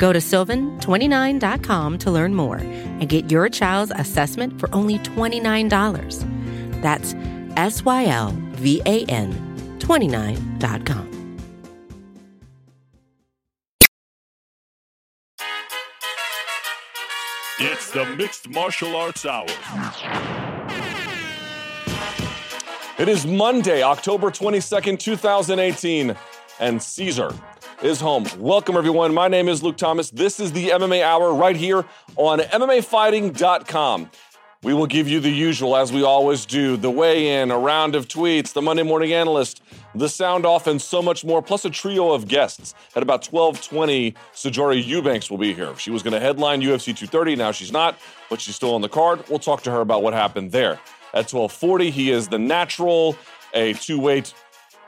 Go to sylvan29.com to learn more and get your child's assessment for only $29. That's S Y L V A N 29.com. It's the Mixed Martial Arts Hour. It is Monday, October 22nd, 2018, and Caesar is home. Welcome, everyone. My name is Luke Thomas. This is the MMA Hour right here on MMAfighting.com. We will give you the usual, as we always do the weigh in, a round of tweets, the Monday Morning Analyst, the sound off, and so much more, plus a trio of guests. At about 1220, Sijara Eubanks will be here. She was going to headline UFC 230. Now she's not, but she's still on the card. We'll talk to her about what happened there. At 1240, he is the natural, a two-weight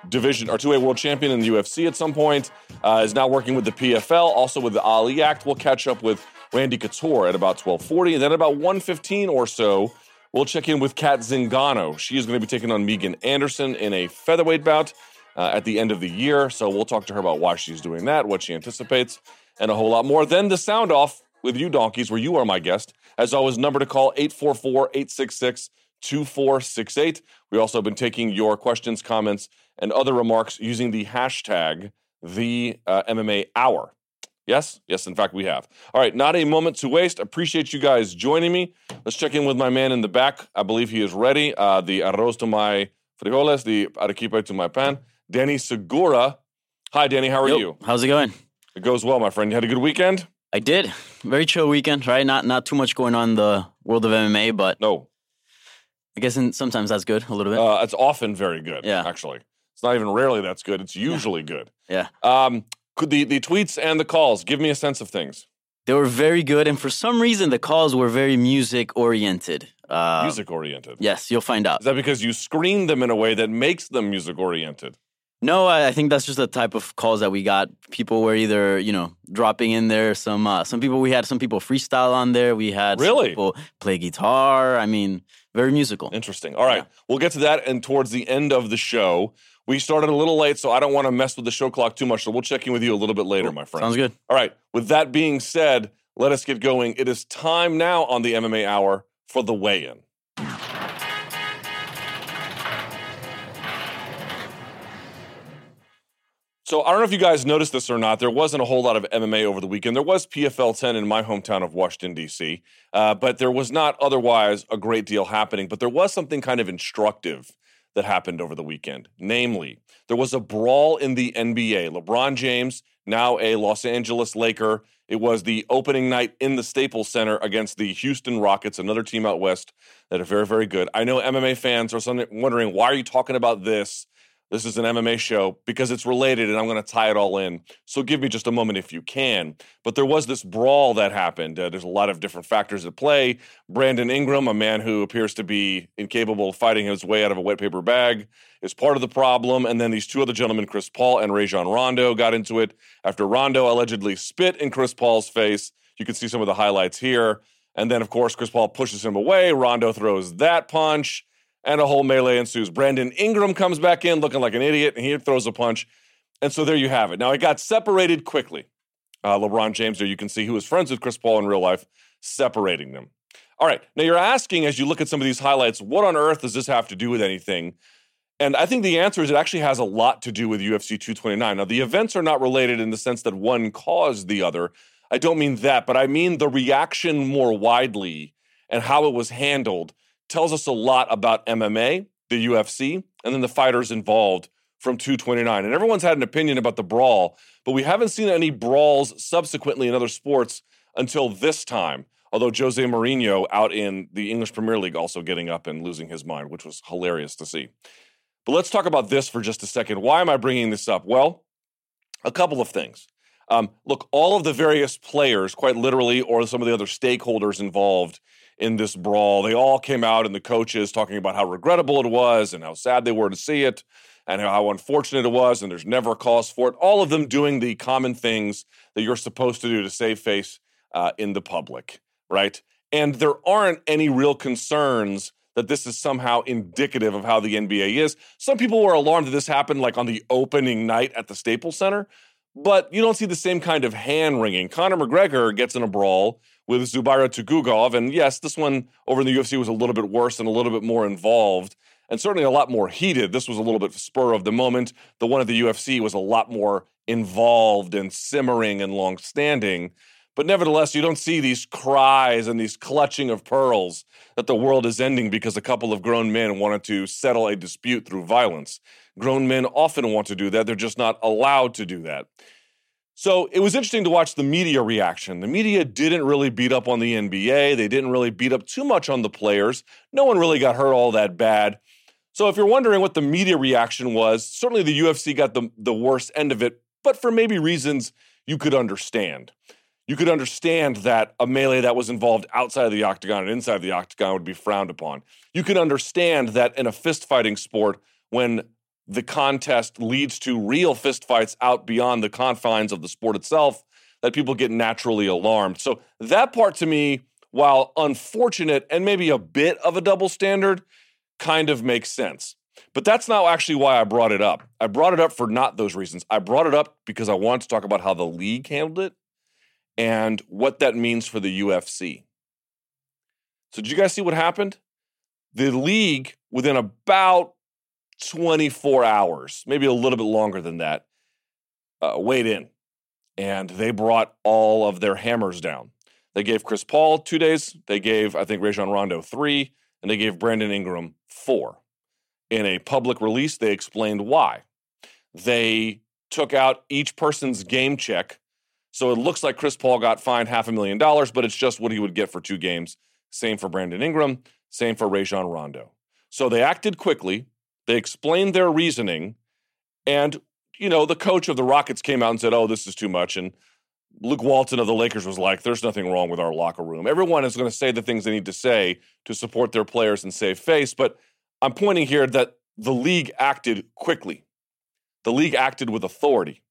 division or two-weight world champion in the UFC at some point. Uh, is now working with the PFL, also with the Ali Act. We'll catch up with Randy Couture at about 1240. And then about 115 or so, we'll check in with Kat Zingano. She is going to be taking on Megan Anderson in a featherweight bout uh, at the end of the year. So we'll talk to her about why she's doing that, what she anticipates, and a whole lot more. Then the sound off with you donkeys, where you are my guest. As always, number to call 844 866 2468. We also have been taking your questions, comments, and other remarks using the hashtag the uh, MMA hour. Yes, yes, in fact, we have. All right, not a moment to waste. Appreciate you guys joining me. Let's check in with my man in the back. I believe he is ready. Uh, the arroz to my frijoles, the arequipe to my pan. Danny Segura. Hi, Danny. How are Yo, you? How's it going? It goes well, my friend. You had a good weekend? I did. Very chill weekend, right? Not not too much going on in the world of MMA, but No. I guess in, sometimes that's good a little bit. Uh, it's often very good, Yeah. actually. It's not even rarely that's good. It's usually good. yeah. Um, could the, the tweets and the calls give me a sense of things? They were very good, and for some reason, the calls were very music oriented. Uh, music oriented. Yes, you'll find out. Is that because you screen them in a way that makes them music oriented? No, I, I think that's just the type of calls that we got. People were either you know dropping in there some uh, some people we had some people freestyle on there. We had some Really? people play guitar. I mean, very musical. Interesting. All right. We'll get to that and towards the end of the show. We started a little late, so I don't want to mess with the show clock too much. So we'll check in with you a little bit later, my friend. Sounds good. All right. With that being said, let us get going. It is time now on the MMA Hour for the weigh in. So I don't know if you guys noticed this or not. There wasn't a whole lot of MMA over the weekend. There was PFL 10 in my hometown of Washington, D.C., uh, but there was not otherwise a great deal happening. But there was something kind of instructive that happened over the weekend. Namely, there was a brawl in the NBA. LeBron James, now a Los Angeles Laker, it was the opening night in the Staples Center against the Houston Rockets, another team out west that are very, very good. I know MMA fans are wondering why are you talking about this? This is an MMA show because it's related and I'm going to tie it all in. So give me just a moment if you can. But there was this brawl that happened. Uh, there's a lot of different factors at play. Brandon Ingram, a man who appears to be incapable of fighting his way out of a wet paper bag, is part of the problem. And then these two other gentlemen, Chris Paul and Rajon Rondo, got into it after Rondo allegedly spit in Chris Paul's face. You can see some of the highlights here. And then, of course, Chris Paul pushes him away. Rondo throws that punch and a whole melee ensues. Brandon Ingram comes back in looking like an idiot, and he throws a punch. And so there you have it. Now, it got separated quickly. Uh, LeBron James, there you can see who is friends with Chris Paul in real life, separating them. All right. Now, you're asking as you look at some of these highlights, what on earth does this have to do with anything? And I think the answer is it actually has a lot to do with UFC 229. Now, the events are not related in the sense that one caused the other. I don't mean that, but I mean the reaction more widely and how it was handled tells us a lot about MMA, the UFC, and then the fighters involved from 229. And everyone's had an opinion about the brawl, but we haven't seen any brawls subsequently in other sports until this time. Although Jose Mourinho out in the English Premier League also getting up and losing his mind, which was hilarious to see. But let's talk about this for just a second. Why am I bringing this up? Well, a couple of things. Um, look, all of the various players, quite literally, or some of the other stakeholders involved in this brawl. They all came out and the coaches talking about how regrettable it was and how sad they were to see it and how unfortunate it was and there's never a cause for it. All of them doing the common things that you're supposed to do to save face uh, in the public, right? And there aren't any real concerns that this is somehow indicative of how the NBA is. Some people were alarmed that this happened like on the opening night at the Staples Center, but you don't see the same kind of hand wringing. Conor McGregor gets in a brawl with Zubaira Tukhugov, and yes, this one over in the UFC was a little bit worse and a little bit more involved, and certainly a lot more heated. This was a little bit spur of the moment. The one at the UFC was a lot more involved and simmering and long standing. But nevertheless, you don't see these cries and these clutching of pearls that the world is ending because a couple of grown men wanted to settle a dispute through violence. Grown men often want to do that, they're just not allowed to do that. So it was interesting to watch the media reaction. The media didn't really beat up on the NBA, they didn't really beat up too much on the players. No one really got hurt all that bad. So if you're wondering what the media reaction was, certainly the UFC got the, the worst end of it, but for maybe reasons you could understand you could understand that a melee that was involved outside of the octagon and inside the octagon would be frowned upon. You could understand that in a fist fighting sport, when the contest leads to real fistfights out beyond the confines of the sport itself, that people get naturally alarmed. So that part to me, while unfortunate and maybe a bit of a double standard, kind of makes sense. But that's not actually why I brought it up. I brought it up for not those reasons. I brought it up because I wanted to talk about how the league handled it and what that means for the UFC. So, did you guys see what happened? The league, within about 24 hours, maybe a little bit longer than that, uh, weighed in and they brought all of their hammers down. They gave Chris Paul two days. They gave, I think, Rajon Rondo three, and they gave Brandon Ingram four. In a public release, they explained why. They took out each person's game check so it looks like Chris Paul got fined half a million dollars, but it's just what he would get for two games. Same for Brandon Ingram, same for Rajon Rondo. So they acted quickly, they explained their reasoning, and you know, the coach of the Rockets came out and said, "Oh, this is too much." And Luke Walton of the Lakers was like, "There's nothing wrong with our locker room." Everyone is going to say the things they need to say to support their players and save face, but I'm pointing here that the league acted quickly. The league acted with authority.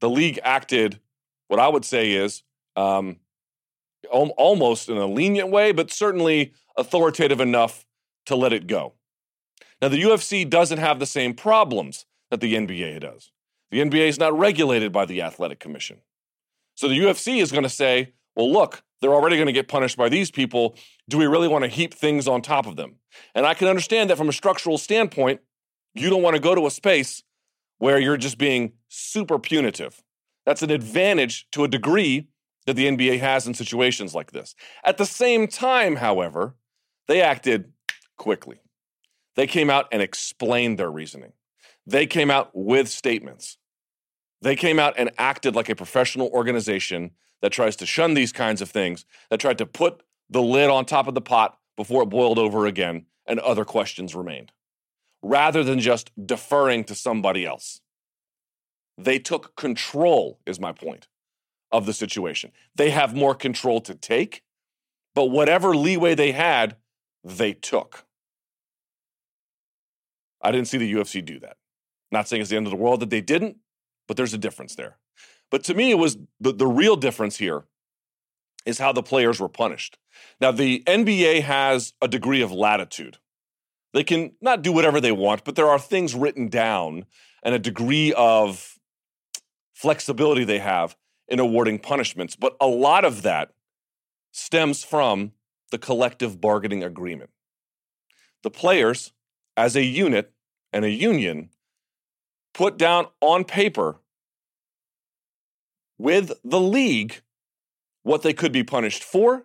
The league acted what I would say is um, almost in a lenient way, but certainly authoritative enough to let it go. Now, the UFC doesn't have the same problems that the NBA does. The NBA is not regulated by the Athletic Commission. So the UFC is going to say, well, look, they're already going to get punished by these people. Do we really want to heap things on top of them? And I can understand that from a structural standpoint, you don't want to go to a space where you're just being super punitive. That's an advantage to a degree that the NBA has in situations like this. At the same time, however, they acted quickly. They came out and explained their reasoning. They came out with statements. They came out and acted like a professional organization that tries to shun these kinds of things, that tried to put the lid on top of the pot before it boiled over again and other questions remained, rather than just deferring to somebody else. They took control, is my point, of the situation. They have more control to take, but whatever leeway they had, they took. I didn't see the UFC do that. Not saying it's the end of the world that they didn't, but there's a difference there. But to me, it was the, the real difference here is how the players were punished. Now, the NBA has a degree of latitude. They can not do whatever they want, but there are things written down and a degree of flexibility they have in awarding punishments. But a lot of that stems from the collective bargaining agreement. The players, as a unit and a union, put down on paper with the league what they could be punished for,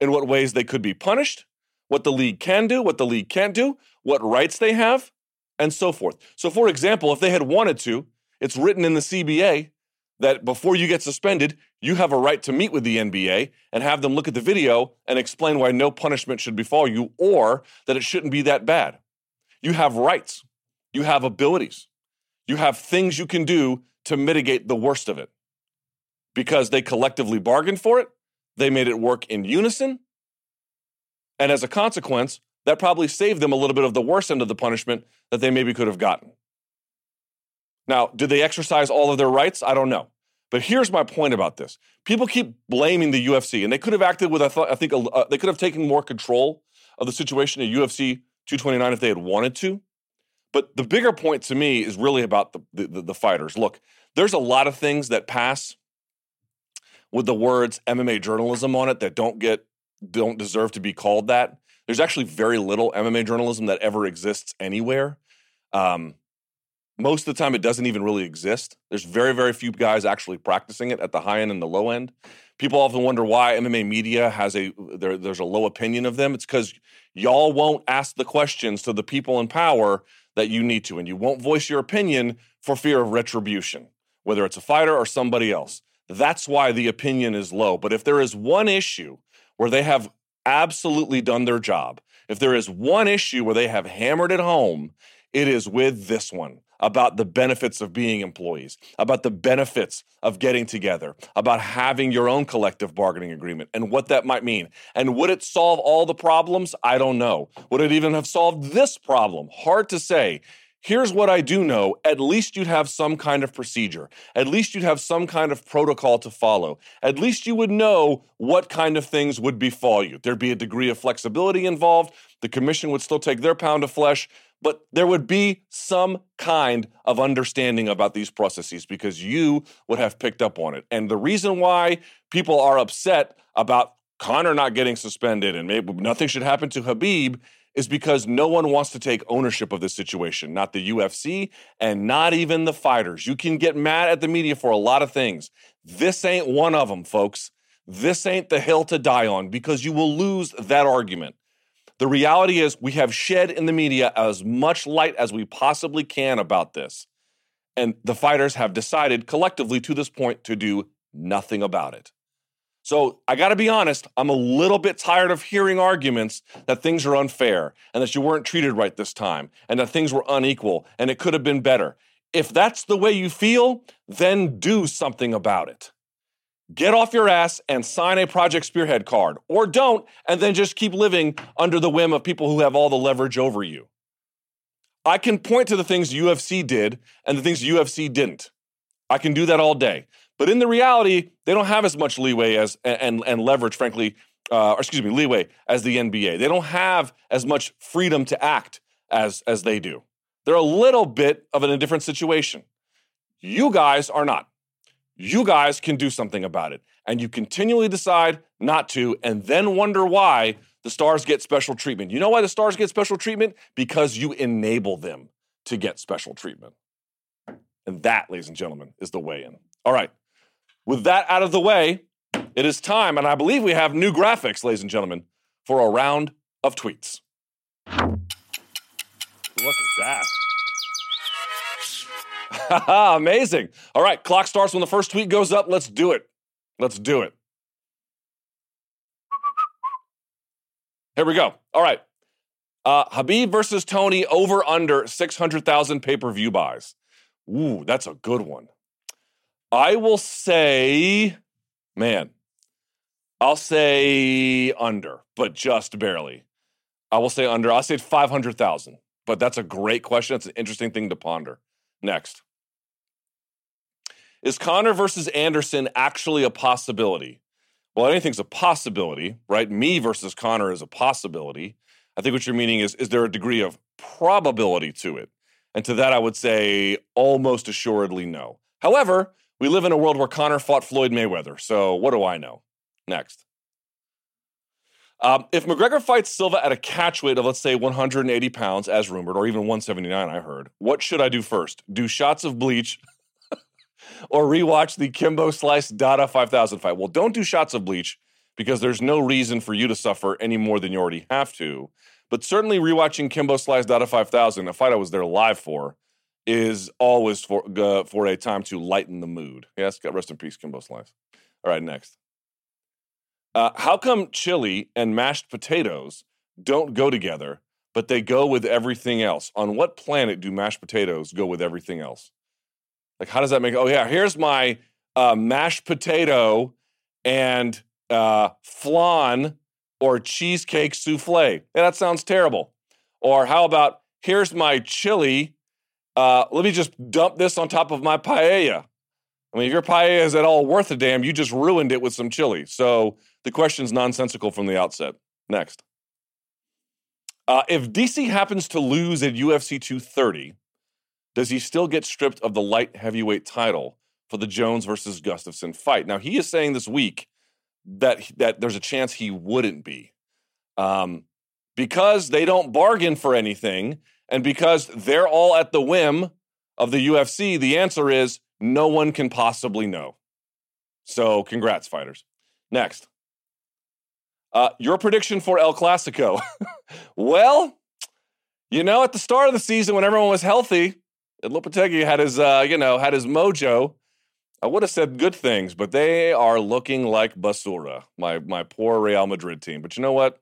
in what ways they could be punished, what the league can do, what the league can't do, what rights they have, and so forth. So, for example, if they had wanted to, it's written in the CBA that before you get suspended, you have a right to meet with the NBA and have them look at the video and explain why no punishment should befall you or that it shouldn't be that bad. You have rights, you have abilities, you have things you can do to mitigate the worst of it. Because they collectively bargained for it, they made it work in unison, And as a consequence, that probably saved them a little bit of the worst end of the punishment that they maybe could have gotten. Now, did they exercise all of their rights? I don't know. But here's my point about this: people keep blaming the UFC, and they could have acted with I, thought, I think uh, they could have taken more control of the situation at UFC 229 if they had wanted to. But the bigger point to me is really about the, the, the fighters. Look, there's a lot of things that pass with the words MMA journalism on it that don't get don't deserve to be called that. There's actually very little MMA journalism that ever exists anywhere. Um, most of the time, it doesn't even really exist. There's very, very few guys actually practicing it at the high end and the low end. People often wonder why MMA media has a there, there's a low opinion of them. It's because y'all won't ask the questions to the people in power that you need to, and you won't voice your opinion for fear of retribution, whether it's a fighter or somebody else. That's why the opinion is low. But if there is one issue where they have absolutely done their job, if there is one issue where they have hammered it home, it is with this one about the benefits of being employees, about the benefits of getting together, about having your own collective bargaining agreement and what that might mean. And would it solve all the problems? I don't know. Would it even have solved this problem? Hard to say. Here's what I do know at least you'd have some kind of procedure. At least you'd have some kind of protocol to follow. At least you would know what kind of things would befall you. There'd be a degree of flexibility involved. The commission would still take their pound of flesh, but there would be some kind of understanding about these processes because you would have picked up on it. And the reason why people are upset about Conor not getting suspended and maybe nothing should happen to Khabib is because no one wants to take ownership of this situation, not the UFC and not even the fighters. You can get mad at the media for a lot of things. This ain't one of them, folks. This ain't the hill to die on because you will lose that argument. The reality is, we have shed in the media as much light as we possibly can about this. And the fighters have decided collectively to this point to do nothing about it. So I got to be honest, I'm a little bit tired of hearing arguments that things are unfair and that you weren't treated right this time and that things were unequal and it could have been better. If that's the way you feel, then do something about it get off your ass and sign a Project Spearhead card, or don't, and then just keep living under the whim of people who have all the leverage over you. I can point to the things UFC did and the things UFC didn't. I can do that all day. But in the reality, they don't have as much leeway as and and leverage, frankly, uh, or excuse me, leeway as the NBA. They don't have as much freedom to act as as they do. They're a little bit of in a different situation. You guys are not you guys can do something about it. And you continually decide not to, and then wonder why the stars get special treatment. You know why the stars get special treatment? Because you enable them to get special treatment. And that, ladies and gentlemen, is the way in. All right. With that out of the way, it is time, and I believe we have new graphics, ladies and gentlemen, for a round of tweets. Look at that. Amazing. All right, clock starts when the first tweet goes up. Let's do it. Let's do it. Here we go. All right. Uh, Khabib versus Tony over under 600,000 pay per view buys. Ooh, that's a good one. I will say, man, I'll say under, but just barely. I will say under. I'll say 500,000, but that's a great question. That's an interesting thing to ponder. Next. Is Conor versus Anderson actually a possibility? Well, anything's a possibility, right? Me versus Conor is a possibility. I think what you're meaning is is there a degree of probability to it? And to that, I would say almost assuredly no. However, we live in a world where Conor fought Floyd Mayweather. So what do I know? Next. Um, if McGregor fights Silva at a catch weight of, let's say, 180 pounds, as rumored, or even 179, I heard, what should I do first? Do shots of bleach or rewatch the Kimbo Slice Dada 5000 fight? Well, don't do shots of bleach because there's no reason for you to suffer any more than you already have to. But certainly rewatching Kimbo Slice Dada 5000, a fight I was there live for, is always for, uh, for a time to lighten the mood. Yes, God rest in peace, Kimbo Slice. All right, next. Uh, how come chili and mashed potatoes don't go together, but they go with everything else? On what planet do mashed potatoes go with everything else? Like, how does that make? Oh yeah, here's my uh, mashed potato and uh, flan or cheesecake souffle? Yeah, that sounds terrible. Or how about here's my chili. Uh, let me just dump this on top of my paella. I mean, if your paella is at all worth a damn, you just ruined it with some chili. So the question's nonsensical from the outset. Next. Uh, if DC happens to lose at UFC 230, does he still get stripped of the light heavyweight title for the Jones versus Gustafsson fight? Now he is saying this week that that there's a chance he wouldn't be, um, because they don't bargain for anything, and because they're all at the whim of the UFC. The answer is no one can possibly know. So congrats, fighters. Next. Uh, your prediction for El Clasico. well, you know, at the start of the season when everyone was healthy, Lopetegui had his, uh, you know, had his mojo. I would have said good things, but they are looking like basura, my my poor Real Madrid team. But you know what?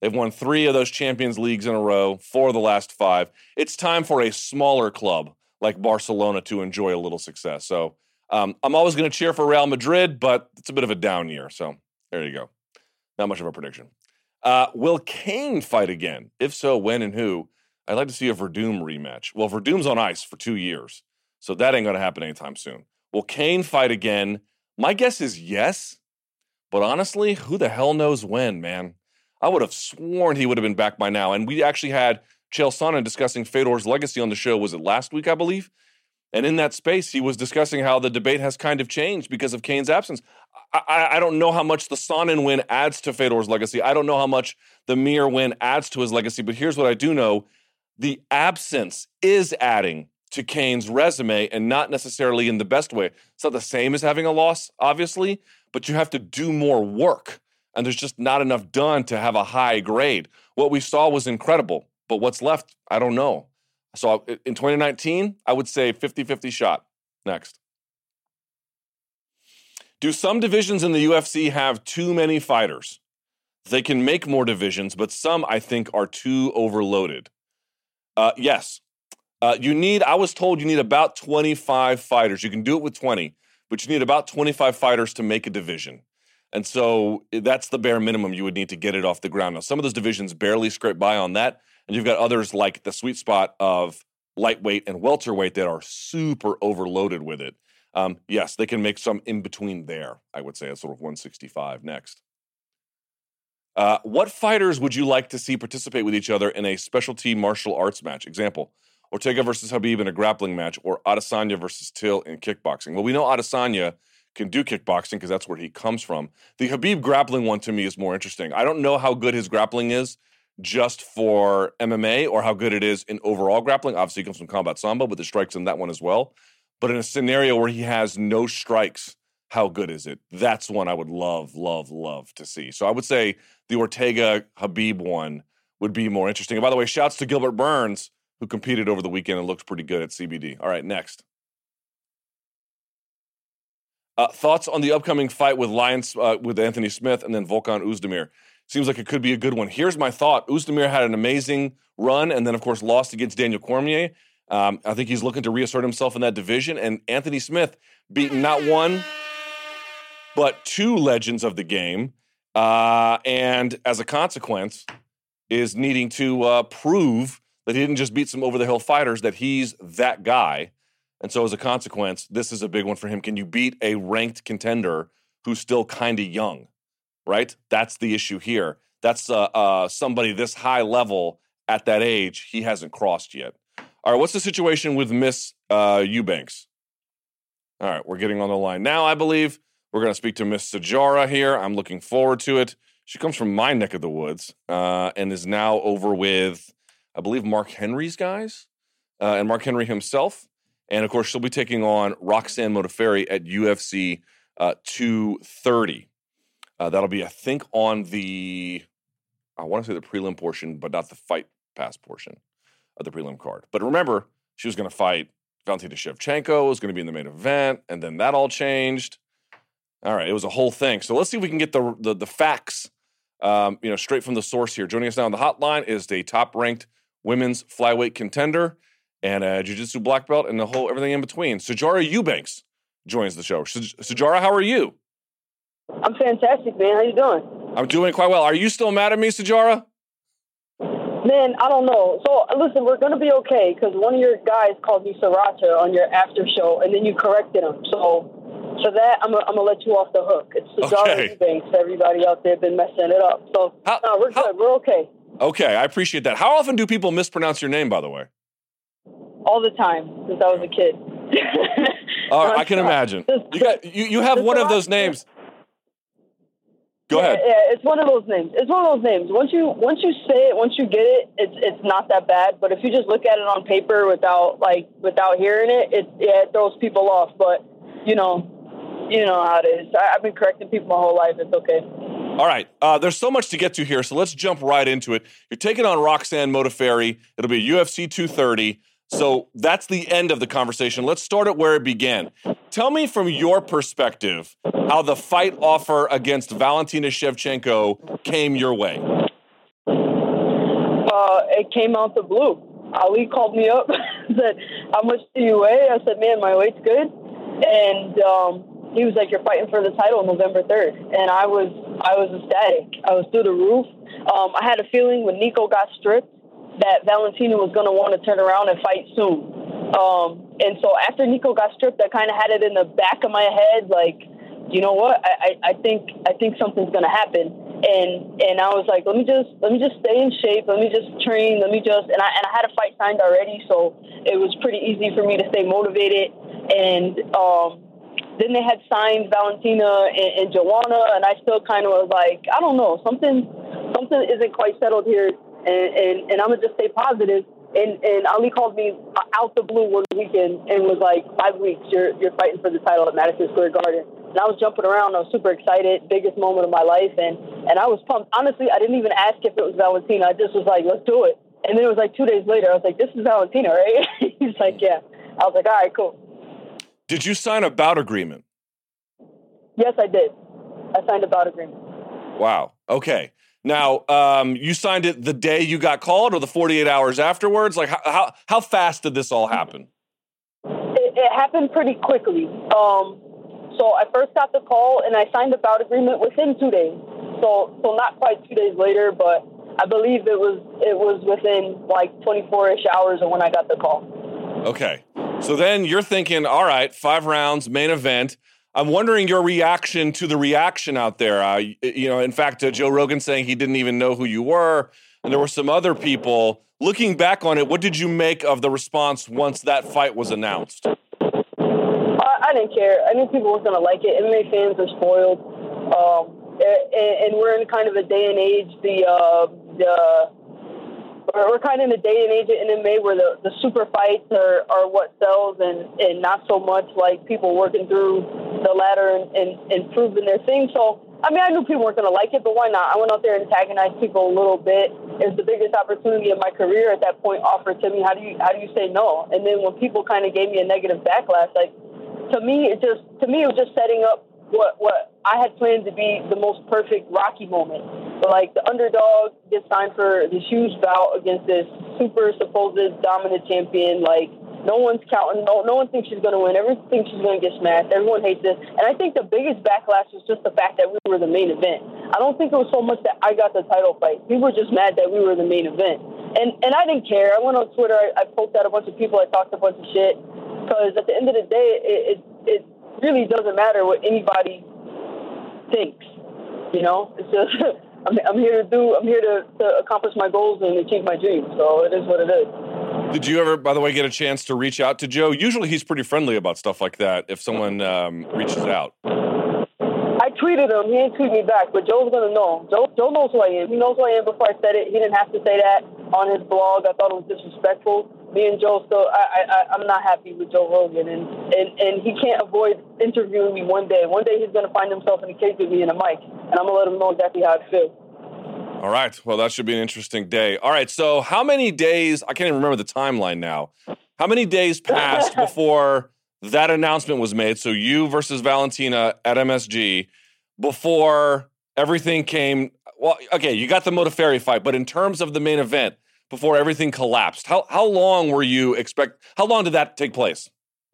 They've won three of those Champions Leagues in a row, four of the last five. It's time for a smaller club like Barcelona to enjoy a little success. So um, I'm always going to cheer for Real Madrid, but it's a bit of a down year. So there you go. Not much of a prediction. Uh, will Cain fight again? If so, when and who? I'd like to see a Werdum rematch. Well, Werdum's on ice for two years, so that ain't going to happen anytime soon. Will Cain fight again? My guess is yes, but honestly, who the hell knows when, man? I would have sworn he would have been back by now. And we actually had Chael Sonnen discussing Fedor's legacy on the show. Was it last week, I believe? And in that space, he was discussing how the debate has kind of changed because of Cain's absence. I, I, don't know how much the Sonnen win adds to Fedor's legacy. I don't know how much the Mir win adds to his legacy. But here's what I do know the absence is adding to Cain's resume and not necessarily in the best way. It's not the same as having a loss, obviously, but you have to do more work. And there's just not enough done to have a high grade. What we saw was incredible, but what's left, I don't know. So in 2019, I would say 50 50 shot. Next. Do some divisions in the UFC have too many fighters? They can make more divisions, but some I think are too overloaded. Uh, yes. Uh, you need, I was told you need about 25 fighters. You can do it with 20, but you need about 25 fighters to make a division. And so that's the bare minimum you would need to get it off the ground. Now, some of those divisions barely scrape by on that. And you've got others like the sweet spot of lightweight and welterweight that are super overloaded with it. Um, yes, they can make some in between there, I would say, at sort of 165 next. Uh, what fighters would you like to see participate with each other in a specialty martial arts match? Example, Ortega versus Khabib in a grappling match, or Adesanya versus Till in kickboxing. Well, we know Adesanya can do kickboxing because that's where he comes from. The Khabib grappling one to me is more interesting. I don't know how good his grappling is just for MMA or how good it is in overall grappling. Obviously, he comes from combat sambo, but the strikes in that one as well. But in a scenario where he has no strikes, how good is it? That's one I would love, love, love to see. So I would say the Ortega Khabib one would be more interesting. And by the way, shouts to Gilbert Burns, who competed over the weekend and looked pretty good at CBD. All right, next. Uh, thoughts on the upcoming fight with Lions uh, with Anthony Smith and then Volkan Oezdemir? Seems like it could be a good one. Here's my thought: Oezdemir had an amazing run, and then of course lost against Daniel Cormier. Um, I think he's looking to reassert himself in that division. And Anthony Smith beaten not one, but two legends of the game, uh, and as a consequence, is needing to uh, prove that he didn't just beat some over the hill fighters; that he's that guy. And so, as a consequence, this is a big one for him. Can you beat a ranked contender who's still kind of young? right? That's the issue here. That's uh, uh, somebody this high level at that age he hasn't crossed yet. All right, what's the situation with Miss uh, Eubanks? All right, we're getting on the line now. I believe we're going to speak to Miss Sijara here. I'm looking forward to it. She comes from my neck of the woods uh, and is now over with, I believe, Mark Henry's guys uh, and Mark Henry himself. And of course, she'll be taking on Roxanne Modafferi at UFC uh, 230. Uh, that'll be, I think, on the, I want to say the prelim portion, but not the fight pass portion of the prelim card. But remember, she was going to fight Valentina Shevchenko, was going to be in the main event, and then that all changed. All right, it was a whole thing. So let's see if we can get the the, the facts, um, you know, straight from the source here. Joining us now on the hotline is the top ranked women's flyweight contender and a jiu-jitsu black belt and the whole everything in between. Sijara Eubanks joins the show. Sijara, how are you? I'm fantastic, man. How you doing? I'm doing quite well. Are you still mad at me, Sijara? Man, I don't know. So listen, we're gonna be okay because one of your guys called me Sriracha on your after show, and then you corrected him. So for that, I'm gonna, let you off the hook. It's Sijara Okay. Eubanks. Everybody out there been messing it up. So How- no, we're how- good. We're okay Okay, I appreciate that. How often do people mispronounce your name, by the way? all the time since I was a kid. Uh, I can imagine. You got you, you have one of those names. Go yeah, ahead. Yeah, it's one of those names. It's one of those names. Once you once you say it, once you get it, it's it's not that bad. But if you just look at it on paper without like without hearing it, it yeah, it throws people off. But you know, you know how it is. I, I've been correcting people my whole life. It's okay. All right. Uh, there's so much to get to here, so let's jump right into it. You're taking on Roxanne Modafferi. It'll be UFC 230. So that's the end of the conversation. Let's start it where it began. Tell me from your perspective how the fight offer against Valentina Shevchenko came your way. Uh, it came out the blue. Ali called me up, said, "How much do you weigh?" I said, "Man, my weight's good." And um, he was like, "You're fighting for the title November 3rd," and I was I was ecstatic. I was through the roof. Um, I had a feeling when Nico got stripped that Valentina was going to want to turn around and fight soon. Um, and so after Nico got stripped, I kind of had it in the back of my head, like, you know what? I, I, I think I think something's going to happen. And and I was like, let me just let me just stay in shape. Let me just train. Let me just and I and I had a fight signed already, so it was pretty easy for me to stay motivated. And um, then they had signed Valentina and, and Joanna, and I still kind of was like, I don't know, something something isn't quite settled here, and and, and I'm gonna just stay positive. And and Ali called me out the blue one weekend and was like, five weeks, you're you're fighting for the title at Madison Square Garden. And I was jumping around. I was super excited, biggest moment of my life, and and I was pumped. Honestly, I didn't even ask if it was Valentina. I just was like, let's do it. And then it was like two days later, I was like, this is Valentina, right? He's like, yeah. I was like, all right, cool. Did you sign a bout agreement? Yes, I did. I signed a bout agreement. Wow. Okay. Now, um, you signed it the day you got called, or the 48 hours afterwards. Like, how how, how fast did this all happen? It, it happened pretty quickly. Um, so I first got the call, and I signed the bout agreement within two days. So, so not quite two days later, but I believe it was it was within like 24ish hours of when I got the call. Okay. So then you're thinking, all right, five rounds, main event. I'm wondering your reaction to the reaction out there. Uh, you know, in fact, uh, Joe Rogan saying he didn't even know who you were, and there were some other people. Looking back on it, what did you make of the response once that fight was announced? I, I didn't care. I knew people weren't gonna like it. MMA fans are spoiled, um, and, and we're in kind of a day and age. The uh, the we're, kind of in a day and age of MMA where the, the super fights are, are what sells, and, and not so much like people working through the ladder and, and, and proving their thing. So I mean, I knew people weren't gonna like it, but why not? I went out there and antagonized people a little bit. It was the biggest opportunity of my career at that point offered to me. How do you how do you say no? And then when people kind of gave me a negative backlash, like to me, it just to me it was just setting up what what I had planned to be the most perfect Rocky moment. But like the underdog gets signed for this huge bout against this super supposed dominant champion. Like no one's counting. No no one thinks she's gonna win. Everyone thinks she's gonna get smashed. Everyone hates this. And I think the biggest backlash was just the fact that we were the main event. I don't think it was so much that I got the title fight. People were just mad that we were the main event. And and I didn't care. I went on Twitter. I, I poked at a bunch of people. I talked a bunch of shit. Because at the end of the day, it, it it really doesn't matter what anybody thinks. You know, it's just I'm, I'm here to do. I'm here to, to accomplish my goals and achieve my dreams. So it is what it is. Did you ever, by the way, get a chance to reach out to Joe? Usually he's pretty friendly about stuff like that if someone um, reaches out. I tweeted him. He didn't tweet me back, but Joe's gonna know. Joe, Joe knows who I am. He knows who I am before I said it. He didn't have to say that on his blog. I thought it was disrespectful. Me and Joe still. I, I, I'm not happy with Joe Rogan, and, and and he can't avoid interviewing me one day. One day he's gonna find himself in a cage with me and a mic, and I'm gonna let him know exactly how I feel. All right. Well, that should be an interesting day. All right. So, how many days? I can't even remember the timeline now. How many days passed before that announcement was made? So, you versus Valentina at MSG before everything came. Well, okay, you got the Modafferi fight, but in terms of the main event, before everything collapsed, how how long were you expect? How long did that take place?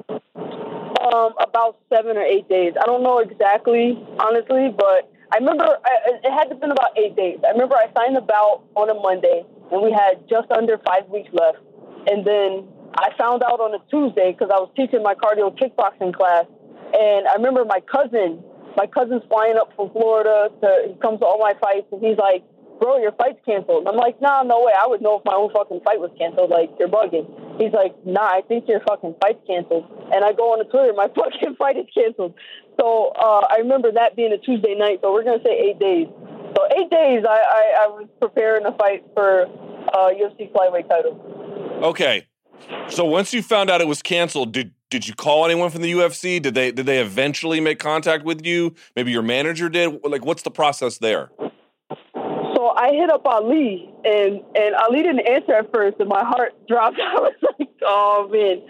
Um, about seven or eight days. I don't know exactly, honestly, but I remember I, it had to been about eight days. I remember I signed the bout on a Monday, and we had just under five weeks left. And then I found out on a Tuesday because I was teaching my cardio kickboxing class, and I remember my cousin, my cousin's flying up from Florida to he comes to all my fights, and he's like, "Bro, your fight's canceled." I'm like, "Nah, no way. I would know if my own fucking fight was canceled. Like, you're bugging." He's like, "Nah, I think your fucking fight's canceled." And I go on the Twitter, my fucking fight is canceled. So uh, I remember that being a Tuesday night. So we're gonna say eight days. So eight days, I, I, I was preparing to fight for uh, UFC flyweight title. Okay, so once you found out it was canceled, did did you call anyone from the UFC? Did they did they eventually make contact with you? Maybe your manager did. Like, what's the process there? I hit up Ali, and and Ali didn't answer at first, and my heart dropped. I was like, oh man,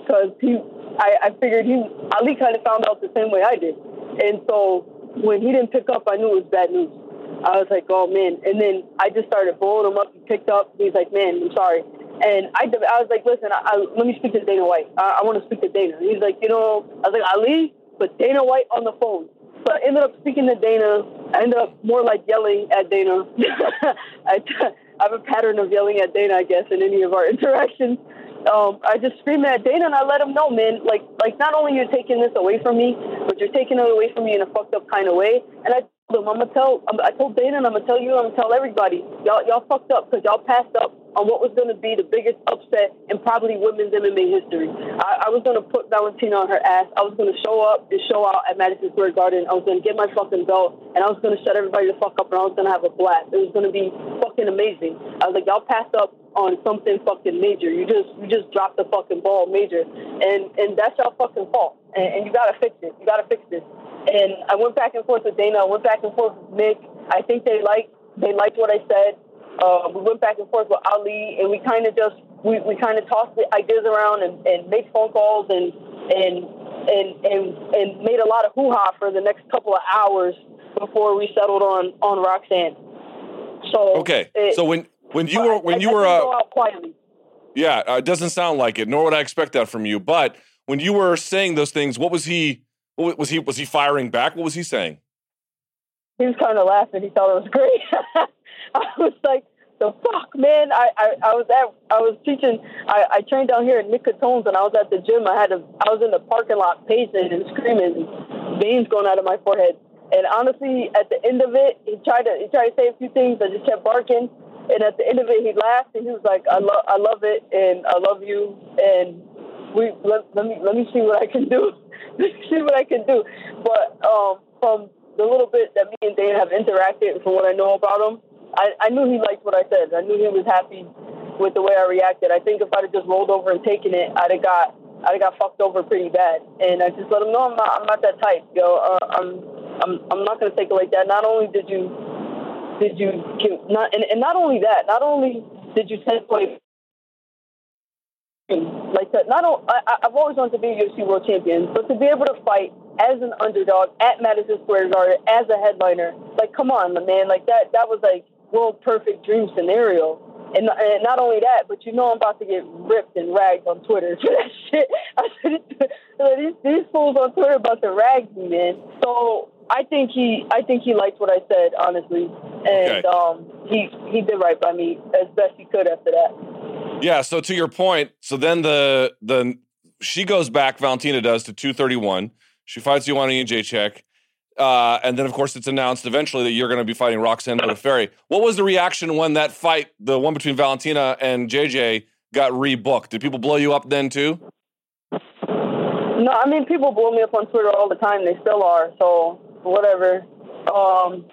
because he, I, I figured he Ali kind of found out the same way I did, and so when he didn't pick up, I knew it was bad news. I was like, oh man, and then I just started blowing him up. He picked up. He's like, man, I'm sorry. And I, I was like, listen, I, I, let me speak to Dana White. I, I want to speak to Dana. He's like, you know, I was like, Ali, but Dana White on the phone. So I ended up speaking to Dana. I ended up more like yelling at Dana. I, I have a pattern of yelling at Dana, I guess, in any of our interactions. Um, I just scream at Dana and I let him know, man, like, like not only you're taking this away from me, but you're taking it away from me in a fucked up kind of way. And I told him, I'm gonna tell, I'm, I told Dana and I'm gonna tell you, I'm gonna tell everybody, y'all, y'all fucked up because y'all passed up on what was going to be the biggest upset in probably women's MMA history. I, I was going to put Valentina on her ass. I was going to show up and show out at Madison Square Garden. I was going to get my fucking belt, and I was going to shut everybody the fuck up, and I was going to have a blast. It was going to be fucking amazing. I was like, y'all passed up on something fucking major. You just you just dropped the fucking ball major, and and that's y'all fucking fault. And, and you gotta fix it. You gotta fix this. And I went back and forth with Dana. I went back and forth with Nick. I think they liked they liked what I said. Uh, we went back and forth with Ali, and we kind of just we, we kind of tossed the ideas around and, and made phone calls and and and and and made a lot of hoo ha for the next couple of hours before we settled on on Roxanne. So okay, it, so when when you were when I, you were uh, quietly. Yeah, uh, it doesn't sound like it, nor would I expect that from you. But when you were saying those things, what was he? What was he? Was he firing back? What was he saying? He was kind of laughing. He thought it was great. I was like, the fuck, man. I, I, I was at I was teaching I, I trained down here in Nicatones and I was at the gym. I had a I was in the parking lot pacing and screaming, veins going out of my forehead. And honestly, at the end of it, he tried to he tried to say a few things. I just kept barking. And at the end of it, he laughed and he was like, "I love I love it and I love you and we let, let me let me see what I can do. let me see what I can do." But um, from the little bit that me and Dana have interacted, from what I know about him, I, I knew he liked what I said. I knew he was happy with the way I reacted. I think if I'd have just rolled over and taken it, I'd have got I'd have got fucked over pretty bad. And I just let him know I'm not I'm not that type, yo. Uh, I'm I'm I'm not gonna take it like that. Not only did you did you not and, and not only that, not only did you take away like that. Not only, I, I've always wanted to be a UFC world champion, but to be able to fight as an underdog at Madison Square Garden as a headliner, like come on, man, like that that was like world perfect dream scenario. And, and not only that, but you know I'm about to get ripped and ragged on Twitter for that shit. I said, these, these fools on Twitter about to rag me, man. So I think he, I think he liked what I said, honestly, and okay. um, he he did right by me as best he could after that. Yeah. So to your point, so then the the she goes back. Valentina does to two thirty one. She fights Joanna Jędrzejczyk. Uh, and then, of course, it's announced eventually that you're going to be fighting Roxanne Modafferi. What was the reaction when that fight, the one between Valentina and JJ, got rebooked? Did people blow you up then too? No, I mean people blow me up on Twitter all the time. They still are. So whatever. Um,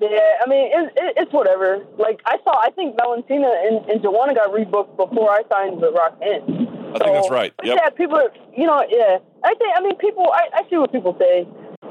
yeah, I mean it, it, it's whatever. Like I saw, I think Valentina and, and Joanna got rebooked before I signed with Roxanne. I so, think that's right. Yep. Yeah, people. You know, yeah. I think. I mean, people. I, I see what people say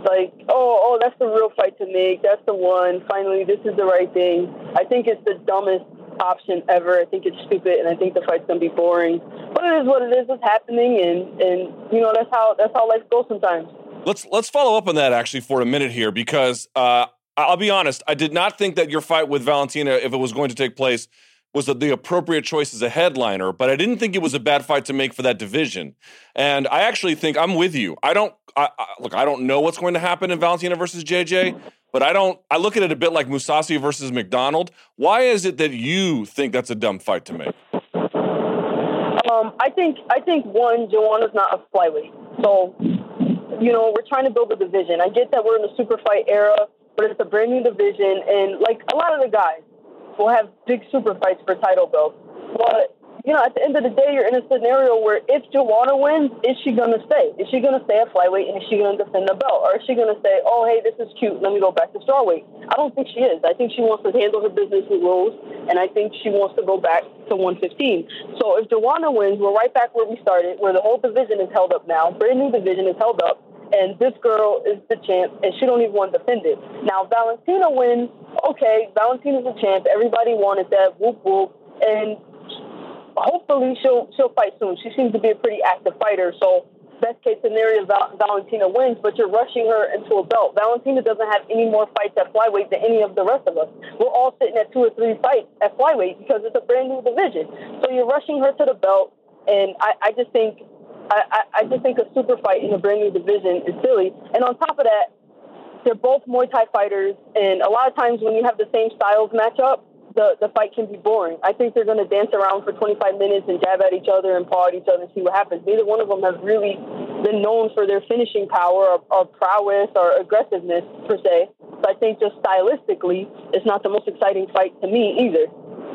like, oh, oh, that's the real fight to make. That's the one. Finally, this is the right thing. I think it's the dumbest option ever. I think it's stupid, and I think the fight's gonna be boring. But it is what it is. It's happening, and and you know that's how that's how life goes sometimes. Let's let's follow up on that actually for a minute here because uh, I'll be honest. I did not think that your fight with Valentina, if it was going to take place, was the appropriate choice as a headliner, but I didn't think it was a bad fight to make for that division. And I actually think I'm with you. I don't I, I, look. I don't know what's going to happen in Valentina versus JJ, but I don't. I look at it a bit like Mousasi versus MacDonald. Why is it that you think that's a dumb fight to make? Um, I think I think one, Joanna's not a flyweight, so you know we're trying to build a division. I get that we're in the super fight era, but it's a brand new division, and like a lot of the guys will have big super fights for title belts, but you know, at the end of the day, you're in a scenario where if Joanna wins, is she going to stay? Is she going to stay at flyweight and is she going to defend the belt? Or is she going to say, oh, hey, this is cute, let me go back to strawweight? I don't think she is. I think she wants to handle her business with Rose, and I think she wants to go back to 115. So if Joanna wins, we're right back where we started, where the whole division is held up now. Brand new division is held up and this girl is the champ, and she don't even want to defend it. Now Valentina wins. Okay, Valentina's the champ. Everybody wanted that. Whoop whoop. And hopefully she'll she'll fight soon. She seems to be a pretty active fighter. So best case scenario, Val- Valentina wins, but you're rushing her into a belt. Valentina doesn't have any more fights at flyweight than any of the rest of us. We're all sitting at two or three fights at flyweight because it's a brand new division. So you're rushing her to the belt, and I, I just think. I, I just think a super fight in a brand new division is silly. And on top of that, they're both Muay Thai fighters, and a lot of times when you have the same styles match up, the, the fight can be boring. I think they're going to dance around for 25 minutes and jab at each other and paw at each other and see what happens. Neither one of them have really been known for their finishing power or, or prowess or aggressiveness, per se. So I think just stylistically, it's not the most exciting fight to me either.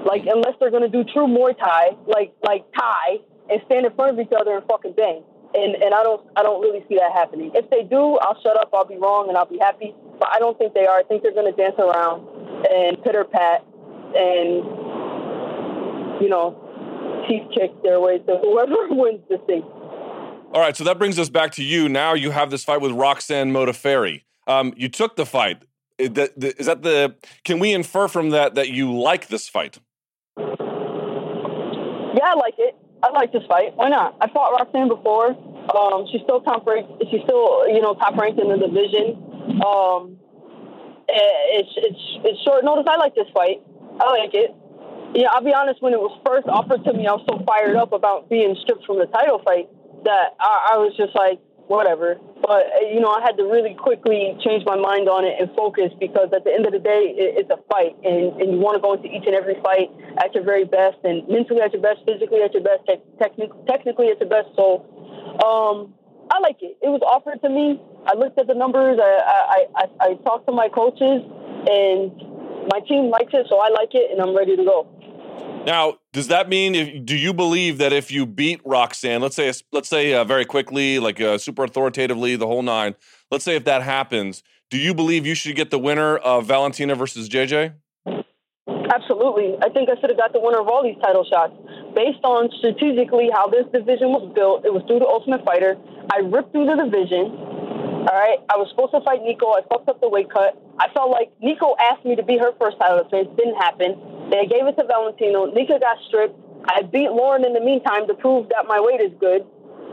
Like, unless they're going to do true Muay Thai, like, like Thai, and stand in front of each other and fucking bang. And, and I don't I don't really see that happening. If they do, I'll shut up. I'll be wrong and I'll be happy. But I don't think they are. I think they're going to dance around and pitter pat and you know teep kick their way to whoever wins the thing. All right, so that brings us back to you. Now you have this fight with Roxanne Modafferi. Um, you took the fight. Is that, is that the? Can we infer from that that you like this fight? Yeah, I like it. I like this fight. Why not? I fought Roxanne before. Um, she's still top ranked. She's still you know top ranked in the division. Um, it's it's it's short notice. I like this fight. I like it. Yeah, I'll be honest. When it was first offered to me, I was so fired up about being stripped from the title fight that I, I was just like, whatever. But you know, I had to really quickly change my mind on it and focus because at the end of the day, it, it's a fight, and, and you want to go into each and every fight at your very best, and mentally at your best, physically at your best, te- technically technically at your best. So, um, I like it. It was offered to me. I looked at the numbers. I I, I, I talked to my coaches, and my team likes it, so I like it, and I'm ready to go. Now, does that mean? If, do you believe that if you beat Roxanne, let's say, let's say uh, very quickly, like uh, super authoritatively, the whole nine. Let's say if that happens, do you believe you should get the winner of Valentina versus JJ? Absolutely. I think I should have got the winner of all these title shots. Based on strategically how this division was built, it was through the Ultimate Fighter. I ripped through the division. All right, I was supposed to fight Nico. I fucked up the weight cut. I felt like Nico asked me to be her first title defense. Didn't happen. They gave it to Valentina. Nico got stripped. I beat Lauren in the meantime to prove that my weight is good.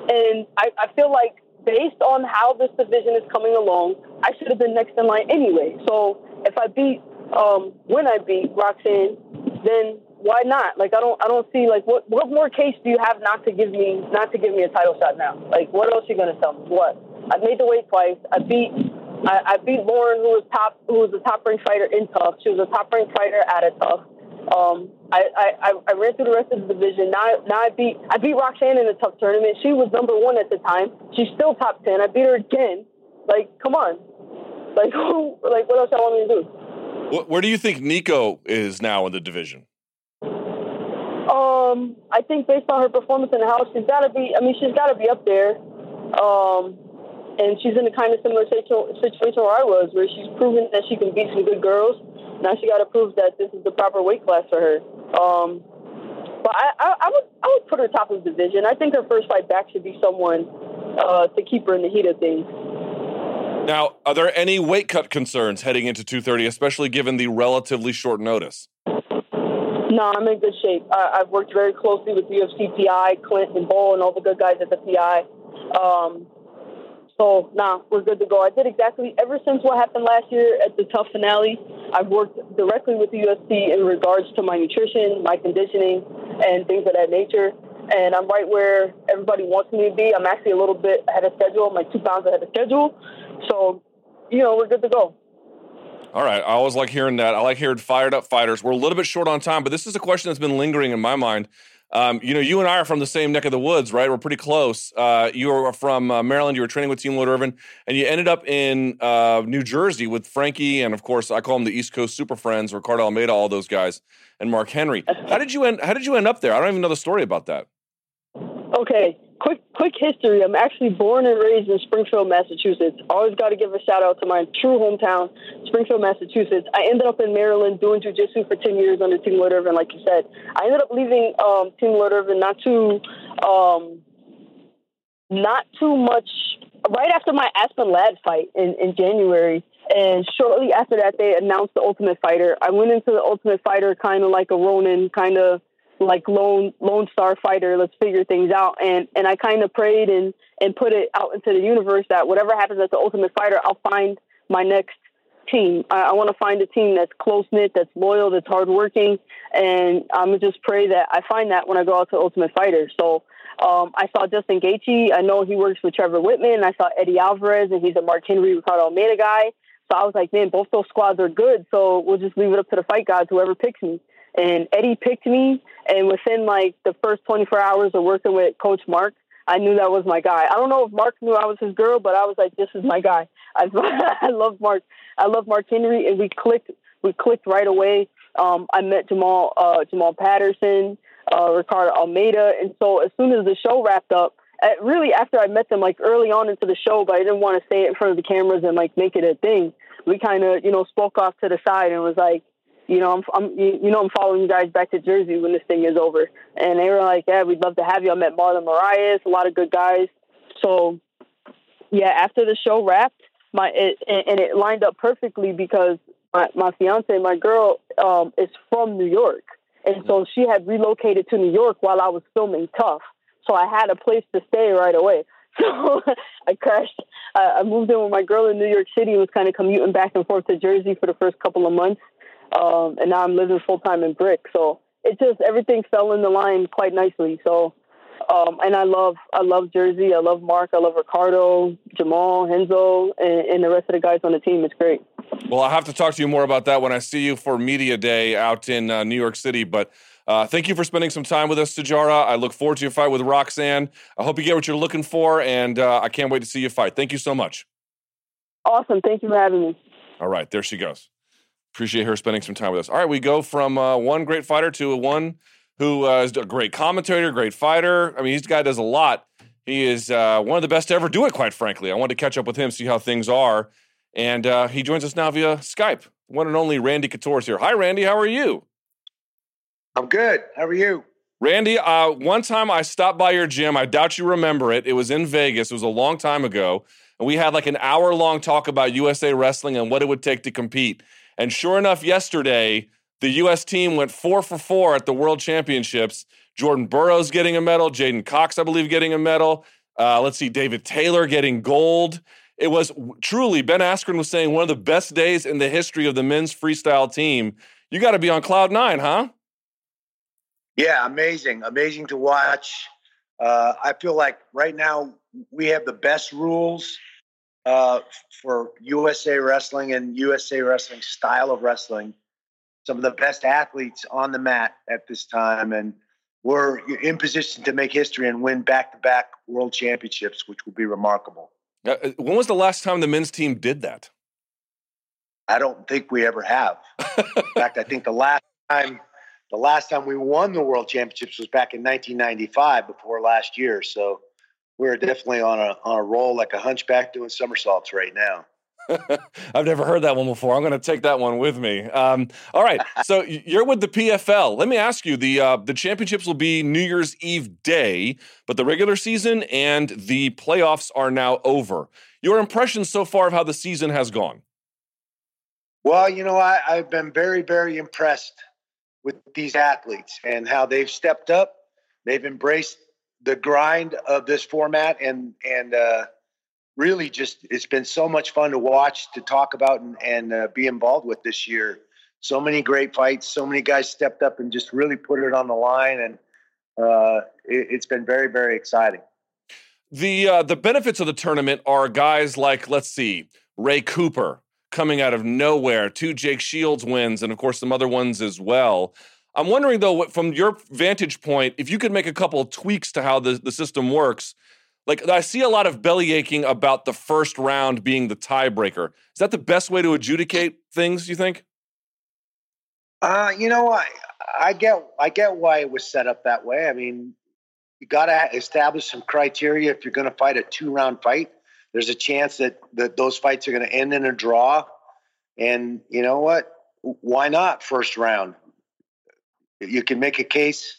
And I, I feel like based on how this division is coming along, I should have been next in line anyway. So if I beat, um, when I beat Roxanne, then why not? Like I don't, I don't see like what, what more case do you have not to give me, not to give me a title shot now? Like what else are you gonna tell me? What? I made the weight twice. I beat I, I beat Lauren, who was top, who was a top ranked fighter in TUF. She was a top ranked fighter at a TUF. Um, I, I, I ran through the rest of the division. Now, now I beat I beat Roxanne in a TUF tournament. She was number one at the time. She's still top ten. I beat her again. Like, come on. Like, who? Like, what else I want me to do? Where do you think Nico is now in the division? Um, I think based on her performance in the house, she's got to be. I mean, she's got to be up there. Um, and she's in a kind of similar situation where I was, where she's proven that she can beat some good girls. Now she got to prove that this is the proper weight class for her. Um, but I, I, I, would I would put her top of the division. I think her first fight back should be someone uh, to keep her in the heat of things. Now, are there any weight cut concerns heading into 230, especially given the relatively short notice? No, I'm in good shape. I, have worked very closely with UFC PI, Clint and Bull, and all the good guys at the PI. Um, so, nah, we're good to go. I did exactly ever since what happened last year at the TUF finale. I've worked directly with the UFC in regards to my nutrition, my conditioning, and things of that nature. And I'm right where everybody wants me to be. I'm actually a little bit ahead of schedule. Like two pounds ahead of schedule. So, you know, we're good to go. All right. I always like hearing that. I like hearing fired up fighters. We're a little bit short on time, but this is a question that's been lingering in my mind. Um, you know, you and I are from the same neck of the woods, right? We're pretty close. Uh, you were from uh, Maryland. You were training with Team Lloyd Irvin, and you ended up in uh, New Jersey with Frankie, and of course, I call them the East Coast Super Friends, Ricardo Almeida, all those guys, and Mark Henry. How did you end? How did you end up there? I don't even know the story about that. Okay, quick quick history. I'm actually born and raised in Springfield, Massachusetts. Always got to give a shout out to my true hometown, Springfield, Massachusetts. I ended up in Maryland doing jujitsu for 10 years under Team Lloyd Irvin, like you said. I ended up leaving um, Team Lloyd Irvin not too, um, not too much, right after my Aspen Ladd fight in, in January. And shortly after that, they announced the Ultimate Fighter. I went into the Ultimate Fighter kind of like a Ronin, kind of like lone lone star fighter let's figure things out and and i kind of prayed and and put it out into the universe that whatever happens at the ultimate fighter i'll find my next team i, I want to find a team that's close knit that's loyal that's hardworking and i'm just pray that i find that when i go out to ultimate fighter so um, I saw Justin Gaethje. I know he works with Trevor Wittman. I saw Eddie Alvarez, and he's a Mark Henry, Ricardo Almeida guy. So I was like, man, both those squads are good. So we'll just leave it up to the fight gods, whoever picks me. And Eddie picked me, and within like the first 24 hours of working with Coach Mark, I knew that was my guy. I don't know if Mark knew I was his girl, but I was like, this is my guy. I, I love Mark. I love Mark Henry, and we clicked. We clicked right away. Um, I met Jamal uh, Jamal Patterson, uh, Ricardo Almeida, and so as soon as the show wrapped up, uh, really after I met them, like early on into the show, but I didn't want to say it in front of the cameras and like make it a thing. We kind of, you know, spoke off to the side and was like, you know, I'm, I'm, you know, I'm following you guys back to Jersey when this thing is over. And they were like, yeah, we'd love to have you. I met Marlon Moraes, a lot of good guys. So, yeah, after the show wrapped, my it, and it lined up perfectly because my my fiance, my girl, um, is from New York, and so she had relocated to New York while I was filming TUF. So I had a place to stay right away. So I crashed. I moved in with my girl in New York City. Was kind of commuting back and forth to Jersey for the first couple of months um, and now I'm living full time in Brick. So it just everything fell in the line quite nicely. So, um, and I love I love Jersey. I love Mark. I love Ricardo, Jamal, Renzo, and, and the rest of the guys on the team. It's great. Well, I'll have to talk to you more about that when I see you for Media Day out in uh, New York City. But uh, thank you for spending some time with us, Sijara. I look forward to your fight with Roxanne. I hope you get what you're looking for, and uh, I can't wait to see you fight. Thank you so much. Awesome. Thank you for having me. All right, there she goes. Appreciate her spending some time with us. All right, we go from uh, one great fighter to one who uh, is a great commentator, great fighter. I mean, this guy does a lot. He is uh, one of the best to ever do it, quite frankly. I wanted to catch up with him, see how things are. And uh, he joins us now via Skype. One and only Randy Couture is here. Hi, Randy. How are you? I'm good. How are you? Randy, uh, one time I stopped by your gym. I doubt you remember it. It was in Vegas. It was a long time ago. And we had like an hour long talk about USA Wrestling and what it would take to compete. And sure enough, yesterday, the U.S. team went four for four at the World Championships. Jordan Burroughs getting a medal, J'den Cox, I believe, getting a medal. Uh, let's see, David Taylor getting gold. It was truly, Ben Askren was saying, one of the best days in the history of the men's freestyle team. You got to be on cloud nine, huh? Yeah, amazing. Amazing to watch. Uh, I feel like right now we have the best rules uh, for USA Wrestling and USA Wrestling style of wrestling. Some of the best athletes on the mat at this time, and we're in position to make history and win back-to-back world championships, which will be remarkable. Uh, when was the last time the men's team did that? I don't think we ever have. in fact, I think the last time the last time we won the world championships was back in 1995 before last year. So we're definitely on a on a roll like a hunchback doing somersaults right now. I've never heard that one before. I'm going to take that one with me. Um, all right, so you're with the PFL. Let me ask you: the uh, the championships will be New Year's Eve day, but the regular season and the playoffs are now over. Your impressions so far of how the season has gone? Well, you know, I, I've been very, very impressed with these athletes and how they've stepped up. They've embraced the grind of this format and and uh, really just it's been so much fun to watch to talk about and, and uh, be involved with this year so many great fights so many guys stepped up and just really put it on the line and uh, it, has been very very exciting the uh, the benefits of the tournament are guys like let's see ray cooper coming out of nowhere. Two Jake Shields wins, and of course some other ones as well. I'm wondering though, from your vantage point, if you could make a couple of tweaks to how the, the system works. Like I see a lot of belly aching about the first round being the tiebreaker. Is that the best way to adjudicate things? You think? Uh, you know, I I get I get why it was set up that way. I mean, you got to establish some criteria if you're going to fight a two round fight. There's a chance that that those fights are going to end in a draw, and you know what? Why not first round? You can make a case.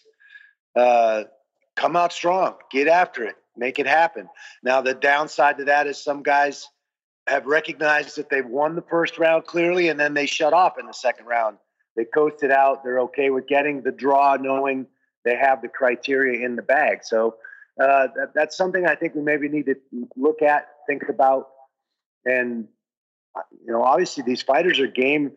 Uh, come out strong, get after it, make it happen. Now, the downside to that is some guys have recognized that they've won the first round clearly, and then they shut off in the second round. They coasted out. They're okay with getting the draw, knowing they have the criteria in the bag. So uh, that, that's something I think we maybe need to look at, think about, and uh, you know, obviously these fighters are game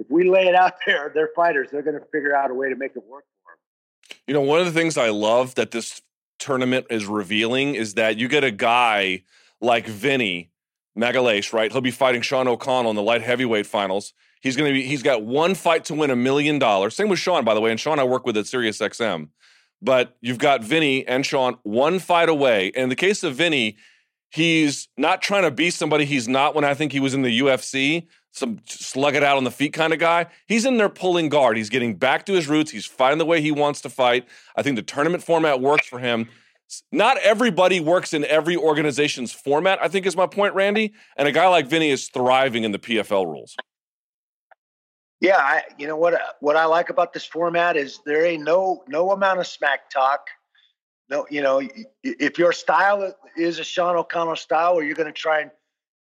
if we lay it out there, they're fighters. They're going to figure out a way to make it work for them. You know, one of the things I love that this tournament is revealing is that you get a guy like Vinny Magalhaes, right? He'll be fighting Sean O'Connell in the light heavyweight finals. He's going to be. He's got one fight to win a million dollars. Same with Sean, by the way. And Sean, I work with at SiriusXM. But you've got Vinny and Sean one fight away. And in the case of Vinny, he's not trying to be somebody he's not when I think he was in the UFC some slug it out on the feet kind of guy. He's in there pulling guard. He's getting back to his roots. He's fighting the way he wants to fight. I think the tournament format works for him. Not everybody works in every organization's format, I think is my point, Randy. And a guy like Vinny is thriving in the PFL rules. Yeah, I, you know what uh, what I like about this format is there ain't no no amount of smack talk. No, you know, if your style is a Sean O'Connell style, where you're going to try and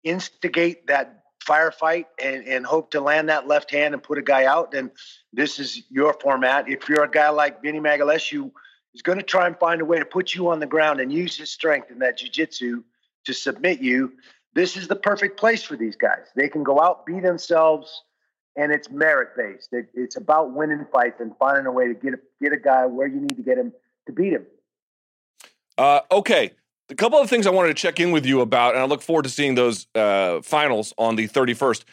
instigate that firefight and, and hope to land that left hand and put a guy out, then this is your format. If you're a guy like Vinny Magalhaes, is going to try and find a way to put you on the ground and use his strength in that jiu-jitsu to submit you, this is the perfect place for these guys. They can go out, be themselves, and it's merit based. It, it's about winning fights and finding a way to get a, get a guy where you need to get him to beat him. Uh, okay, a couple of things I wanted to check in with you about, and I look forward to seeing those uh, finals on the 31st.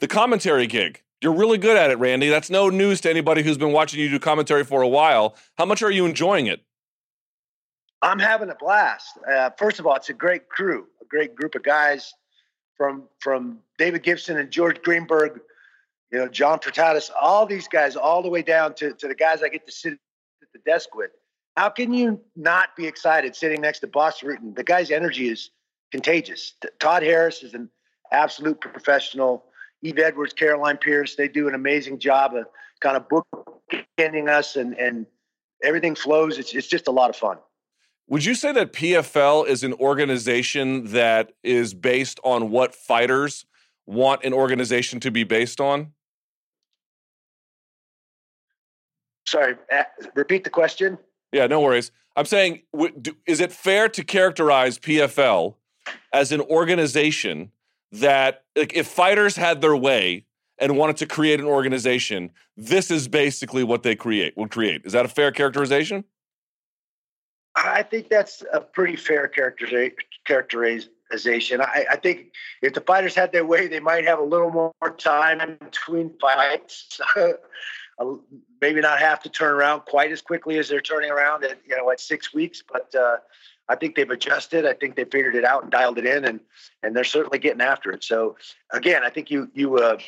The commentary gig. You're really good at it, Randy. That's no news to anybody who's been watching you do commentary for a while. How much are you enjoying it? I'm having a blast. Uh, first of all, it's a great crew, a great group of guys from from David Gibson and George Greenberg, you know, John Furtatis, all these guys, all the way down to, to the guys I get to sit at the desk with how can you not be excited sitting next to Bas Rutten? The guy's energy is contagious. Todd Harris is an absolute professional. Yves Edwards, Caroline Pearce, they do an amazing job of kind of bookending us and, and everything flows. It's, it's just a lot of fun. Would you say that PFL is an organization that is based on what fighters want an organization to be based on? Sorry, repeat the question. Yeah, no worries. I'm saying, is it fair to characterize PFL as an organization that, like, if fighters had their way and wanted to create an organization, this is basically what they create would create. Is that a fair characterization? I think that's a pretty fair characterization. I, I, think if the fighters had their way, they might have a little more time between fights. maybe not have to turn around quite as quickly as they're turning around at you know at six weeks, but uh, I think they've adjusted. I think they figured it out and dialed it in, and and they're certainly getting after it. So again, I think you you uh,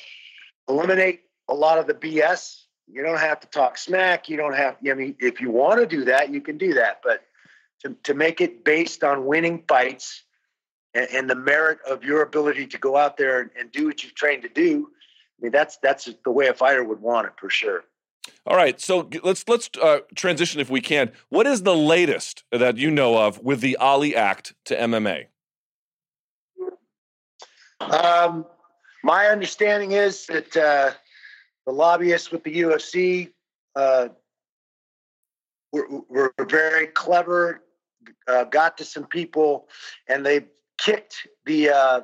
eliminate a lot of the BS. You don't have to talk smack. You don't have. I mean, if you want to do that, you can do that, but to to make it based on winning fights and, and the merit of your ability to go out there and, and do what you've trained to do mean, that's that's the way a fighter would want it for sure. All right, so let's let's uh, transition if we can. What is the latest that you know of with the Ali Act to MMA? Um, my understanding is that uh, the lobbyists with the UFC uh, were, were, very clever, uh, got to some people, and they kicked the uh,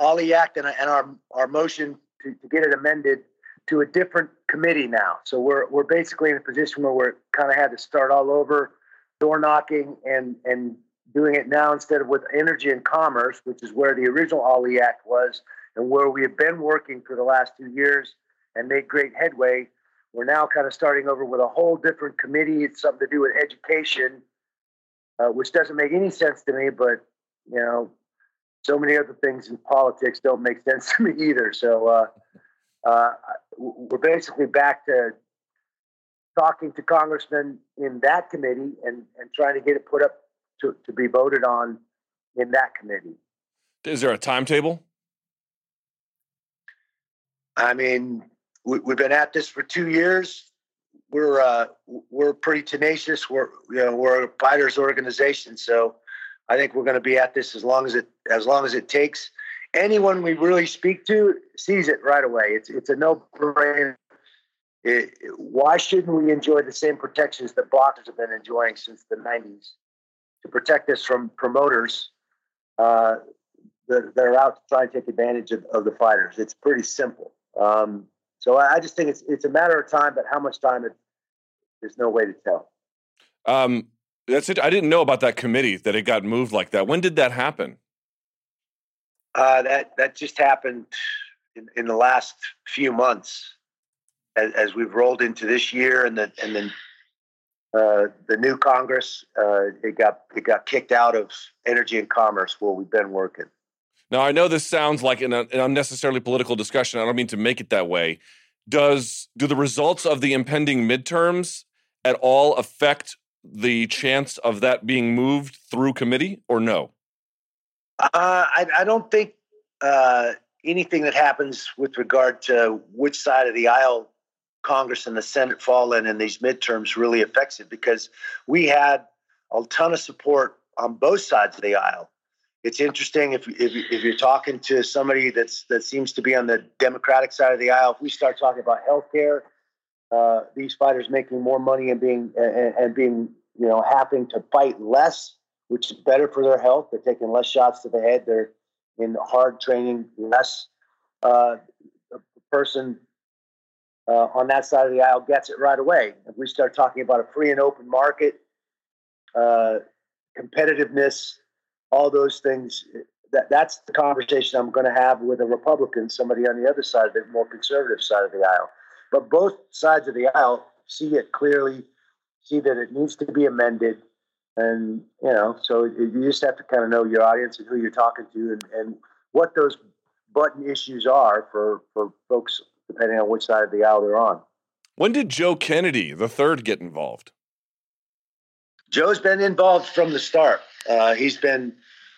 Ali Act and, and our our motion to, to get it amended to a different committee now. So we're we're basically in a position where we're kind of had to start all over, door knocking and and doing it now instead of with energy and commerce, which is where the original Ali Act was. and where we have been working for the last two years and made great headway, we're now kind of starting over with a whole different committee. It's something to do with education, uh, which doesn't make any sense to me, but you know, so many other things in politics don't make sense to me either. So uh, uh, we're basically back to talking to congressmen in that committee and, and trying to get it put up to, to be voted on in that committee. Is there a timetable? I mean, we, have been at this for two years. We're uh, we're pretty tenacious. We're you know we're a fighters organization, so I think we're going to be at this as long as it as long as it takes. Anyone we really speak to sees it right away. It's it's a no brainer. why shouldn't we enjoy the same protections that boxers have been enjoying since the 90s to protect us from promoters uh, that, that, are out to try and take advantage of, of the fighters? It's pretty simple. Um, so I, I, just think it's it's a matter of time, but how much time it, there's no way to tell. Um, that's it. I didn't know about that committee that it got moved like that. When did that happen? Uh, that that just happened in, in the last few months, as, as, we've rolled into this year, and then and then uh, the new Congress. Uh, it got it got kicked out of Energy and Commerce, where we've been working. Now I know this sounds like an, an unnecessarily political discussion. I don't mean to make it that way. Does do the results of the impending midterms at all affect the chance of that being moved through committee or no? Uh, I, I, don't think uh, anything that happens with regard to which side of the aisle Congress and the Senate fall in in these midterms really affects it because we had a ton of support on both sides of the aisle. It's interesting if, if, if you're talking to somebody that's that seems to be on the Democratic side of the aisle. If we start talking about health care uh, these fighters making more money and being and, and, being you know having to fight less, which is better for their health. They're taking less shots to the head. They're in hard training less. Uh, the person uh, on that side of the aisle gets it right away. If we start talking about a free and open market, uh, competitiveness, all those things, that, that's the conversation I'm going to have with a Republican, somebody on the other side, the more conservative side of the aisle. But both sides of the aisle see it clearly, see that it needs to be amended. And, you know, so you just have to kind of know your audience and who you're talking to and, and what those button issues are for, for folks, depending on which side of the aisle they're on. When did Joe Kennedy, the third, get involved? Joe's been involved from the start. Uh, he's been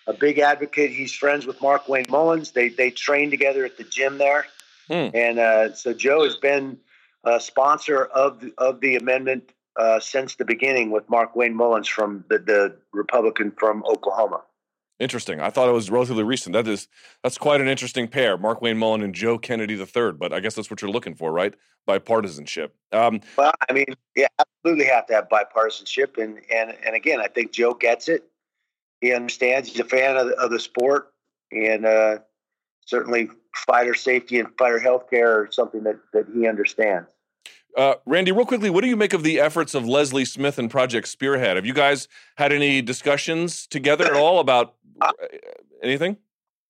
a big advocate. He's friends with Mark Wayne Mullins. They they train together at the gym there, hmm. and uh, so Joe has been a sponsor of the, of the amendment uh, since the beginning with Mark Wayne Mullins from the, the Republican from Oklahoma. Interesting. I thought it was relatively recent. That is that's quite an interesting pair, Markwayne Mullin and Joe Kennedy III. But I guess that's what you're looking for, right? Bipartisanship. Um, well, I mean, yeah, absolutely have to have bipartisanship, and and and again, I think Joe gets it. He understands. He's a fan of the, of the sport, and uh, certainly fighter safety and fighter health care are something that that he understands. Uh, Randy, real quickly, what do you make of the efforts of Leslie Smith and Project Spearhead? Have you guys had any discussions together at all about uh, anything?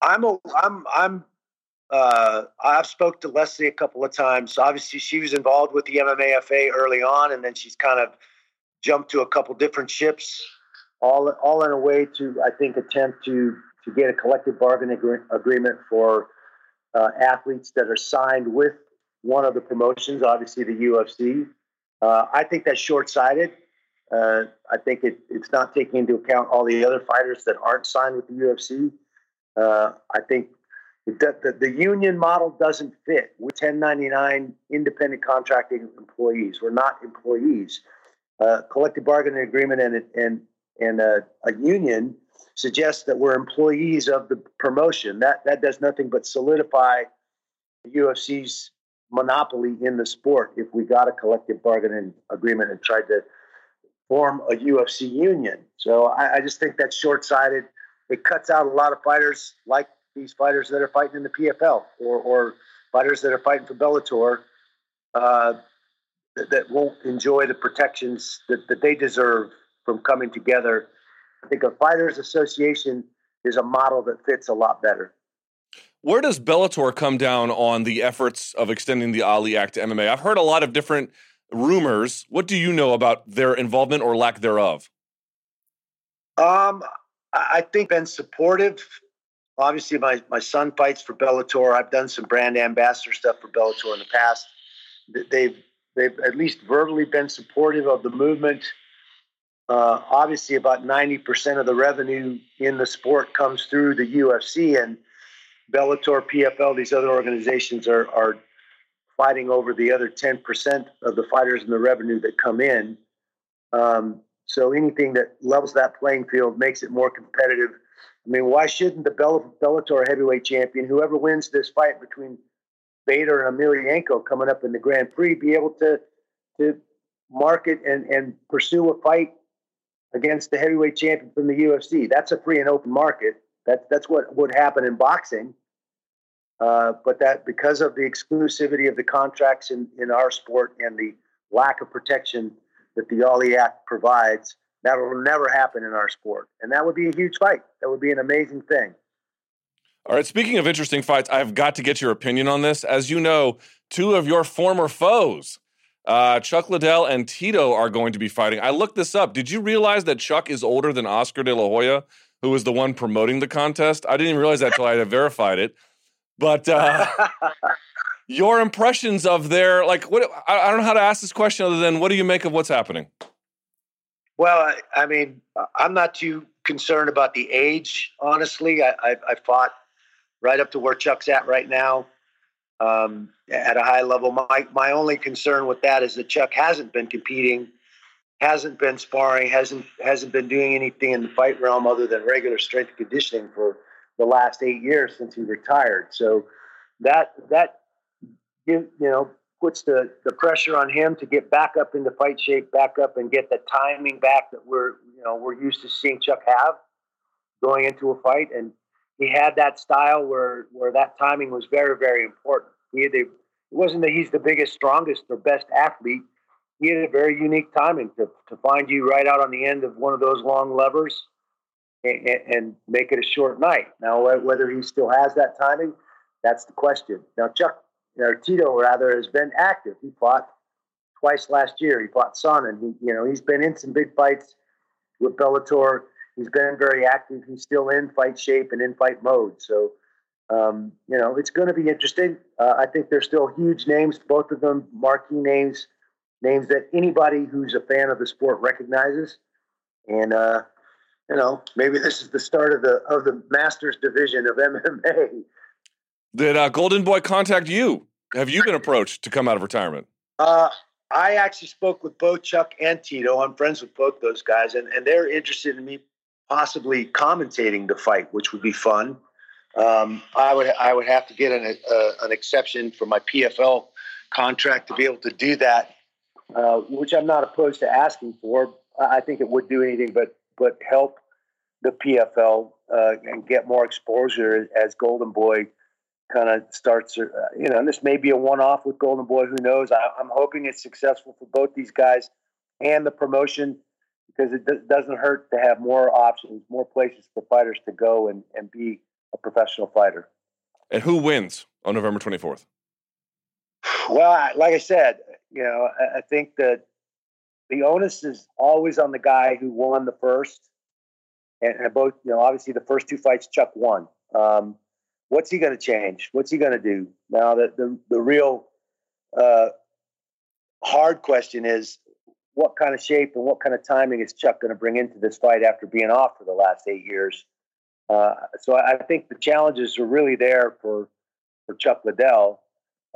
I'm a, I'm I'm uh, I've spoke to Leslie a couple of times. Obviously, she was involved with the MMAFA early on, and then she's kind of jumped to a couple different ships, all all in a way to I think attempt to to get a collective bargaining agreement for uh, athletes that are signed with one of the promotions, obviously the UFC. Uh, I think that's short sighted. Uh, I think it, it's not taking into account all the other fighters that aren't signed with the UFC. Uh, I think the, the, the, union model doesn't fit. We're 1099 independent contracting employees. We're not employees. Uh, collective bargaining agreement and, and, and a, a union suggests that we're employees of the promotion. That, that does nothing but solidify the UFC's monopoly in the sport if we got a collective bargaining agreement and tried to form a UFC union. So I, I just think that's short sighted. It cuts out a lot of fighters like these fighters that are fighting in the PFL or, or fighters that are fighting for Bellator uh, that, that, won't enjoy the protections that, that they deserve from coming together. I think a fighters association is a model that fits a lot better. Where does Bellator come down on the efforts of extending the Ali Act to MMA? I've heard a lot of different rumors. What do you know about their involvement or lack thereof? Um, I think been supportive. Obviously, my, my son fights for Bellator. I've done some brand ambassador stuff for Bellator in the past. They've they've at least verbally been supportive of the movement. Uh, obviously, about ninety percent of the revenue in the sport comes through the UFC, and Bellator, PFL, these other organizations are are fighting over the other ten percent of the fighters and the revenue that come in. Um, so anything that levels that playing field makes it more competitive. I mean, why shouldn't the Bellator heavyweight champion, whoever wins this fight between Bader and Emelianenko coming up in the Grand Prix, be able to to market and, and pursue a fight against the heavyweight champion from the UFC? That's a free and open market. That, that's what would happen in boxing. Uh, but that because of the exclusivity of the contracts in, in our sport and the lack of protection that the Ali Act provides, that will never happen in our sport. And that would be a huge fight. That would be an amazing thing. All right. Speaking of interesting fights, I've got to get your opinion on this. As you know, two of your former foes, uh, Chuck Liddell and Tito, are going to be fighting. I looked this up. Did you realize that Chuck is older than Oscar De La Hoya, who was the one promoting the contest? I didn't even realize that until I had verified it. But uh, your impressions of their like what I, don't know how to ask this question other than what do you make of what's happening? Well, I, I mean, I'm not too concerned about the age. Honestly, I, I, I fought right up to where Chuck's at right now um, at a high level. My my only concern with that is that Chuck hasn't been competing, hasn't been sparring, hasn't hasn't been doing anything in the fight realm other than regular strength conditioning for the last eight years since he retired. So that that you know puts the the pressure on him to get back up into fight shape, back up and get the timing back that we're you know we're used to seeing Chuck have going into a fight and he had that style where where that timing was very very important. He had a, it wasn't that he's the biggest, strongest, or best athlete. He had a very unique timing to to find you right out on the end of one of those long levers and, and make it a short night. Now, whether he still has that timing, that's the question. Now, Chuck or Tito rather has been active. He fought twice last year. He fought Son, and he you know he's been in some big fights with Bellator he's been very active. He's still in fight shape and in fight mode. So, um, you know, it's going to be interesting. Uh, I think they're still huge names, both of them marquee names, names that anybody who's a fan of the sport recognizes. And, uh, you know, maybe this is the start of the of the Masters division of MMA. Did uh, Golden Boy contact you? Have you been approached to come out of retirement? Uh, I actually spoke with both Chuck and Tito. I'm friends with both those guys, and, and they're interested in me possibly commentating the fight, which would be fun. Um, I would I would have to get an uh, an exception for my PFL contract to be able to do that, uh, which I'm not opposed to asking for. I think it would do anything but but help the PFL uh, and get more exposure as Golden Boy kind of starts. Uh, you know, and this may be a one off with Golden Boy. Who knows? I, I'm hoping it's successful for both these guys and the promotion because it d- doesn't hurt to have more options, more places for fighters to go and, and be a professional fighter. And who wins on November 24th? Well, like I said, you know, I, I think that the onus is always on the guy who won the first. And, and both, you know, obviously the first two fights, Chuck won. Um, what's he going to change? What's he going to do? Now, the, the, the real uh, hard question is what kind of shape and what kind of timing is Chuck going to bring into this fight after being off for the last eight years? Uh, so I think the challenges are really there for for Chuck Liddell.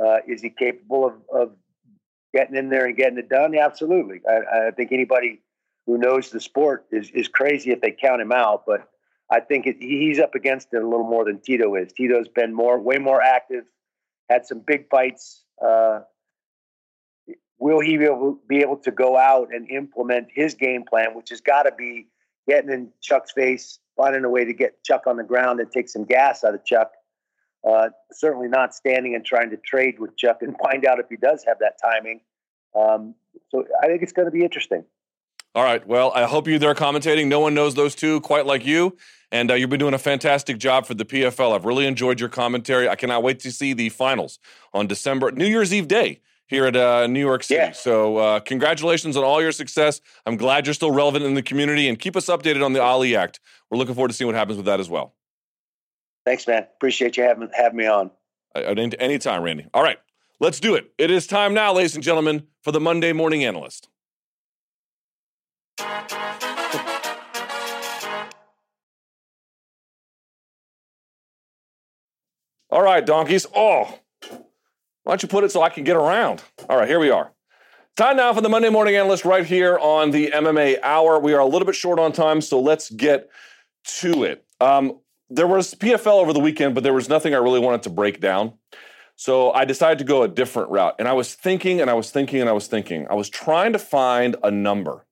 Uh, is he capable of, of getting in there and getting it done? Absolutely. I, I, think anybody who knows the sport is is crazy if they count him out. But I think it, he's up against it a little more than Tito is. Tito's been more, way more active, had some big fights. Uh, will he be able, be able to go out and implement his game plan, which has got to be getting in Chuck's face, finding a way to get Chuck on the ground and take some gas out of Chuck. Uh, certainly not standing and trying to trade with Chuck and find out if he does have that timing. Um, so I think it's going to be interesting. All right. Well, I hope you're there commentating. No one knows those two quite like you. And uh, you've been doing a fantastic job for the PFL. I've really enjoyed your commentary. I cannot wait to see the finals on December, New Year's Eve day here at uh, New York City. Yeah. So, uh, congratulations on all your success. I'm glad you're still relevant in the community and keep us updated on the Ali Act. We're looking forward to seeing what happens with that as well. Thanks, man. Appreciate you having, having me on. Any time, Randy. All right, let's do it. It is time now, ladies and gentlemen, for the Monday Morning Analyst. All right, donkeys. Oh, why don't you put it so I can get around? All right, here we are. Time now for the Monday Morning Analyst right here on the MMA Hour. We are a little bit short on time, so let's get to it. Um, there was PFL over the weekend, but there was nothing I really wanted to break down. So I decided to go a different route. And I was thinking and I was thinking and I was thinking. I was trying to find a number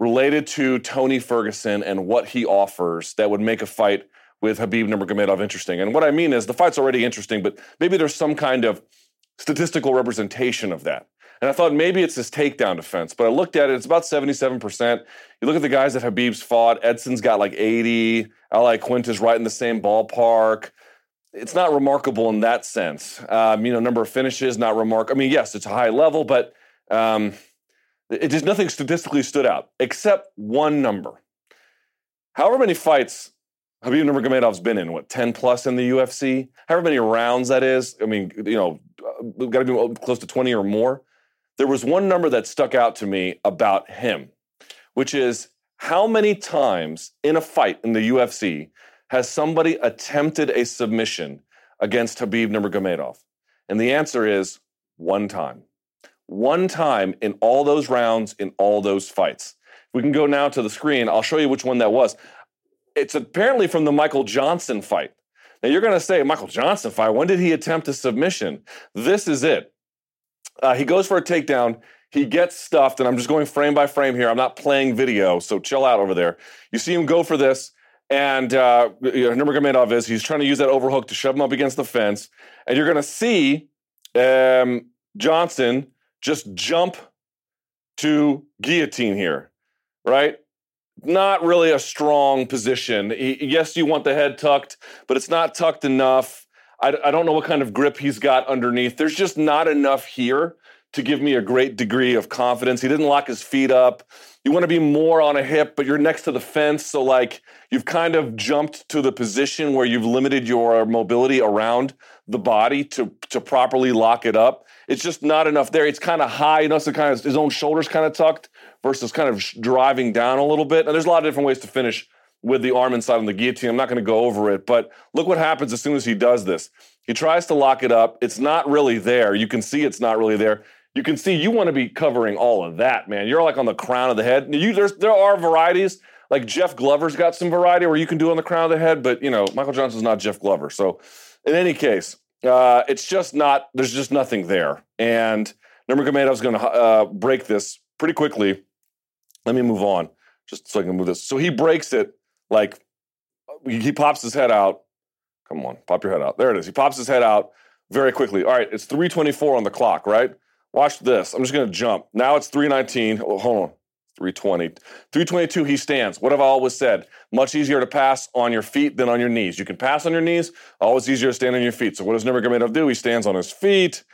related to Tony Ferguson and what he offers that would make a fight with Khabib Nurmagomedov interesting. And what I mean is the fight's already interesting, but maybe there's some kind of statistical representation of that. And I thought maybe it's his takedown defense, but I looked at it, it's about 77%. You look at the guys that Khabib's fought, Edson's got like 80, Al Iaquinta's right in the same ballpark. It's not remarkable in that sense. Um, you know, number of finishes, not remarkable. I mean, yes, it's a high level, but um, it just nothing statistically stood out except one number. However many fights Khabib Nurmagomedov's been in what ten plus in the UFC. However many rounds that is. I mean, you know, uh, got to be close to twenty or more. There was one number that stuck out to me about him, which is how many times in a fight in the UFC has somebody attempted a submission against Khabib Nurmagomedov? And the answer is one time. One time in all those rounds, in all those fights. We can go now to the screen. I'll show you which one that was it's apparently from the Michael Johnson fight. Now you're going to say, Michael Johnson fight, when did he attempt a submission? This is it. Uh, he goes for a takedown. He gets stuffed, and I'm just going frame by frame here. I'm not playing video, so chill out over there. You see him go for this, and uh, you know, Nurmagomedov is he's trying to use that overhook to shove him up against the fence, and you're going to see um, Johnson just jump to guillotine here, right? not really a strong position. He, yes, you want the head tucked, but it's not tucked enough. I, I don't know what kind of grip he's got underneath. There's just not enough here to give me a great degree of confidence. He didn't lock his feet up. You want to be more on a hip, but you're next to the fence. So, like, you've kind of jumped to the position where you've limited your mobility around the body to, to properly lock it up. It's just not enough there. It's kind of high. You know, so kind of his own shoulders kind of tucked versus kind of driving down a little bit. And there's a lot of different ways to finish with the arm inside on the guillotine. I'm not going to go over it, but look what happens as soon as he does this. He tries to lock it up. It's not really there. You can see it's not really there. You can see you want to be covering all of that, man. You're like on the crown of the head. You, there's, there are varieties. Like Jeff Glover's got some variety where you can do on the crown of the head, but you know Michael Johnson's not Jeff Glover. So, in any case, uh, it's just not. There's just nothing there. And Nurmagomedov's going to uh, break this pretty quickly let me move on just so I can move this. So he breaks it like he pops his head out. Come on, pop your head out. There it is. He pops his head out very quickly. All right, it's 324 on the clock, right? Watch this. I'm just going to jump. Now it's 319. Oh, hold on. 320. 322, he stands. What have I always said? Much easier to pass on your feet than on your knees. You can pass on your knees, always easier to stand on your feet. So what does Nurmagomedov do? He stands on his feet.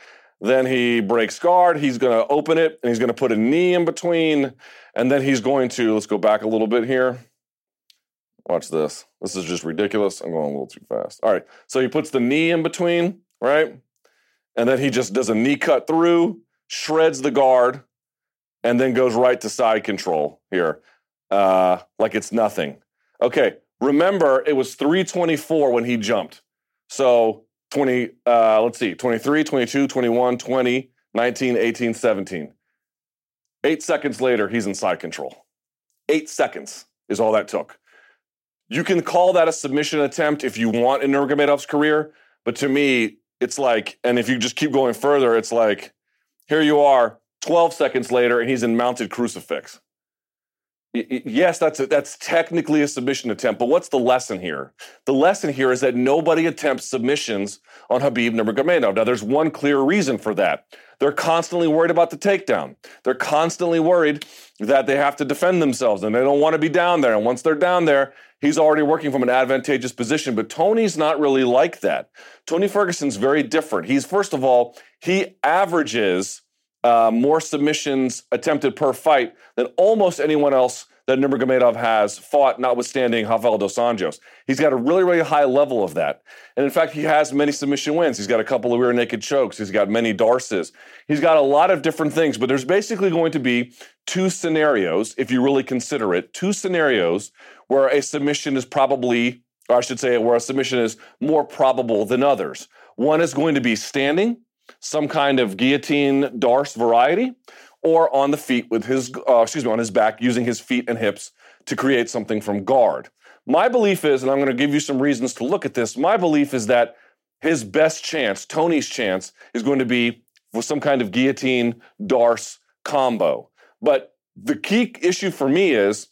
Then he breaks guard. He's going to open it and he's going to put a knee in between. And then he's going to, let's go back a little bit here. Watch this. This is just ridiculous. I'm going a little too fast. All right. So he puts the knee in between, right? And then he just does a knee cut through, shreds the guard, and then goes right to side control here, uh, like it's nothing. Okay. Remember, it was 324 when he jumped. So 20, uh, let's see, 23, 22, 21, 20, 19, 18, 17. Eight seconds later, he's in side control. Eight seconds is all that took. You can call that a submission attempt if you want in Nurmagomedov's career, but to me, it's like, and if you just keep going further, it's like, here you are, 12 seconds later, and he's in mounted crucifix. Yes, that's a, that's technically a submission attempt, but what's the lesson here? The lesson here is that nobody attempts submissions on Khabib Nurmagomedov. Now, there's one clear reason for that. They're constantly worried about the takedown. They're constantly worried that they have to defend themselves and they don't want to be down there. And once they're down there, he's already working from an advantageous position. But Tony's not really like that. Tony Ferguson's very different. He's first of all, he averages uh, more submissions attempted per fight than almost anyone else that Nurmagomedov has fought, notwithstanding Rafael dos Anjos. He's got a really, really high level of that. And in fact, he has many submission wins. He's got a couple of rear naked chokes. He's got many D'Arces. He's got a lot of different things, but there's basically going to be two scenarios, if you really consider it, two scenarios where a submission is probably, or I should say, where a submission is more probable than others. One is going to be standing, some kind of guillotine D'Arce variety, or on the feet with his, uh, excuse me, on his back using his feet and hips to create something from guard. My belief is, and I'm going to give you some reasons to look at this, my belief is that his best chance, Tony's chance, is going to be with some kind of guillotine D'Arce combo. But the key issue for me is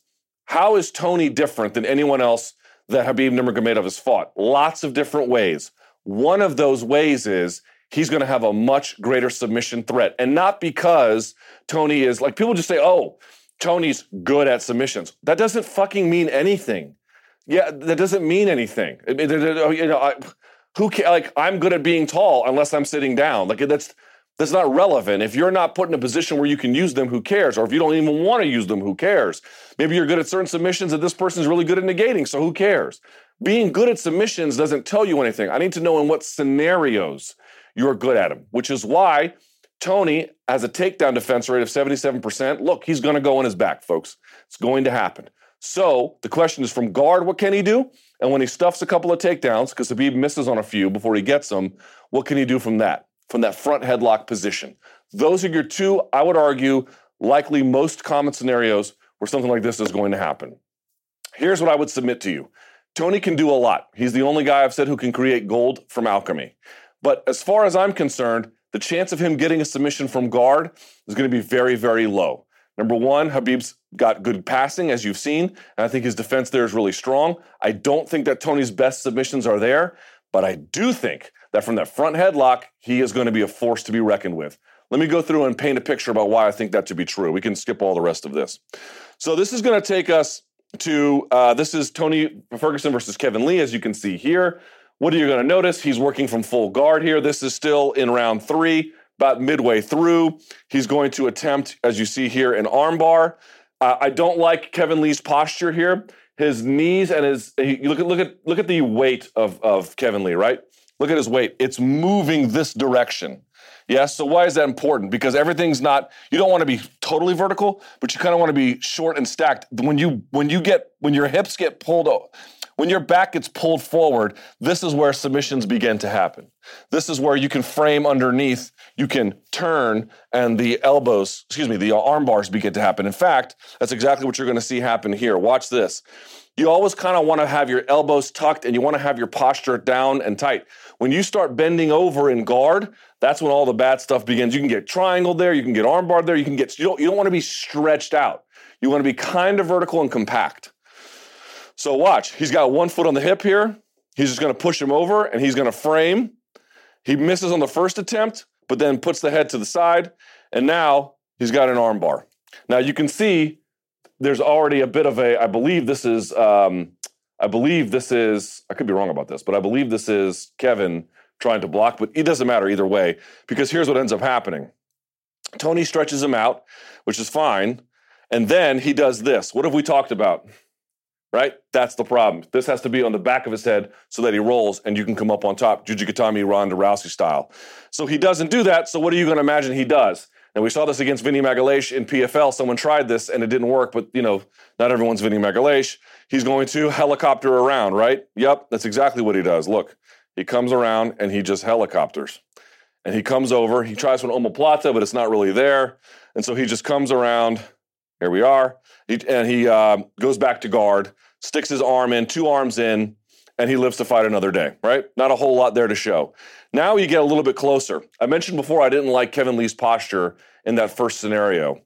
how is Tony different than anyone else that Khabib Nurmagomedov has fought? Lots of different ways. One of those ways is he's going to have a much greater submission threat. And not because Tony is like people just say, oh, Tony's good at submissions. That doesn't fucking mean anything. Yeah, that doesn't mean anything. You know, I, who can, like I'm good at being tall unless I'm sitting down. Like that's that's not relevant. If you're not put in a position where you can use them, who cares? Or if you don't even want to use them, who cares? Maybe you're good at certain submissions and this person's really good at negating, so who cares? Being good at submissions doesn't tell you anything. I need to know in what scenarios you're good at him, which is why Tony has a takedown defense rate of 77%. Look, he's going to go on his back, folks. It's going to happen. So the question is from guard, what can he do? And when he stuffs a couple of takedowns, because Khabib misses on a few before he gets them, what can he do from that? From that front headlock position. Those are your two, I would argue, likely most common scenarios where something like this is going to happen. Here's what I would submit to you Tony can do a lot. He's the only guy I've said who can create gold from alchemy. But as far as I'm concerned, the chance of him getting a submission from guard is going to be very, very low. Number one, Khabib's got good passing, as you've seen, and I think his defense there is really strong. I don't think that Tony's best submissions are there, but I do think that from that front headlock, he is going to be a force to be reckoned with. Let me go through and paint a picture about why I think that to be true. We can skip all the rest of this. So this is going to take us to uh, this is Tony Ferguson versus Kevin Lee, as you can see here. What are you going to notice? He's working from full guard here. This is still in round three, about midway through. He's going to attempt, as you see here, an armbar. Uh, I don't like Kevin Lee's posture here. His knees and his he, look at look at look at the weight of of Kevin Lee, right? Look at his weight. It's moving this direction. Yes. So why is that important? Because everything's not. You don't want to be totally vertical, but you kind of want to be short and stacked. When you when you get when your hips get pulled when your back gets pulled forward, this is where submissions begin to happen. This is where you can frame underneath, you can turn, and the elbows, excuse me, the arm bars begin to happen. In fact, that's exactly what you're going to see happen here. Watch this. You always kind of want to have your elbows tucked and you want to have your posture down and tight. When you start bending over in guard, that's when all the bad stuff begins. You can get triangle there, you can get armbar there, you can get you don't, you don't want to be stretched out. You want to be kind of vertical and compact. So watch, he's got one foot on the hip here. He's just going to push him over and he's going to frame. He misses on the first attempt, but then puts the head to the side. And now he's got an armbar. Now you can see there's already a bit of a, I believe this is, um, I believe this is, I could be wrong about this, but I believe this is Kevin trying to block, but it doesn't matter either way because here's what ends up happening. Tony stretches him out, which is fine. And then he does this. What have we talked about? Right? That's the problem. This has to be on the back of his head so that he rolls and you can come up on top, Jujigatami Ronda Rousey style. So he doesn't do that. So what are you going to imagine he does? And we saw this against Vinny Magalhaes in PFL. Someone tried this and it didn't work, but you know, not everyone's Vinny Magalhaes. He's going to helicopter around, right? Yep, that's exactly what he does. Look, he comes around and he just helicopters. And he comes over, he tries for an omoplata, but it's not really there. And so he just comes around. Here we are he, and he uh, goes back to guard, sticks his arm in, two arms in, and he lives to fight another day, right? Not a whole lot there to show. Now you get a little bit closer. I mentioned before I didn't like Kevin Lee's posture in that first scenario.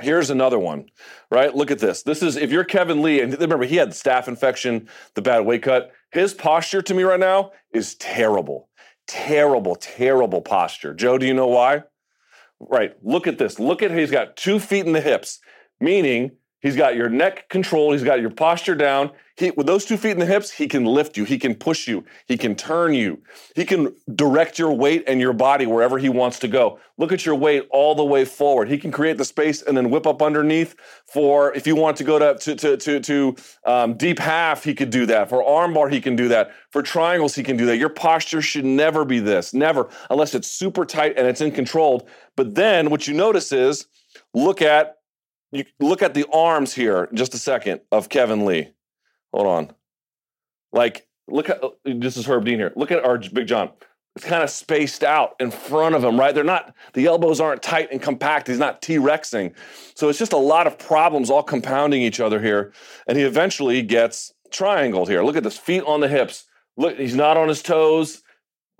Here's another one, right? Look at this. This is if you're Kevin Lee, and remember he had the staph infection, the bad weight cut. His posture to me right now is terrible, terrible, terrible posture. Joe, do you know why? Right. Look at this. Look at he's got two feet in the hips, meaning He's got your neck controlled. He's got your posture down. He, with those two feet in the hips, he can lift you. He can push you. He can turn you. He can direct your weight and your body wherever he wants to go. Look at your weight all the way forward. He can create the space and then whip up underneath for if you want to go to to to to, to um, deep half. He could do that. For armbar, he can do that. For triangles, he can do that. Your posture should never be this, never, unless it's super tight and it's in controlled. But then what you notice is, look at you look at the arms here just a second of Kevin Lee. Hold on. Like, look at this is Herb Dean here. Look at our Big John. It's kind of spaced out in front of him, right? They're not, the elbows aren't tight and compact. He's not T Rexing. So it's just a lot of problems all compounding each other here. And he eventually gets triangled here. Look at this feet on the hips. Look, he's not on his toes,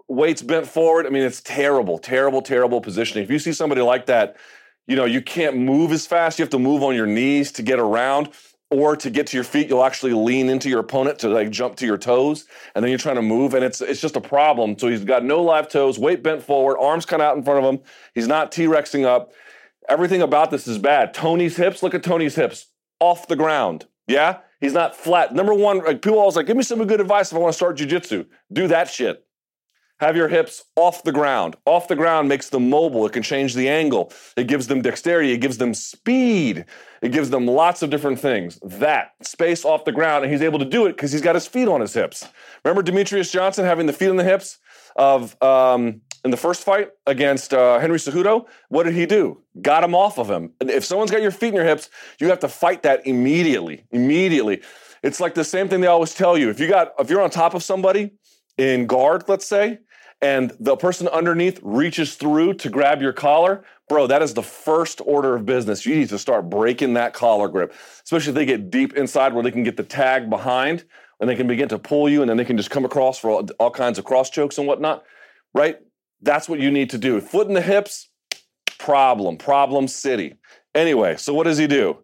weights bent forward. I mean, it's terrible, terrible, terrible positioning. If you see somebody like that, you know, you can't move as fast. You have to move on your knees to get around or to get to your feet, you'll actually lean into your opponent to like jump to your toes, and then you're trying to move, and it's it's just a problem. So he's got no live toes, weight bent forward, arms kind of out in front of him. He's not T-rexing up. Everything about this is bad. Tony's hips, look at Tony's hips off the ground. Yeah, he's not flat. Number one, like people always like, give me some good advice if I want to start jujitsu. Do that shit. Have your hips off the ground. Off the ground makes them mobile. It can change the angle. It gives them dexterity. It gives them speed. It gives them lots of different things. That space off the ground, and he's able to do it because he's got his feet on his hips. Remember Demetrious Johnson having the feet on the hips of um, in the first fight against uh, Henry Cejudo? What did he do? Got him off of him. If someone's got your feet in your hips, you have to fight that immediately. Immediately. It's like the same thing they always tell you. If you got if you're on top of somebody in guard, let's say, and the person underneath reaches through to grab your collar, bro, that is the first order of business. You need to start breaking that collar grip, especially if they get deep inside where they can get the tag behind and they can begin to pull you and then they can just come across for all, all kinds of cross chokes and whatnot, right? That's what you need to do. Foot in the hips, problem, problem city. Anyway, so what does he do?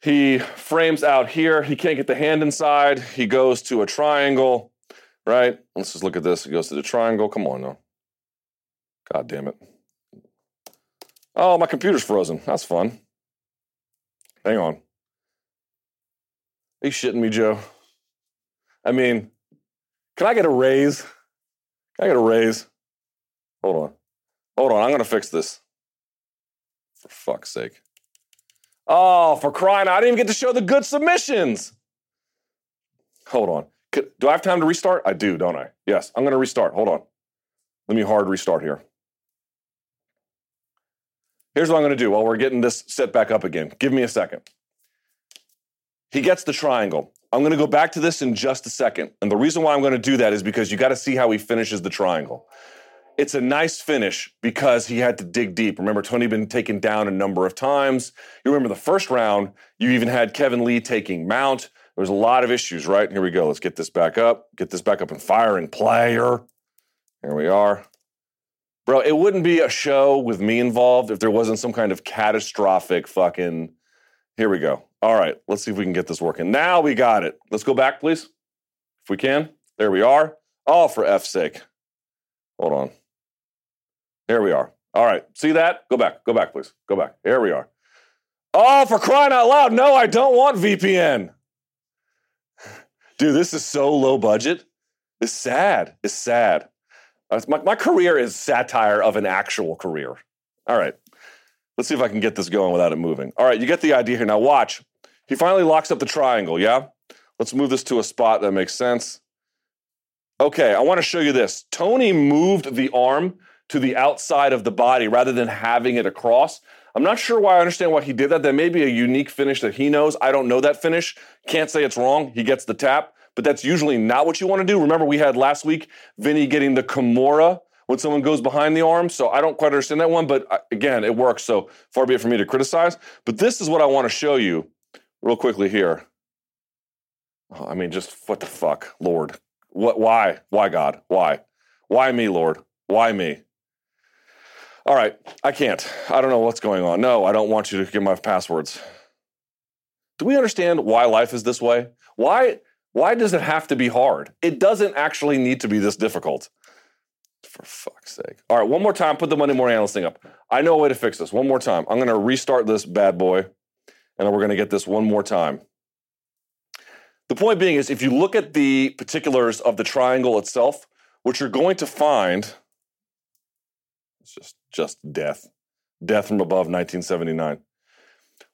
He frames out here. He can't get the hand inside. He goes to a triangle right? Let's just look at this. It goes to the triangle. Come on now. God damn it. Oh, my computer's frozen. That's fun. Hang on. Are you shitting me, Joe? I mean, can I get a raise? Can I get a raise? Hold on. Hold on. I'm going to fix this. For fuck's sake. Oh, for crying. I didn't even get to show the good submissions. Hold on. Do I have time to restart? I do, don't I? Yes, I'm going to restart. Hold on. Let me hard restart here. Here's what I'm going to do while we're getting this set back up again. Give me a second. He gets the triangle. I'm going to go back to this in just a second. And the reason why I'm going to do that is because you got to see how he finishes the triangle. It's a nice finish because he had to dig deep. Remember, Tony been taken down a number of times. You remember the first round, you even had Kevin Lee taking mount. There's a lot of issues, right? Here we go. Let's get this back up. Get this back up and firing player. Here we are. Bro, it wouldn't be a show with me involved if there wasn't some kind of catastrophic fucking. Here we go. All right, let's see if we can get this working. Now we got it. Let's go back, please. If we can. There we are. Oh, for F's sake. Hold on. Here we are. All right. See that? Go back. Go back, please. Go back. Here we are. Oh, for crying out loud. No, I don't want VPN. Dude, this is so low budget. It's sad. It's sad. Uh, my, my career is satire of an actual career. All right. Let's see if I can get this going without it moving. All right, you get the idea here. Now, watch. He finally locks up the triangle, yeah? Let's move this to a spot that makes sense. Okay, I want to show you this. Tony moved the arm to the outside of the body rather than having it across. I'm not sure why I understand why he did that. That may be a unique finish that he knows. I don't know that finish. Can't say it's wrong. He gets the tap, but that's usually not what you want to do. Remember, we had last week Vinny getting the Kimura when someone goes behind the arm. So I don't quite understand that one, but uh, again, it works. So far be it for me to criticize. But this is what I want to show you real quickly here. Oh, I mean, just what the fuck, Lord? What? Why? Why God? Why? Why me, Lord? Why me? All right, I can't. I don't know what's going on. No, I don't want you to give my passwords. Do we understand why life is this way? Why why does it have to be hard? It doesn't actually need to be this difficult. For fuck's sake. All right, one more time, put the Monday morning analyst thing up. I know a way to fix this. One more time. I'm going to restart this bad boy, and then we're going to get this one more time. The point being is if you look at the particulars of the triangle itself, what you're going to find it's just just death. Death from above 1979.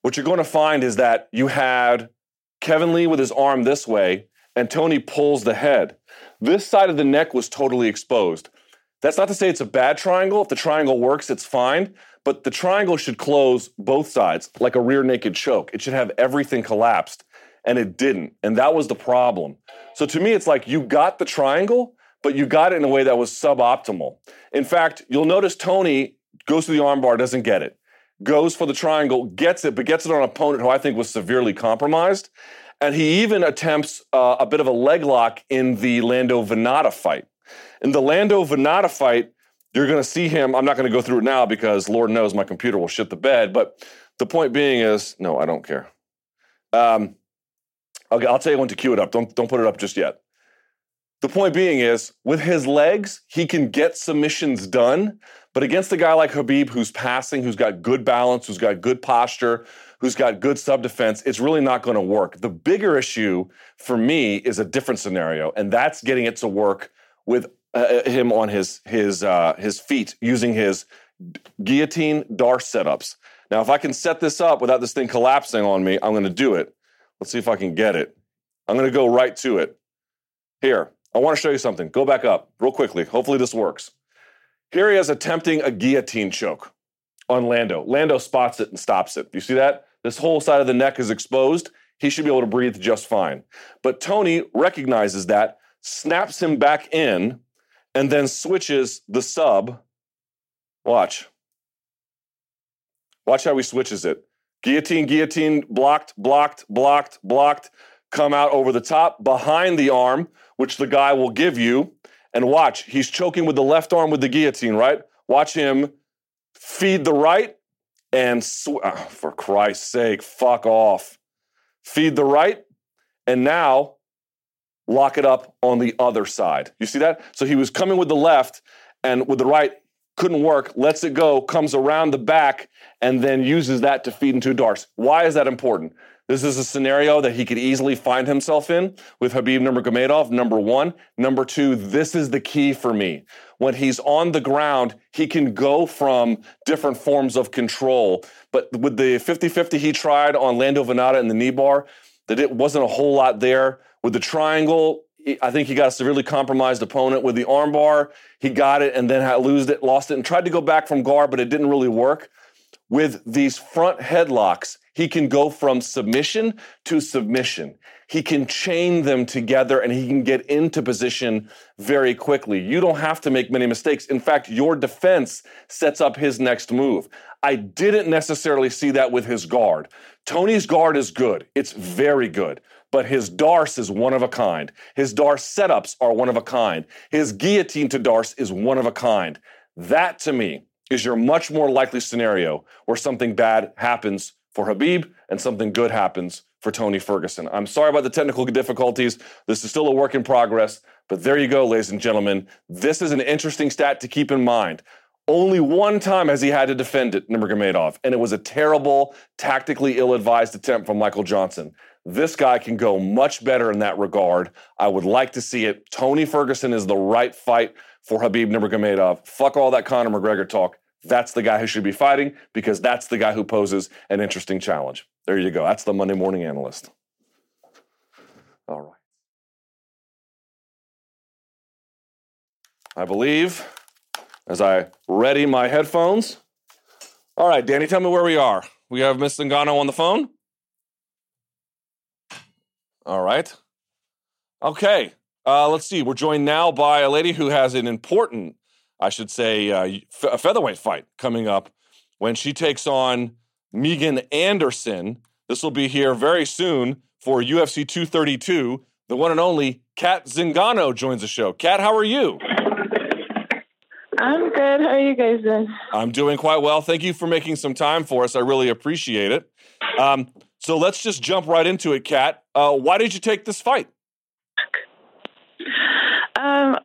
What you're going to find is that you had Kevin Lee with his arm this way and Tony pulls the head. This side of the neck was totally exposed. That's not to say it's a bad triangle. If the triangle works, it's fine. But the triangle should close both sides like a rear naked choke. It should have everything collapsed, and it didn't. And that was the problem. So to me, it's like you got the triangle, but you got it in a way that was suboptimal. In fact, you'll notice Tony goes to the armbar, doesn't get it, goes for the triangle, gets it, but gets it on an opponent who I think was severely compromised. And he even attempts uh, a bit of a leg lock in the Lando Vannata fight. In the Lando Vannata fight, you're going to see him. I'm not going to go through it now because Lord knows my computer will shit the bed. But the point being is, no, I don't care. Um, okay, I'll tell you when to cue it up. Don't don't put it up just yet. The point being is, with his legs, he can get submissions done. But against a guy like Khabib, who's passing, who's got good balance, who's got good posture, who's got good sub defense, it's really not going to work. The bigger issue for me is a different scenario, and that's getting it to work with uh, uh him on his his uh, his feet using his guillotine D'Arce setups. Now, if I can set this up without this thing collapsing on me, I'm going to do it. Let's see if I can get it. I'm going to go right to it. Here, I want to show you something. Go back up real quickly. Hopefully, this works. Here he is attempting a guillotine choke on Lando. Lando spots it and stops it. You see that? This whole side of the neck is exposed. He should be able to breathe just fine. But Tony recognizes that, snaps him back in, and then switches the sub. Watch. Watch how he switches it. Guillotine, guillotine, blocked, blocked, blocked, blocked. Come out over the top, behind the arm, which the guy will give you. And watch, he's choking with the left arm with the guillotine, right? Watch him feed the right and, sw- oh, for Christ's sake, fuck off. Feed the right and now lock it up on the other side. You see that? So he was coming with the left and with the right, couldn't work, lets it go, comes around the back, and then uses that to feed into D'Arce. Why is that important? This is a scenario that he could easily find himself in with Khabib Nurmagomedov, number one. Number two, this is the key for me. When he's on the ground, he can go from different forms of control. But with the 50-50 he tried on Lando Vannata in the knee bar, that it wasn't a whole lot there. With the triangle, I think he got a severely compromised opponent with the armbar. He got it and then lost it, lost it, and tried to go back from guard, but it didn't really work. With these front headlocks, he can go from submission to submission. He can chain them together and he can get into position very quickly. You don't have to make many mistakes. In fact, your defense sets up his next move. I didn't necessarily see that with his guard. Tony's guard is good, it's very good, but his D'Arce is one of a kind. His D'Arce setups are one of a kind. His guillotine to D'Arce is one of a kind. That to me is your much more likely scenario where something bad happens for Khabib, and something good happens for Tony Ferguson. I'm sorry about the technical difficulties. This is still a work in progress, but there you go, ladies and gentlemen. This is an interesting stat to keep in mind. Only one time has he had to defend it, Nurmagomedov, and it was a terrible, tactically ill-advised attempt from Michael Johnson. This guy can go much better in that regard. I would like to see it. Tony Ferguson is the right fight for Khabib Nurmagomedov. Fuck all that Conor McGregor talk. That's the guy who should be fighting because that's the guy who poses an interesting challenge. There you go. That's the Monday morning analyst. All right. I believe as I ready my headphones. All right, Danny, tell me where we are. We have Miss Zingano on the phone. All right. Okay. Uh, let's see. We're joined now by a lady who has an important I should say, uh, a featherweight fight coming up when she takes on Megan Anderson. This will be here very soon for UFC 232. The one and only Cat Zingano joins the show. Cat, how are you? I'm good. How are you guys doing? I'm doing quite well. Thank you for making some time for us. I really appreciate it. Um, so let's just jump right into it, Cat. Uh, why did you take this fight? Um,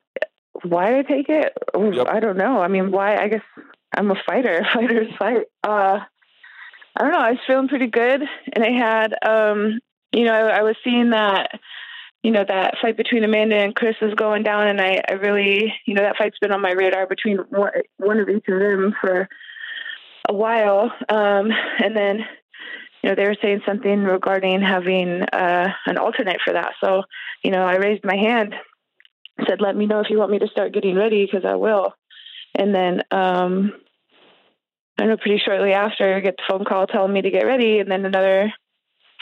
why did I take it? Yep. I don't know. I mean, why? I guess I'm a fighter. Fighters fight. Uh, I don't know. I was feeling pretty good, and I had, um, you know, I, I was seeing that you know, that fight between Amanda and Chris is going down. And I, I really, you know, that fight's been on my radar between one, one of each of them for a while. Um, and then, you know, they were saying something regarding having uh, an alternate for that. So, you know, I raised my hand, said, let me know if you want me to start getting ready because I will. And then, um, I know pretty shortly after, I get the phone call telling me to get ready. And then another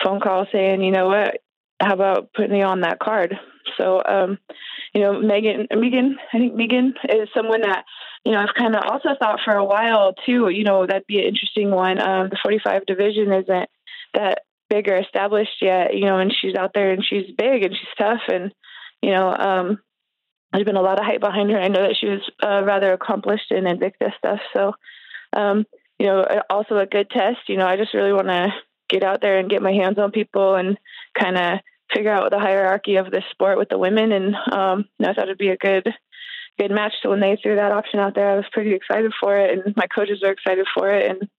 phone call saying, you know what, how about putting me on that card? So, um, you know, Megan, Megan, I think Megan is someone that, you know, I've kind of also thought for a while too, you know, that'd be an interesting one. Um, the 45 division isn't that big or established yet, you know, and she's out there and she's big and she's tough. And, you know, um, there's been a lot of hype behind her. I know that she was uh, rather accomplished in Invicta stuff. So, um, you know, also a good test. You know, I just really want to get out there and get my hands on people and kind of figure out the hierarchy of this sport with the women. And um, I thought it'd be a good good match. So when they threw that option out there, I was pretty excited for it, and my coaches were excited for it, and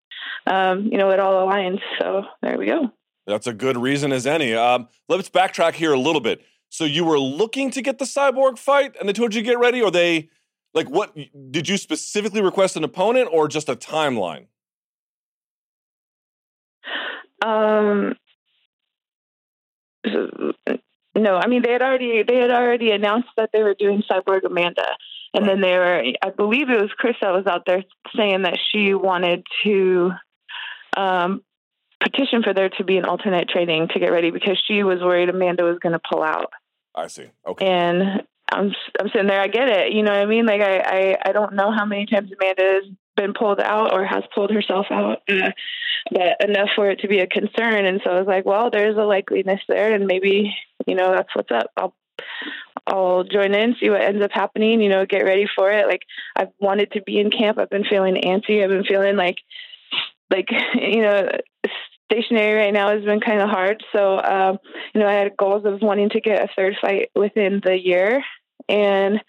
um, you know it all aligns. So there we go. That's a good reason as any. Um, let's backtrack here a little bit. So you were looking to get the cyborg fight, and they told you to get ready, or they like what? Did you specifically request an opponent, or just a timeline? Um, no, I mean they had already they had already announced that they were doing Cyborg Amanda, and right. then they were I believe it was Chris that was out there saying that she wanted to um, petition for there to be an alternate training to get ready because she was worried Amanda was going to pull out. I see. Okay. And I'm I'm sitting there. I get it. You know what I mean? Like I I, I don't know how many times Amanda has been pulled out or has pulled herself out, uh, but enough for it to be a concern. And so I was like, well, there's a likeliness there, and maybe you know that's what's up. I'll I'll join in, see what ends up happening. You know, get ready for it. Like I've wanted to be in camp. I've been feeling antsy. I've been feeling like like you know stationary right now has been kind of hard. So, um, you know, I had goals of wanting to get a third fight within the year. And,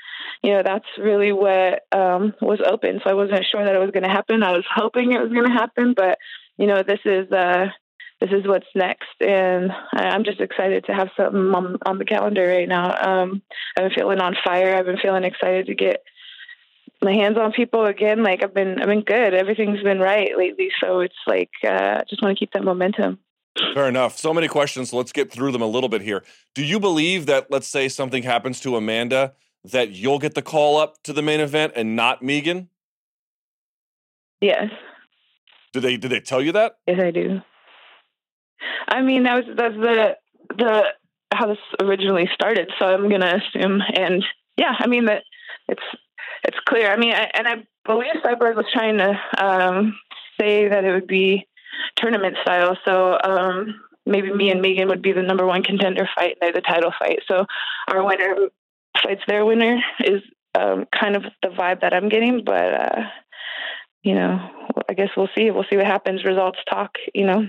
you know, that's really what um, was open. So I wasn't sure that it was going to happen. I was hoping it was going to happen, but, you know, this is, uh, this is what's next. And I'm just excited to have something on, on the calendar right now. Um, I've been feeling on fire. I've been feeling excited to get my hands on people again. Like I've been, I've been good. Everything's been right lately. So it's like, uh, just want to keep that momentum. Fair enough. So many questions. Let's get through them a little bit here. Do you believe that, let's say something happens to Amanda, that you'll get the call up to the main event and not Megan? Yes. Did they did they tell you that? Yes, I do. I mean, that was that's the the how this originally started. So I'm gonna assume, and yeah, I mean that it's it's clear. I mean, I, and I believe Cyborg was trying to um, say that it would be tournament style. So um, maybe me and Megan would be the number one contender fight, and they're the title fight. So our winner fights their winner is um, kind of the vibe that I'm getting. But uh, you know, I guess we'll see. We'll see what happens. Results talk. You know.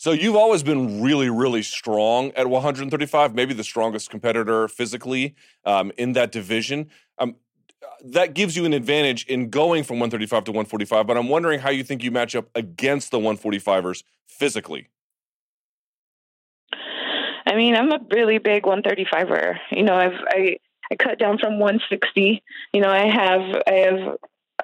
So you've always been really, really strong at 135, maybe the strongest competitor physically um, in that division. That gives you an advantage in going from 135 to 145. But I'm wondering how you think you match up against the 145ers physically. I mean, I'm a really big 135er. You know, I've I I cut down from 160. You know, I have I have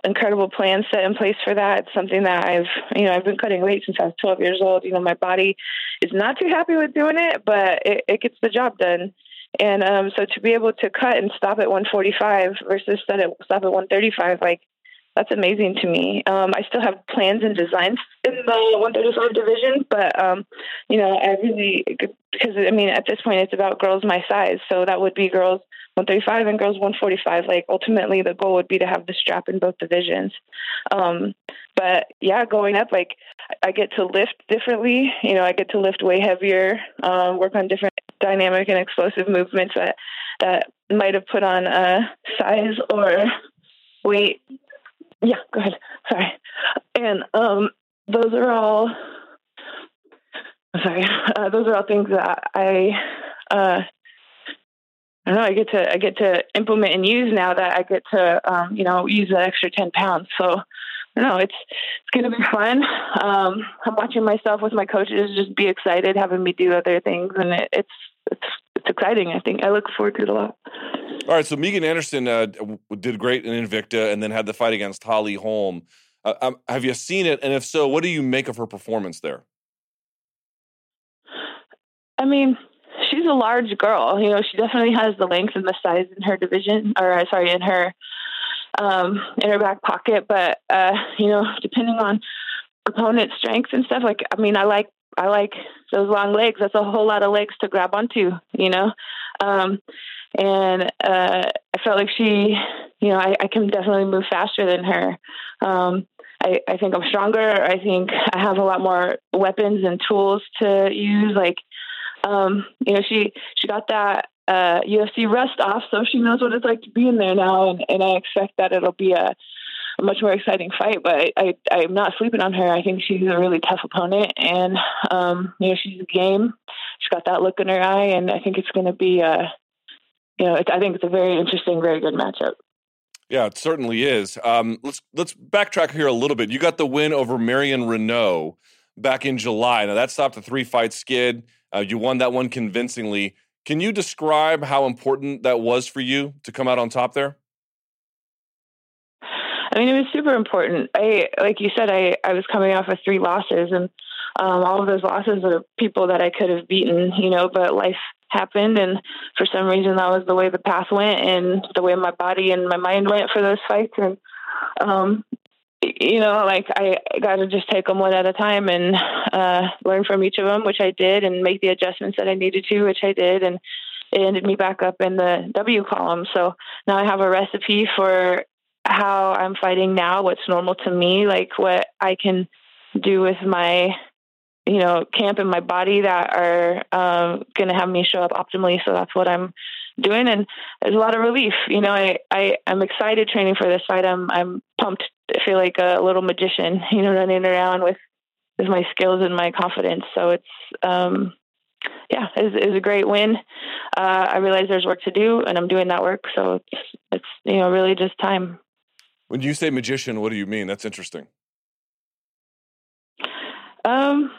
incredible plans set in place for that. It's something that I've you know I've been cutting weight since I was 12 years old. You know, my body is not too happy with doing it, but it, it gets the job done. And um, so to be able to cut and stop at 145 versus stop at, stop at 135, like that's amazing to me. Um, I still have plans and designs in the 135 division, but um, you know, I really because I mean, at this point, it's about girls my size, so that would be girls 135 and girls 145. Like ultimately, the goal would be to have the strap in both divisions. Um, but yeah, going up, like I get to lift differently. You know, I get to lift way heavier, um, work on different dynamic and explosive movements that that might have put on a size or weight. Yeah, go ahead. Sorry. And um, those are all. Sorry, uh, those are all things that I. Uh, I don't know. I get to I get to implement and use now that I get to um, you know use that extra ten pounds. So no, it's it's gonna be fun. Um, I'm watching myself with my coaches just be excited, having me do other things, and it, it's it's it's exciting. I think I look forward to it a lot. All right, so Megan Anderson uh, did great in Invicta, and then had the fight against Holly Holm. Uh, um, have you seen it? And if so, what do you make of her performance there? I mean, she's a large girl. You know, she definitely has the length and the size in her division, or uh, sorry, in her um, in her back pocket. But uh, you know, depending on opponent strength and stuff, like I mean, I like I like those long legs. That's a whole lot of legs to grab onto, you know. Um, and uh, I felt like she, you know, I, I can definitely move faster than her. Um, I, I think I'm stronger. I think I have a lot more weapons and tools to use. Like, um, you know, she she got that uh, UFC rust off, so she knows what it's like to be in there now, and, and I expect that it'll be a, a much more exciting fight. But I, I am not sleeping on her. I think she's a really tough opponent, and um, you know she's a game. She's got that look in her eye, and I think it's going to be a, you know, I think it's a very interesting, very good matchup. Yeah, it certainly is. Um, let's let's backtrack here a little bit. You got the win over Marion Reneau back in July. Now that stopped a three fight skid. Uh, you won that one convincingly. Can you describe how important that was for you to come out on top there? I mean, it was super important. I, like you said, I, I was coming off of three losses, and um, all of those losses are people that I could have beaten, you know, but life happened, and for some reason, that was the way the path went, and the way my body and my mind went for those fights, and um, you know, like I got to just take them one at a time and uh, learn from each of them, which I did, and make the adjustments that I needed to, which I did, and it ended me back up in the W column. So now I have a recipe for how I'm fighting now, what's normal to me, like what I can do with my, you know, camp and my body that are um, going to have me show up optimally. So that's what I'm doing, and there's a lot of relief. You know, I, I I'm excited training for this fight. I'm I'm pumped. I feel like a little magician, you know, running around with with my skills and my confidence. So it's um, yeah, it was, it was, a great win. Uh, I realize there's work to do, and I'm doing that work. So it's it's you know really just time. When you say magician, what do you mean? That's interesting. Um,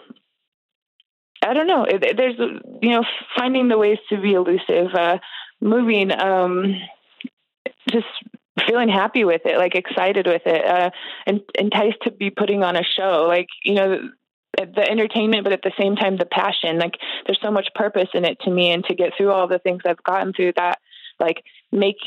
I don't know. There's you know finding the ways to be elusive. Uh, moving, um, just feeling happy with it, like excited with it, uh, and enticed to be putting on a show. Like, you know, the entertainment, but at the same time, the passion. Like, there's so much purpose in it to me, and to get through all the things I've gotten through that, like, make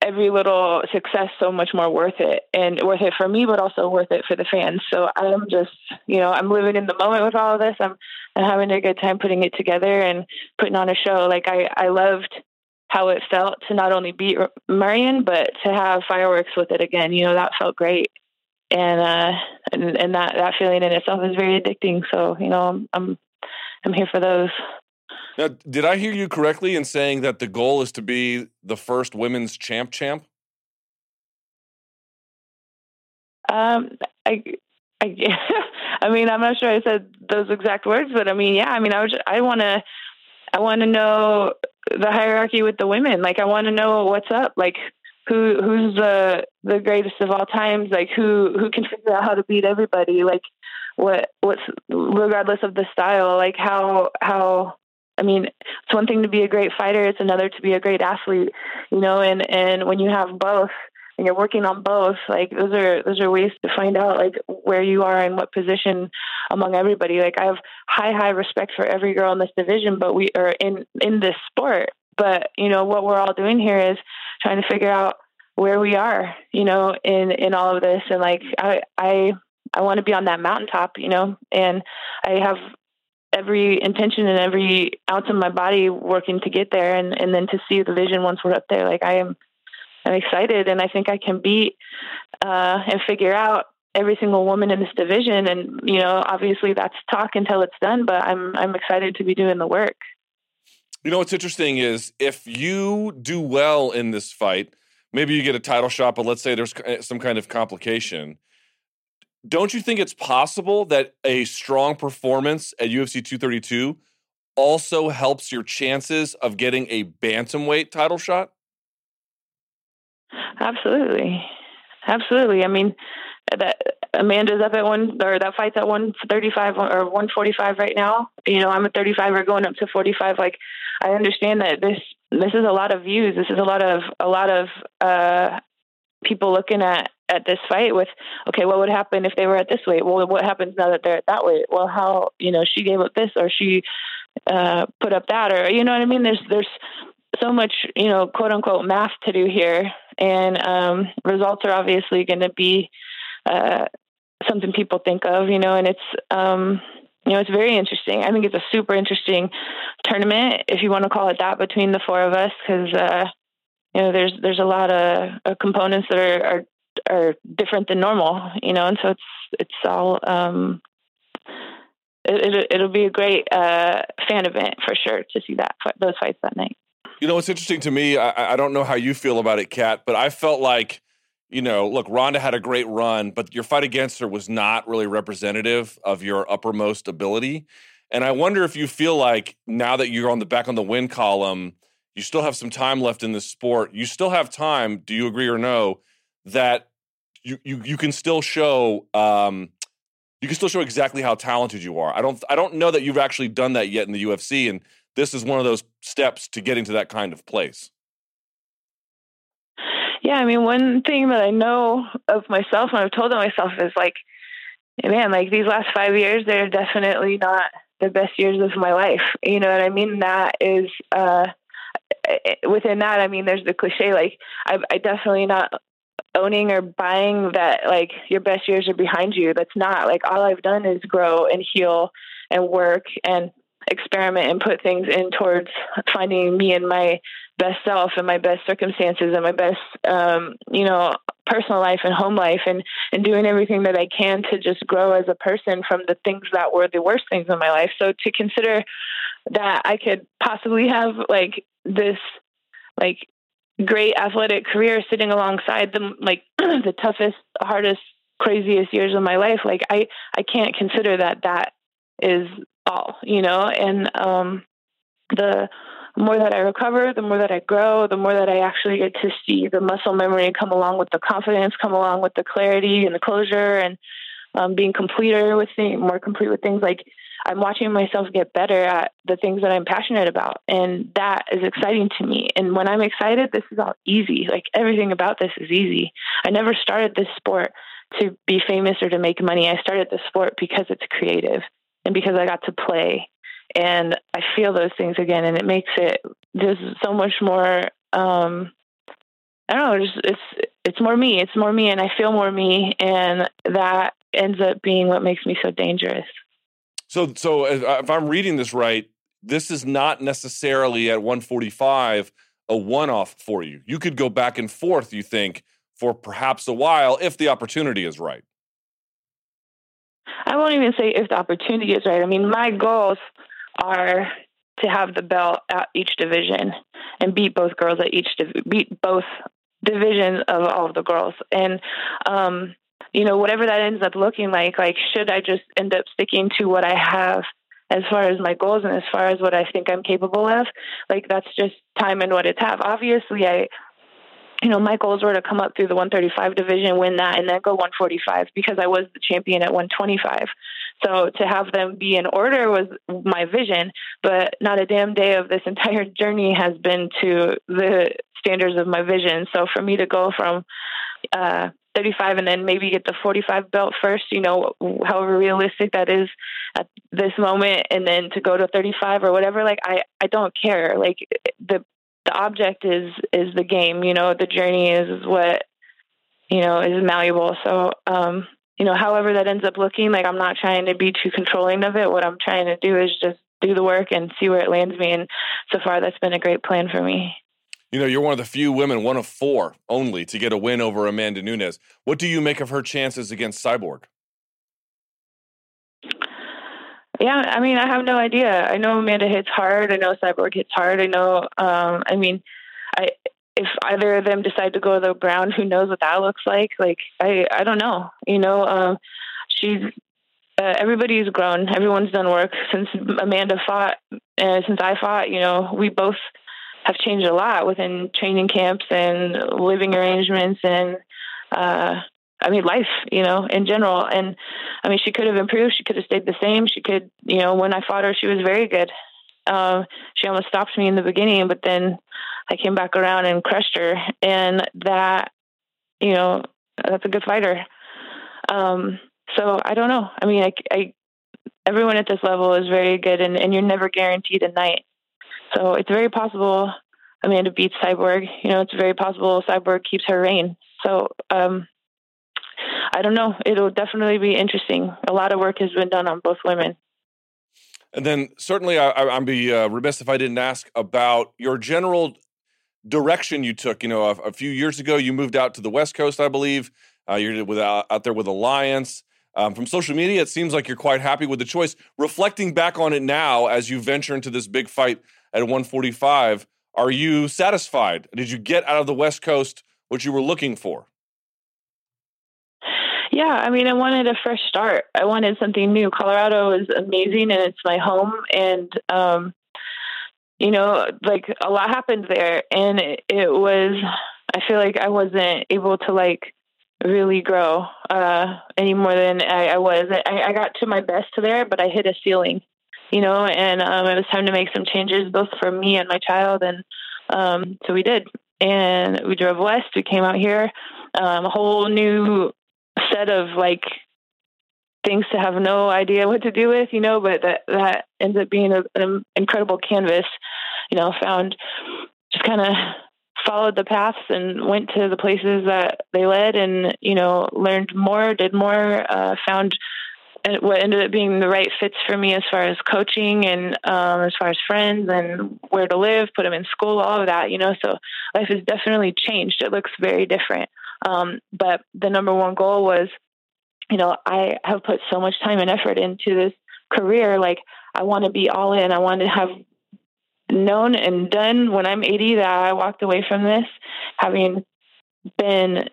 every little success so much more worth it and worth it for me but also worth it for the fans so i'm just you know i'm living in the moment with all of this i'm, I'm having a good time putting it together and putting on a show like i i loved how it felt to not only beat Marion, but to have fireworks with it again. You know, that felt great. And, uh, and, and that, that feeling in itself is very addicting. So, you know, I'm, I'm, I'm here for those. Now, did I hear you correctly in saying that the goal is to be the first women's champ champ? Um, I, I, I mean, I'm not sure I said those exact words, but I mean, yeah, I mean, I was, I want to, I want to know the hierarchy with the women. Like I want to know what's up. Like who who's the the greatest of all times? Like who who can figure out how to beat everybody? Like what what's regardless of the style. Like how how I mean, it's one thing to be a great fighter, it's another to be a great athlete, you know, and and when you have both, and you're working on both like those are those are ways to find out like where you are and what position among everybody. Like i have high high respect for every girl in this division but we are in in this sport. But you know what we're all doing here is trying to figure out where we are you know in in all of this. And like i i i want to be on that mountaintop you know and i have every intention and every ounce of my body working to get there and and then to see the vision once we're up there. Like i am I'm excited, and I think I can beat uh, and figure out every single woman in this division. And you know, obviously that's talk until it's done, but I'm I'm excited to be doing the work. You know what's interesting is if you do well in this fight, maybe you get a title shot, but let's say there's eh, some kind of complication. Don't you think it's possible that a strong performance at UFC 232 also helps your chances of getting a bantamweight title shot? Absolutely. Absolutely. I mean, that Amanda's up at one, or that fight's at 135 or 145 right now. You know, I'm at 35 or going up to 45. Like, I understand that this this is a lot of views. This is a lot of a lot of uh, people looking at at this fight with, okay, what would happen if they were at this weight? Well, what happens now that they're at that weight? Well, how you know she gave up this or she uh, put up that, or you know what I mean? There's there's so much you know quote unquote math to do here, and um, results are obviously going to be uh, something people think of, you know, and it's um, you know, it's very interesting. I think it's a super interesting tournament, if you want to call it that, between the four of us, because uh, you know, there's there's a lot of, of components that are, are, are different than normal, you know, and so it's it's all um, it, it, will be a great uh, fan event for sure to see that those fights that night. You know, it's interesting to me. I, I don't know how you feel about it, Cat, but I felt like you know, look, Ronda had a great run, but your fight against her was not really representative of your uppermost ability. And I wonder if you feel like now that you're on the back on the win column, you still have some time left in this sport. You still have time. Do you agree or no that you you you can still show um, you can still show exactly how talented you are. I don't I don't know that you've actually done that yet in the UFC, and this is one of those steps to getting to that kind of place. Yeah, I mean, one thing that I know of myself, and I've told myself, is like, man, like these last five years, they're definitely not the best years of my life. You know what I mean? That is, uh, within that, I mean, there's the cliche, like, I, I definitely not owning or buying that, like, your best years are behind you. That's not, like, all I've done is grow and heal and work and experiment and put things in towards finding me and my best self and my best circumstances and my best um, you know personal life and home life and and doing everything that I can to just grow as a person from the things that were the worst things in my life. So to consider that I could possibly have like this like great athletic career sitting alongside the like the toughest hardest craziest years of my life like I I can't consider that that is all you know and um the more that I recover, the more that I grow, the more that I actually get to see the muscle memory come along with the confidence, come along with the clarity and the closure and um, being completer with things, more complete with things like I'm watching myself get better at the things that I'm passionate about. And that is exciting to me. And when I'm excited, this is all easy. Like everything about this is easy. I never started this sport to be famous or to make money. I started this sport because it's creative and because I got to play and I feel those things again, and it makes it just so much more. Um, I don't know. Just, it's it's more me. It's more me, and I feel more me, and that ends up being what makes me so dangerous. So, so if I'm reading this right, this is not necessarily at 145 a one-off for you. You could go back and forth. You think for perhaps a while if the opportunity is right. I won't even say if the opportunity is right. I mean, my goals are to have the belt at each division and beat both girls at each div- beat both divisions of all of the girls. And um you know whatever that ends up looking like like should i just end up sticking to what i have as far as my goals and as far as what i think i'm capable of? Like that's just time and what it's have. Obviously i you know, my goals were to come up through the 135 division, win that, and then go 145 because I was the champion at 125. So to have them be in order was my vision, but not a damn day of this entire journey has been to the standards of my vision. So for me to go from uh, 35 and then maybe get the 45 belt first, you know, however realistic that is at this moment, and then to go to 35 or whatever, like I, I don't care. Like the the object is is the game. You know, the journey is what you know is malleable. So, um, you know, however that ends up looking, like I'm not trying to be too controlling of it. What I'm trying to do is just do the work and see where it lands me. And so far, that's been a great plan for me. You know, you're one of the few women, one of four only, to get a win over Amanda Nunes. What do you make of her chances against Cyborg? Yeah, I mean, I have no idea. I know Amanda hits hard. I know Cyborg hits hard. I know. Um, I mean, I if either of them decide to go the ground, who knows what that looks like? Like I, I don't know. You know, um, she's uh, everybody's grown. Everyone's done work since Amanda fought, and since I fought. You know, we both have changed a lot within training camps and living arrangements and uh, I mean life, you know, in general. And I mean, she could have improved. She could have stayed the same. She could, you know, when I fought her, she was very good. Uh, she almost stopped me in the beginning, but then I came back around and crushed her. And that, you know, that's a good fighter. Um, so I don't know. I mean, I, I everyone at this level is very good, and, and you're never guaranteed a night. So it's very possible Amanda beats Cyborg. You know, it's very possible Cyborg keeps her reign. So um, I don't know. It'll definitely be interesting. A lot of work has been done on both women. And then certainly, I, would be uh, remiss if I didn't ask about your general direction you took. You know, a, a, few years ago, you moved out to the West Coast, I believe. Uh, you're with, uh, out there with Alliance. Um, from social media, it seems like you're quite happy with the choice. Reflecting back on it now, as you venture into this big fight at 145, are you satisfied? Did you get out of the West Coast what you were looking for? Yeah, I mean, I wanted a fresh start. I wanted something new. Colorado is amazing and it's my home. And, um, you know, like a lot happened there. And it, it was, I feel like I wasn't able to like really grow uh, any more than I, I was. I, I got to my best there, but I hit a ceiling you know, and um, it was time to make some changes both for me and my child. And um, so we did. And we drove west. We came out here, um, a whole new set of like things to have no idea what to do with, you know, but that, that ends up being a, an incredible canvas, you know, found just kind of followed the paths and went to the places that they led and, you know, learned more, did more, uh, found what ended up being the right fits for me as far as coaching and um, as far as friends and where to live, put them in school, all of that, you know. So life has definitely changed. It looks very different. Um, but the number one goal was, you know, I have put so much time and effort into this career. Like, I want to be all in. I want to have known and done when I'm 80 that I walked away from this having been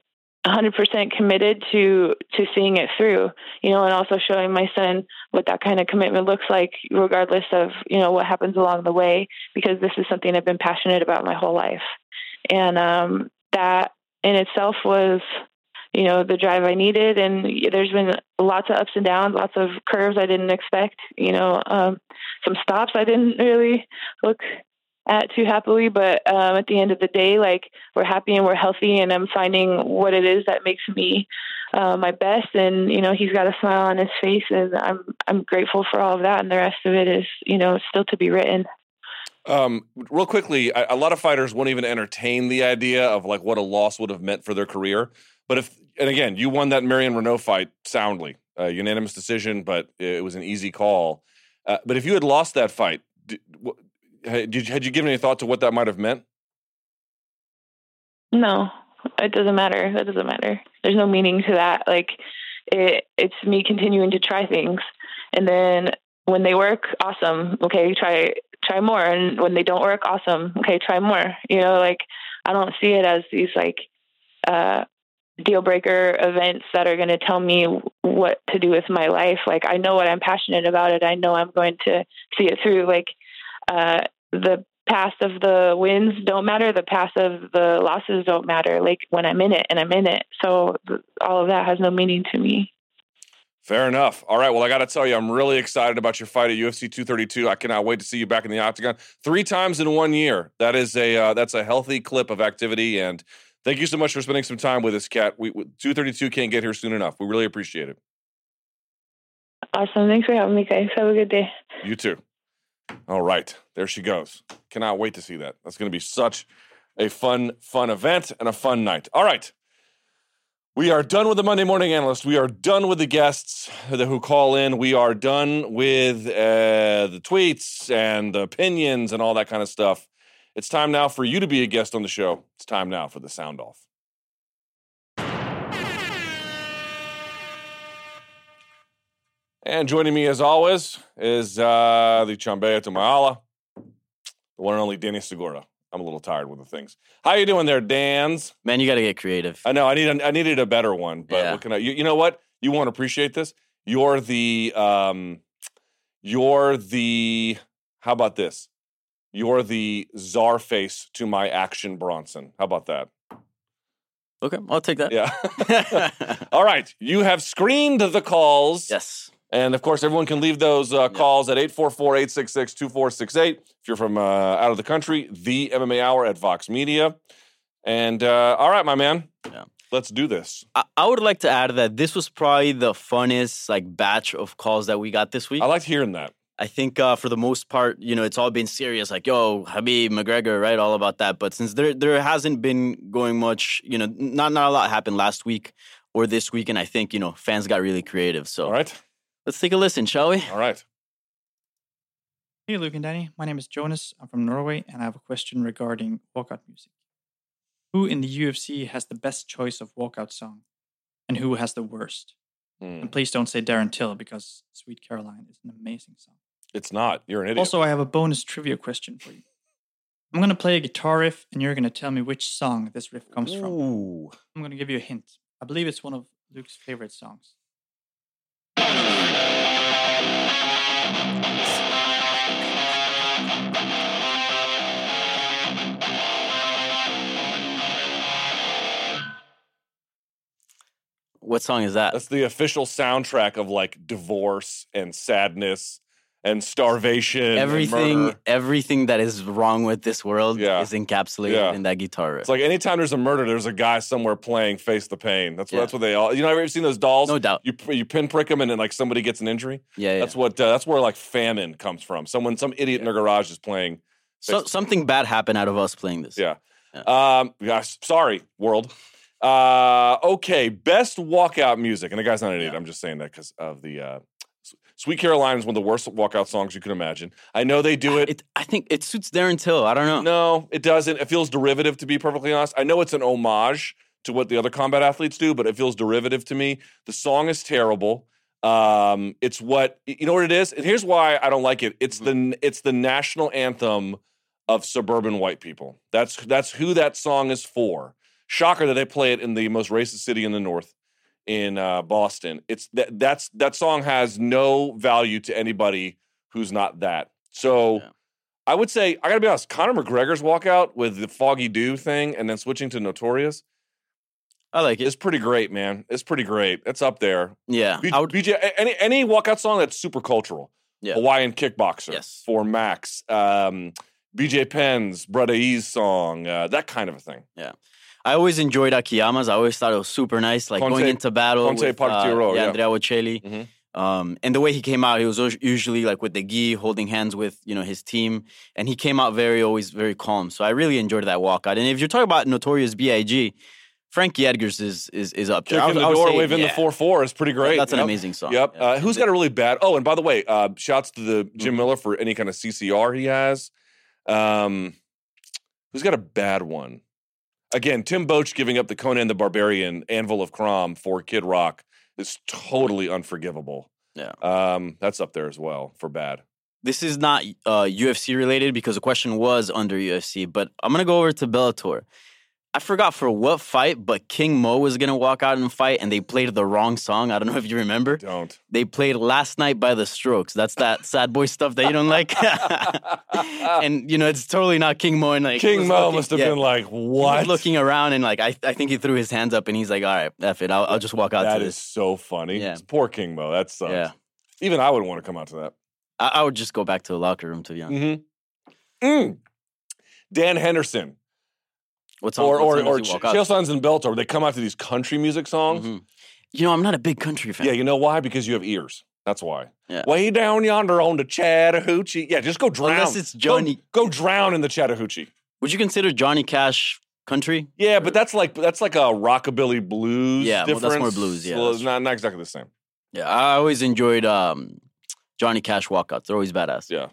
100% committed to to seeing it through you know and also showing my son what that kind of commitment looks like regardless of you know what happens along the way because this is something I've been passionate about my whole life and um, that in itself was you know the drive I needed and there's been lots of ups and downs lots of curves I didn't expect you know um, some stops I didn't really look at too happily. But um, at the end of the day, like we're happy and we're healthy, and I'm finding what it is that makes me uh, my best. And you know, he's got a smile on his face, and I'm I'm grateful for all of that. And the rest of it is you know still to be written. Um, real quickly, a, a lot of fighters won't even entertain the idea of like what a loss would have meant for their career. But if, and again, you won that Marion Reneau fight soundly, uh, unanimous decision, but it was an easy call. Uh, but if you had lost that fight, did you, had you given any thought to what that might have meant? No, it doesn't matter. That doesn't matter. There's no meaning to that. Like it, it's me continuing to try things, and then when they work, awesome. Okay, try try more, and when they don't work, awesome. Okay, try more. You know, like I don't see it as these like uh, deal breaker events that are going to tell me what to do with my life. Like I know what I'm passionate about it. I know I'm going to see it through. Like uh, the past of the wins don't matter. The past of the losses don't matter. Like when I'm in it and I'm in it. So all of that has no meaning to me. Fair enough. All right. Well, I got to tell you, I'm really excited about your fight at UFC 232. I cannot wait to see you back in the octagon three times in one year. That is a uh, that's a healthy clip of activity. And thank you so much for spending some time with us, Cat. We 232 can't get here soon enough. We really appreciate it. Awesome. Thanks for having me, guys. Have a good day. You too. All right, there she goes. Cannot wait to see that. That's going to be such a fun, fun event and a fun night. All right. We are done with the Monday morning analyst. We are done with the guests who call in. We are done with uh, the tweets and the opinions and all that kind of stuff. It's time now for you to be a guest on the show. It's time now for the sound off. And joining me as always is uh, the Chambea Tumaala, the one and only Danny Segura. I'm a little tired with the things. How you doing there, Dan's? Man, you got to get creative. I know I need a, I needed a better one, but Yeah. what can I? You, you know what? You won't appreciate this. You're the um, you're the. How about this? You're the Czarface to my Action Bronson. How about that? Okay, I'll take that. Yeah. All right. You have screened the calls. yes. And of course, everyone can leave those uh, calls at 844 866 2468. If you're from uh, out of the country, the MMA Hour at Vox Media. And uh, all right, my man. Yeah. Let's do this. I, I would like to add that this was probably the funnest like batch of calls that we got this week. I liked hearing that. I think uh, for the most part, you know, it's all been serious, like yo, Khabib, McGregor, right, all about that. But since there there hasn't been going much, you know, not not a lot happened last week or this week, and I think you know fans got really creative. So All right. Let's take a listen, shall we? All right. Hey, Luke and Danny. My name is Jonas. I'm from Norway, and I have a question regarding walkout music. Who in the UFC has the best choice of walkout song, and who has the worst? Hmm. And please don't say Darren Till because "Sweet Caroline" is an amazing song. It's not. You're an idiot. Also, I have a bonus trivia question for you. I'm gonna play a guitar riff, and you're gonna tell me which song this riff comes from. Ooh. I'm gonna give you a hint. I believe it's one of Luke's favorite songs. What song is that? That's the official soundtrack of like divorce and sadness and starvation. everything, murder. everything that is wrong with this world Yeah. is encapsulated Yeah. in that guitar riff. It's like anytime there's a murder, there's a guy somewhere playing "Face the Pain." That's what Yeah. that's what they all. You know, ever seen those dolls? no doubt. You you pinprick them and then like somebody gets an injury. Yeah, yeah. That's what uh, that's where like famine comes from. Someone, some idiot in their garage is playing. so, something bad happened out of us playing this. Yeah. Um. Gosh, sorry, world. Uh. Okay. Best walkout music, and the guy's not an idiot. Yeah. I'm just saying that because of the. Uh, Sweet Caroline is one of the worst walkout songs you can imagine. I know they do it. It, I think it suits Darren Till. I don't know. No, it doesn't. It feels derivative, to be perfectly honest. I know it's an homage to what the other combat athletes do, but it feels derivative to me. The song is terrible. Um, it's what you know what it is, and here's why I don't like it. It's the it's the national anthem of suburban white people. That's that's who that song is for. Shocker that they play it in the most racist city in the north, in uh, Boston. It's that that's that song has no value to anybody who's not that. So. Yeah. I would say I gotta be honest. Conor McGregor's walkout with the Foggy Dew thing, and then switching to Notorious I like it. it. is pretty great, man. It's pretty great. It's up there. yeah, B- would, BJ, any any walkout song that's super cultural. Yeah. Hawaiian Kickboxer Yes. for Max. Um, BJ Penn's Brother E's song, uh, that kind of a thing. I always enjoyed Akiyama's. I always thought it was super nice, like Conte- going into battle Conte with uh, Partiro, yeah, yeah. Andrea Bocelli. Mhm. Um, and the way he came out, he was usually like with the gi, holding hands with you know his team, and he came out very always very calm. So I really enjoyed that walkout. And if you're talking about Notorious B.I.G., Frankie Edgar's is is, is up there. Would- the door, say, waving yeah, the four four is pretty great. That's an Yep. amazing song. Yep. Yeah. Uh, who's got a really bad? Oh, and by the way, uh, shouts to the Jim Mhm. Miller for any kind of CCR he has. Um, who's got a bad one? Again, Tim Boetsch giving up the Conan the Barbarian Anvil of Crom for Kid Rock is totally unforgivable. Yeah. Um, that's up there as well for bad. This is not uh, UFC related because the question was under UFC, but I'm gonna go over to Bellator. I forgot for what fight, but King Mo was gonna walk out and fight, and they played the wrong song. I don't know if you remember. Don't. They played "Last Night" by the Strokes. That's that sad boy stuff that you don't like. and you know it's totally not King Mo. And like King Mo looking- must have yeah. been like, what? looking around and like I, I think he threw his hands up and he's like, all right, F it, I'll, I'll just walk out That is this. so funny. Yeah. Poor King Mo. That sucks. Yeah, Even I wouldn't want to come out to that. I, I would just go back to the locker room to be honest. Mm-hmm. Mm. Dan Henderson. What song? or what or song or Ch- walk out Chael Sonnen and Bellator, they come out to these country music songs. Mhm. You know, I'm not a big country fan. Yeah, you know why? Because you have ears. That's why. Yeah. Way down yonder on the Chattahoochee. Yeah, just go drown. Unless it's Johnny. Go, drown in the Chattahoochee. Would you consider Johnny Cash country? Yeah, but that's like that's like a rockabilly blues. Yeah, well, that's more blues, yeah, Well, not not exactly the same. Yeah, I always enjoyed um, Johnny Cash walkouts. They're always badass. Yeah.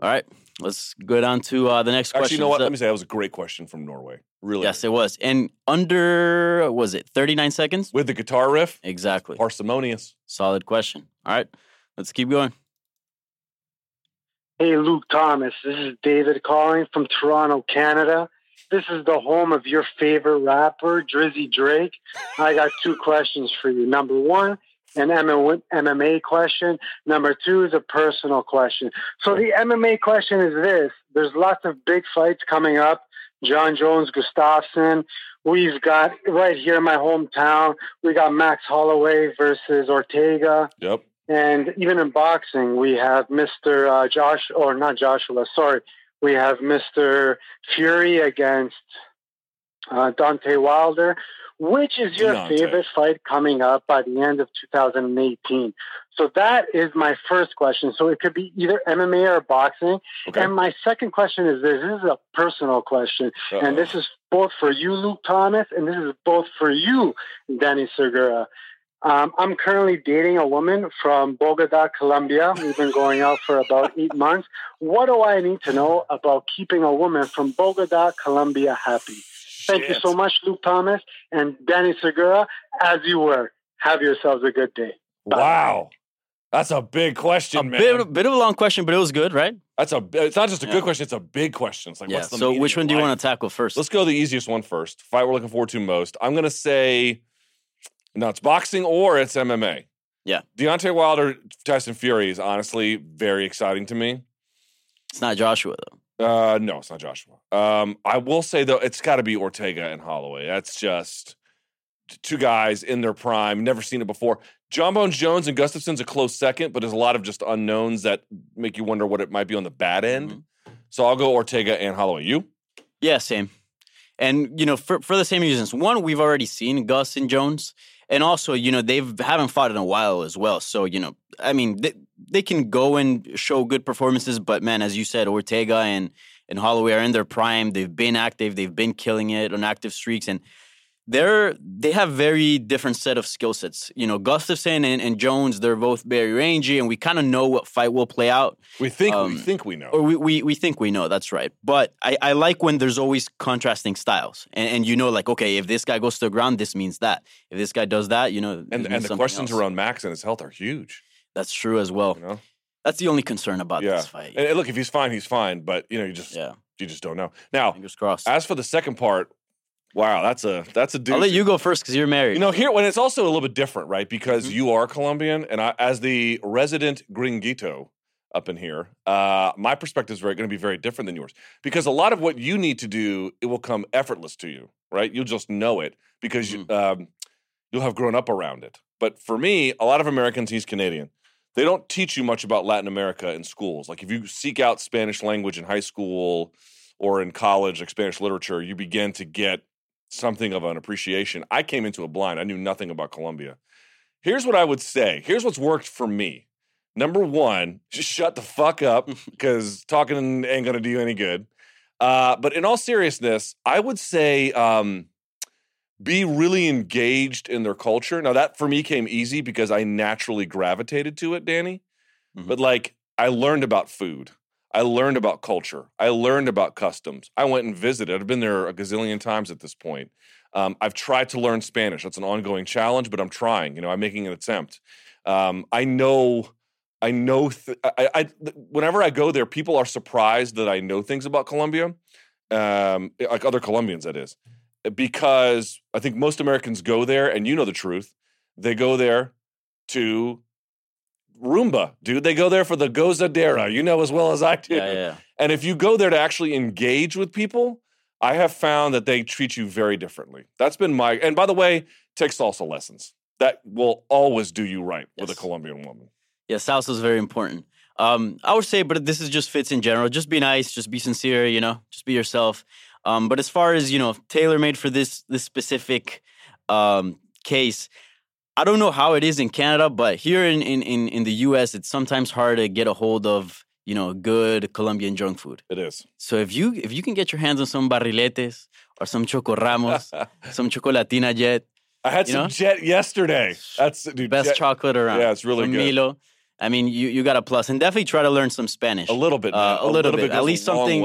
All right, let's go down to uh, the next question. Actually, you know what? Let me say that was a great question from Norway. Really. Yes, it was. And under was it 39 seconds? With the guitar riff, Exactly. parsimonious. Solid question. All right, let's keep going. Hey, Luke Thomas. This is David calling from Toronto, Canada. This is the home of your favorite rapper, Drizzy Drake. I got two questions for you. Number one, an MMA question. Number two is a personal question. So the MMA question is this: There's lots of big fights coming up. Jon Jones, Gustafsson. We've got right here in my hometown. We got Max Holloway versus Ortega. Yep. And even in boxing, we have Mr. Uh, Josh, or not Joshua, sorry. We have Mr. Fury against uh, Deontay Wilder. Which is your Deontay. favorite fight coming up by the end of 2018? So that is my first question. So it could be either MMA or boxing. Okay. And my second question is this. This is a personal question. Uh-oh. And this is both for you, Luke Thomas, and this is both for you, Danny Segura. Um, I'm currently dating a woman from Bogota, Colombia. We've been going out for about eight months. What do I need to know about keeping a woman from Bogota, Colombia happy? Thank you so much, Luke Thomas and Danny Segura. As you were, have yourselves a good day. Bye. Wow. That's a big question, a man. Bit, bit of a long question, but it was good, right? That's a. It's not just a yeah. good question; it's a big question. It's like, yeah. so, which one do you want to tackle first? Let's go the easiest one first. Fight we're looking forward to most. I'm going to say no, it's boxing or it's MMA. Yeah. Deontay Wilder, Tyson Fury is honestly very exciting to me. It's not Joshua though. Uh, no, it's not Joshua. Um, I will say though, it's got to be Ortega and Holloway. That's just two guys in their prime. Never seen it before. Jon Bones Jones and Gustafsson's a close second, but there's a lot of just unknowns that make you wonder what it might be on the bad end. Mm-hmm. So I'll go Ortega and Holloway. You? Yeah, same. And you know, for for the same reasons. One, we've already seen Gus and Jones and also you know they haven't fought in a while as well. So you know i mean they, they can go and show good performances but man as you said ortega and and holloway are in their prime. They've been active. They've been killing it on active streaks. And they're they have very different set of skill sets. You know, Gustafsson and, and Jones, they're both very rangy, and we kind of know what fight will play out. We think um, we think we know, or we, we we think we know. That's right. But I, I like when there's always contrasting styles, and, and you know, like okay, if this guy goes to the ground, this means that. If this guy does that, you know, and and the questions else. around Max and his health are huge. That's true as well. You know? That's the only concern about yeah. this fight. And look, if he's fine, he's fine. But you know, you just yeah. you just don't know. Now, fingers crossed. As for the second part, Wow, that's a that's a dude. I'll let you go first because you're married. You know, here when it's also a little bit different, right? Because mm-hmm. you are Colombian, and I, as the resident gringuito up in here, uh, my perspective is going to be very different than yours. Because a lot of what you need to do, it will come effortless to you, right? You'll just know it because mm-hmm. you, um, you'll have grown up around it. But for me, a lot of Americans, he's Canadian. They don't teach you much about Latin America in schools. Like if you seek out Spanish language in high school or in college, like Spanish literature, you begin to get something of an appreciation. I came into a blind. I knew nothing about Colombia. Here's what I would say. Here's what's worked for me. Number one, just shut the fuck up because talking ain't gonna do you any good. Uh, but in all seriousness, I would say um, be really engaged in their culture. Now that for me came easy because I naturally gravitated to it, Danny. Mm-hmm. But like I learned about food. I learned about culture. I learned about customs. I went and visited. I've been there a gazillion times at this point. Um, I've tried to learn Spanish. That's an ongoing challenge, but I'm trying. You know, I'm making an attempt. Um, I know. I know. Th- I, I, whenever I go there, people are surprised that I know things about Colombia, um, like other Colombians. That is because I think most Americans go there, and you know the truth. They go there to rumba, dude. They go there for the gozadera, you know as well as I do. Yeah, yeah. And if you go there to actually engage with people, I have found that they treat you very differently. That's been my and by the way, take salsa lessons. That will always do you right yes. with a Colombian woman. Yeah, salsa is very important. Um, I would say, but this is just fits in general. Just be nice, just be sincere, you know, just be yourself. Um, but as far as you know, tailor made for this this specific um, case, I don't know how it is in Canada, but here in, in, in, in the US, it's sometimes hard to get a hold of, you know, good Colombian junk food. It is. So if you if you can get your hands on some barriletes or some Chocoramos, some chocolatina jet. I had some know? jet yesterday. That's dude, best jet, chocolate around. Yeah, it's really some good. Milo. I mean, you, you got a plus, and definitely try to learn some Spanish. A little bit, uh, a, a, little, little bit. bit At least something.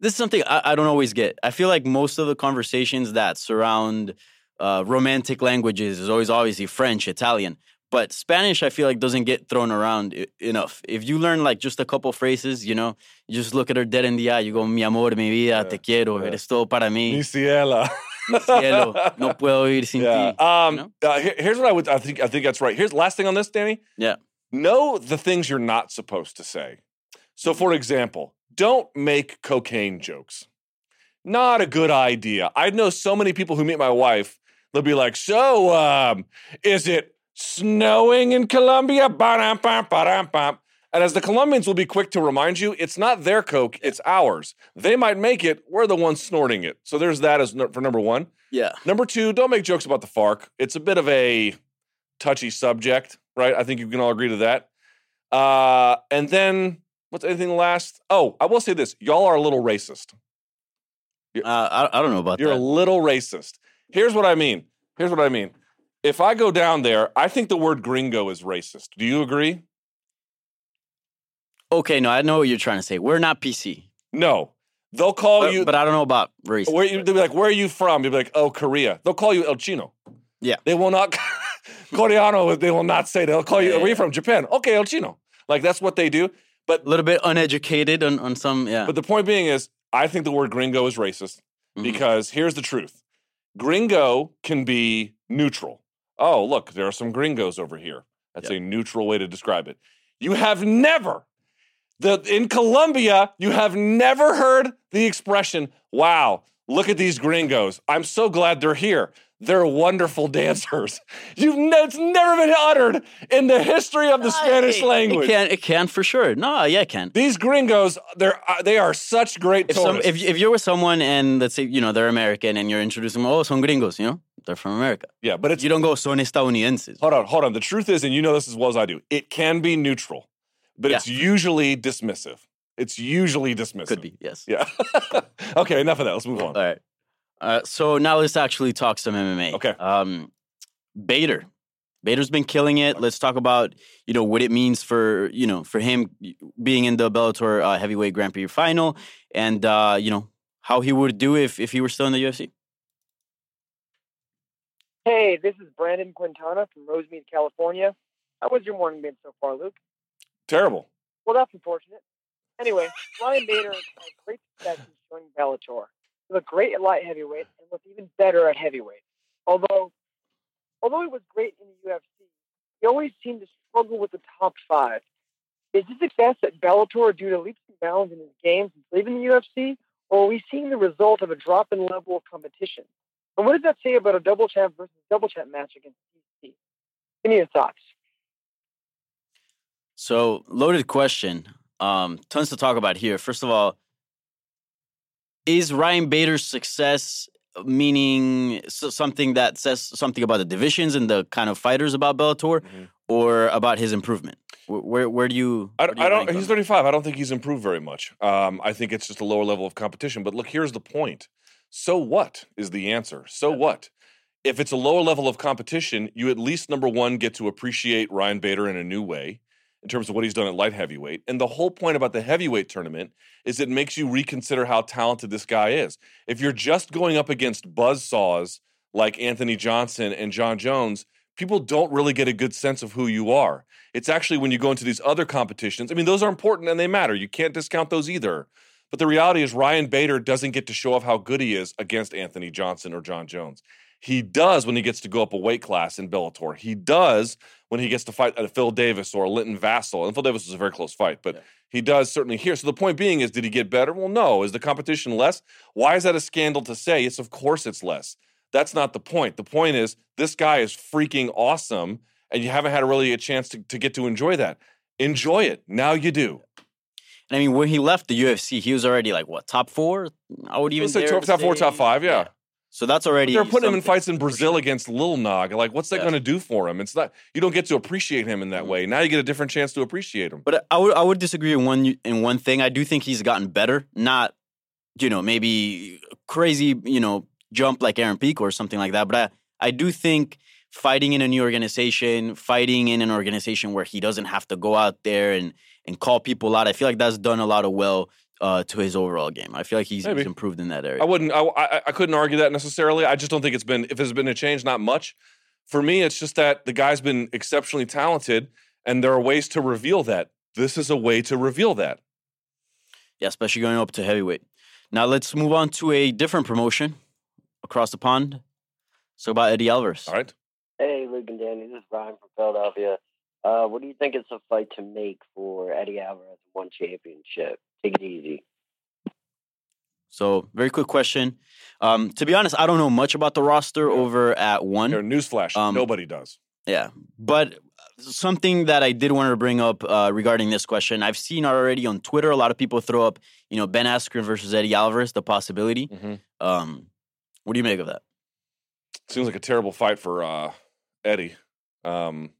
This is something I, I don't always get. I feel like most of the conversations that surround uh, romantic languages is always obviously French, Italian. but Spanish I feel like doesn't get thrown around I- enough. If you learn like just a couple phrases, you know, you just look at her dead in the eye. You go, mi amor, mi vida, te quiero, yeah. eres todo para mí. Mi ciela. Mi cielo, no puedo ir sin yeah. ti. Um, you know? uh, here- here's what I would. I think. I think that's right. Here's last thing on this, Danny. Yeah. Know the things you're not supposed to say. So, for example, don't make cocaine jokes. Not a good idea. I know so many people who meet my wife. They'll be like, "So, um, is it snowing in Colombia?" Ba-dum, bum, ba-dum, bum. And as the Colombians will be quick to remind you, it's not their coke; it's ours. They might make it. We're the ones snorting it. So there's that as no- for number one. Yeah. Number two, don't make jokes about the FARC. It's a bit of a touchy subject, right? I think you can all agree to that. Uh, and then what's anything last? Oh, I will say this: y'all are a little racist. Uh, I, I don't know about that. You're a little racist. Here's what I mean. Here's what I mean. If I go down there, I think the word gringo is racist. Do you agree? Okay, no, I know what you're trying to say. We're not PC. No. They'll call But, you. but I don't know about race. Where you, they'll be like, "Where are you from?" You'll be like, "Oh, Korea." They'll call you El Chino. Yeah. They will not. Coreano. They will not say. They'll call you. Yeah, Where are you from? Japan. Okay, El Chino. Like that's what they do. But a little bit uneducated on, on some, yeah. But the point being is, I think the word gringo is racist Mhm. because here's the truth: gringo can be neutral. Oh, look, there are some gringos over here. That's Yep. a neutral way to describe it. You have never the in Colombia, you have never heard the expression, "Wow, look at these gringos. I'm so glad they're here. They're wonderful dancers." You've ne- it's never been uttered in the history of the Spanish language. It can, it can for sure. No, yeah, it can. These gringos, they're uh, they are such great If, some, if, if you're with someone and let's say, you know, they're American and you're introducing them, oh, son gringos, you know, they're from America. yeah, but it's You don't go, son estadounidenses. Hold on, hold on. The truth is, and you know this as well as I do, it can be neutral, but Yeah. it's usually dismissive. It's usually dismissive. Could be, yes. Yeah. okay, enough of that. Let's move on. All right. Uh, so now let's actually talk some MMA. Okay. Um, Bader. Bader's been killing it. Let's talk about you know what it means for you know for him being in the Bellator uh, heavyweight Grand Prix final, and uh, you know how he would do if if he were still in the UFC. Hey, this is Brandon Quintana from Rosemead, California. How was your morning been so far, Luke? Terrible. Well, that's unfortunate. Anyway, Ryan Bader has had great success in joining Bellator. Looked great at light heavyweight and looked even better at heavyweight. Although, although he was great in the UFC, he always seemed to struggle with the top five. Is this success at Bellator due to leaps and bounds in his game since leaving the UFC, or are we seeing the result of a drop in level of competition? And what does that say about a double champ versus double champ match against DC? Give me your thoughts. So loaded question. Um, tons to talk about here. First of all, is Ryan Bader's success meaning something that says something about the divisions and the kind of fighters about Bellator, Mhm. or about his improvement? Where where, where do you? I, do you I don't. He's 35. I don't think he's improved very much. Um, I think it's just a lower level of competition. But look, here's the point. So what is the answer? So what? If it's a lower level of competition, you at least number one get to appreciate Ryan Bader in a new way in terms of what he's done at light heavyweight. And the whole point about the heavyweight tournament is it makes you reconsider how talented this guy is. If you're just going up against buzzsaws like Anthony Johnson and Jon Jones, people don't really get a good sense of who you are. It's actually when you go into these other competitions, I mean, those are important and they matter. You can't discount those either. But the reality is, Ryan Bader doesn't get to show off how good he is against Anthony Johnson or Jon Jones. He does when he gets to go up a weight class in Bellator. He does when he gets to fight a Phil Davis or a Linton Vassell. And Phil Davis was a very close fight, but Yeah. he does certainly here. So the point being is, did he get better? Well, no. Is the competition less? Why is that a scandal to say? Yes, of course it's less. That's not the point. The point is, this guy is freaking awesome, and you haven't had really a chance to, to get to enjoy that. Enjoy it. Now you do. And I mean, when he left the UFC, he was already like what top four? I would even say top, to top four, top five, yeah. So that's already. They're putting him in fights in Brazil against Lil Nog. Like, what's that Yeah. going to do for him? It's not. You don't get to appreciate him in that Mhm. way. Now you get a different chance to appreciate him. But I would I would disagree in one in one thing. I do think he's gotten better. Not, you know, maybe crazy, you know, jump like Aaron Peak or something like that. But I I do think fighting in a new organization, fighting in an organization where he doesn't have to go out there and and call people out. I feel like that's done a lot of well uh, to his overall game. I feel like he's, he's improved in that area. I wouldn't. I, I I couldn't argue that necessarily. I just don't think it's been. If there's been a change, not much. For me, it's just that the guy's been exceptionally talented, and there are ways to reveal that. This is a way to reveal that. Yeah, especially going up to heavyweight. Now let's move on to a different promotion across the pond. So about Eddie Alvarez. All right. Hey, Luke and Danny. This is Ryan from Philadelphia. Uh, what do you think it's a fight to make for Eddie Alvarez one championship? Take it easy. So, very quick question. Um, to be honest, I don't know much about the roster over at one. Here, newsflash: Um, nobody does. Yeah, but something that I did want to bring up uh, regarding this question, I've seen already on Twitter a lot of people throw up, you know, Ben Askren versus Eddie Alvarez, the possibility. Mhm. Um, what do you make of that? Seems like a terrible fight for uh, Eddie, um,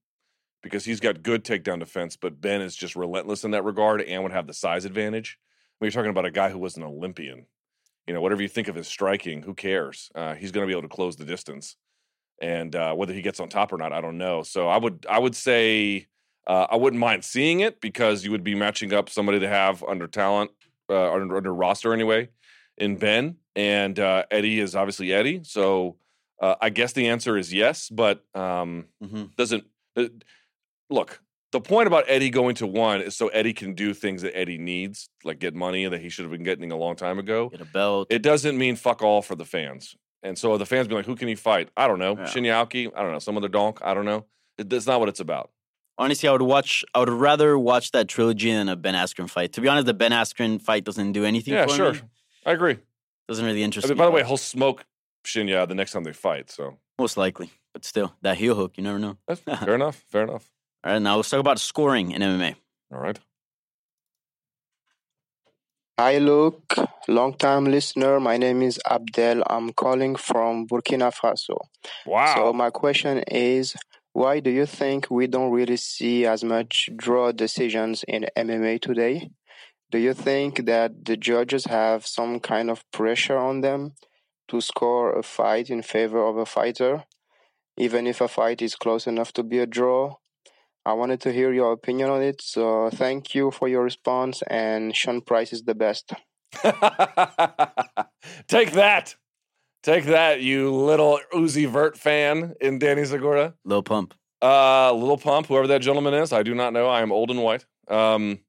because he's got good takedown defense, but Ben is just relentless in that regard and would have the size advantage. When you're talking about a guy who was an Olympian, you know, whatever you think of his striking, who cares? Uh, he's going to be able to close the distance, and uh, whether he gets on top or not, I don't know. So I would, I would say, uh, I wouldn't mind seeing it because you would be matching up somebody to have under talent, uh, under, under roster anyway, in Ben, and uh, Eddie is obviously Eddie, so. Uh, I guess the answer is yes, but um, Mhm. doesn't uh, look. The point about Eddie going to one is so Eddie can do things that Eddie needs, like get money that he should have been getting a long time ago. Get a belt. It doesn't mean fuck all for the fans. And so the fans be like, who can he fight? I don't know. Yeah. Shinya Aoki? I don't know. Some other donk? I don't know. It, that's not what it's about. Honestly, I would watch. I would rather watch that trilogy than a Ben Askren fight. To be honest, the Ben Askren fight doesn't do anything. Yeah, for sure. me. I agree. Doesn't really interest I mean, me. by the way, he'll smoke Shinya the next time they fight. So most likely, but still, that heel hook, you never know. that's fair enough. Fair enough. All right, now let's talk about scoring in MMA. All right. Hi, Luke. Long time listener. My name is Abdel. I'm calling from Burkina Faso. Wow. So, my question is why do you think we don't really see as much draw decisions in MMA today? Do you think that the judges have some kind of pressure on them to score a fight in favor of a fighter, even if a fight is close enough to be a draw? I wanted to hear your opinion on it. So thank you for your response. And Sean Price is the best. Take that. Take that, you little Uzi Vert fan in Danny Segura. Lil Pump. Uh, Little Pump, whoever that gentleman is, I do not know. I am old and white. Um,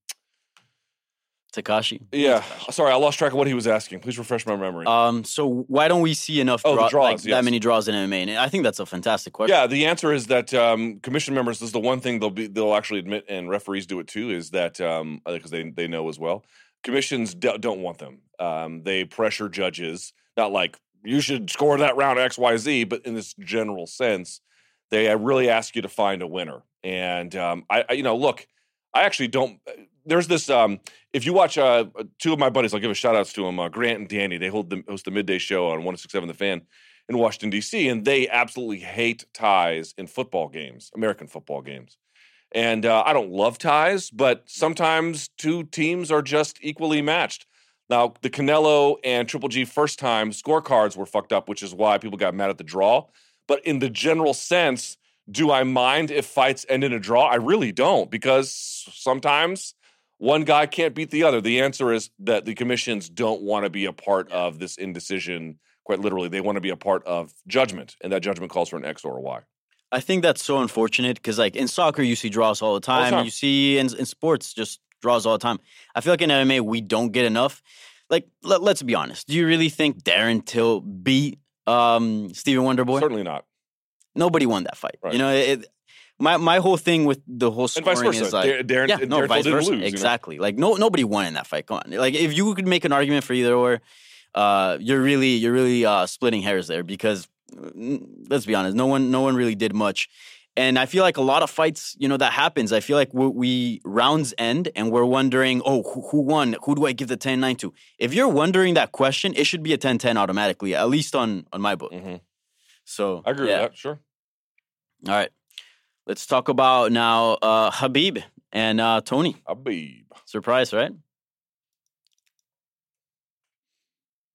Tekashi. yeah, sorry, I lost track of what he was asking. Please refresh my memory. Um, so why don't we see enough Oh, draw- draws, like, yes. that many draws in MMA? And I think that's a fantastic question. yeah, the answer is that um, commission members. This is the one thing they'll be they'll actually admit, and referees do it too. Is that um, because they they know as well. Commissions do, don't want them. Um, they pressure judges, not like you should score that round X Y Z, but in this general sense, they uh, really ask you to find a winner. And um, I, I, you know, look, I actually don't. There's this. Um, if you watch uh, two of my buddies, I'll give a shout outs to them, uh, Grant and Danny. They hold the host the midday show on 1067 The Fan in Washington D.C. and they absolutely hate ties in football games, American football games. And uh, I don't love ties, but sometimes two teams are just equally matched. Now, the Canelo and Triple G first time scorecards were fucked up, which is why people got mad at the draw. But in the general sense, do I mind if fights end in a draw? I really don't, because sometimes one guy can't beat the other. The answer is that the commissions don't want to be a part of this indecision. Quite literally, they want to be a part of judgment, and that judgment calls for an X or a Y. I think that's so unfortunate because, like, in soccer, you see draws all the time. time. You see in, in sports just draws all the time. I feel like in MMA, we don't get enough. Like, let, let's be honest. Do you really think Darren Till beat um, Stephen Wonderboy? Certainly not. Nobody won that fight. Right. You know, it, my my whole thing with the whole And vice scoring versa. is like, Dar- Darren- yeah, no, Till vice versa, lose, you know? exactly. Like, no, nobody won in that fight. Come on, like if you could make an argument for either or, uh, you're really you're really uh, splitting hairs there because mm, let's be honest, no one no one really did much. And I feel like a lot of fights, you know, that happens. I feel like we, we rounds end and we're wondering, oh, who, who won? Who do I give the 10 9 to? If you're wondering that question, it should be a 10 10 automatically, at least on, on my book. Mhm. So I agree yeah. with that. Sure. All right. Let's talk about now uh, Khabib and uh, Tony. Khabib. Surprise, right?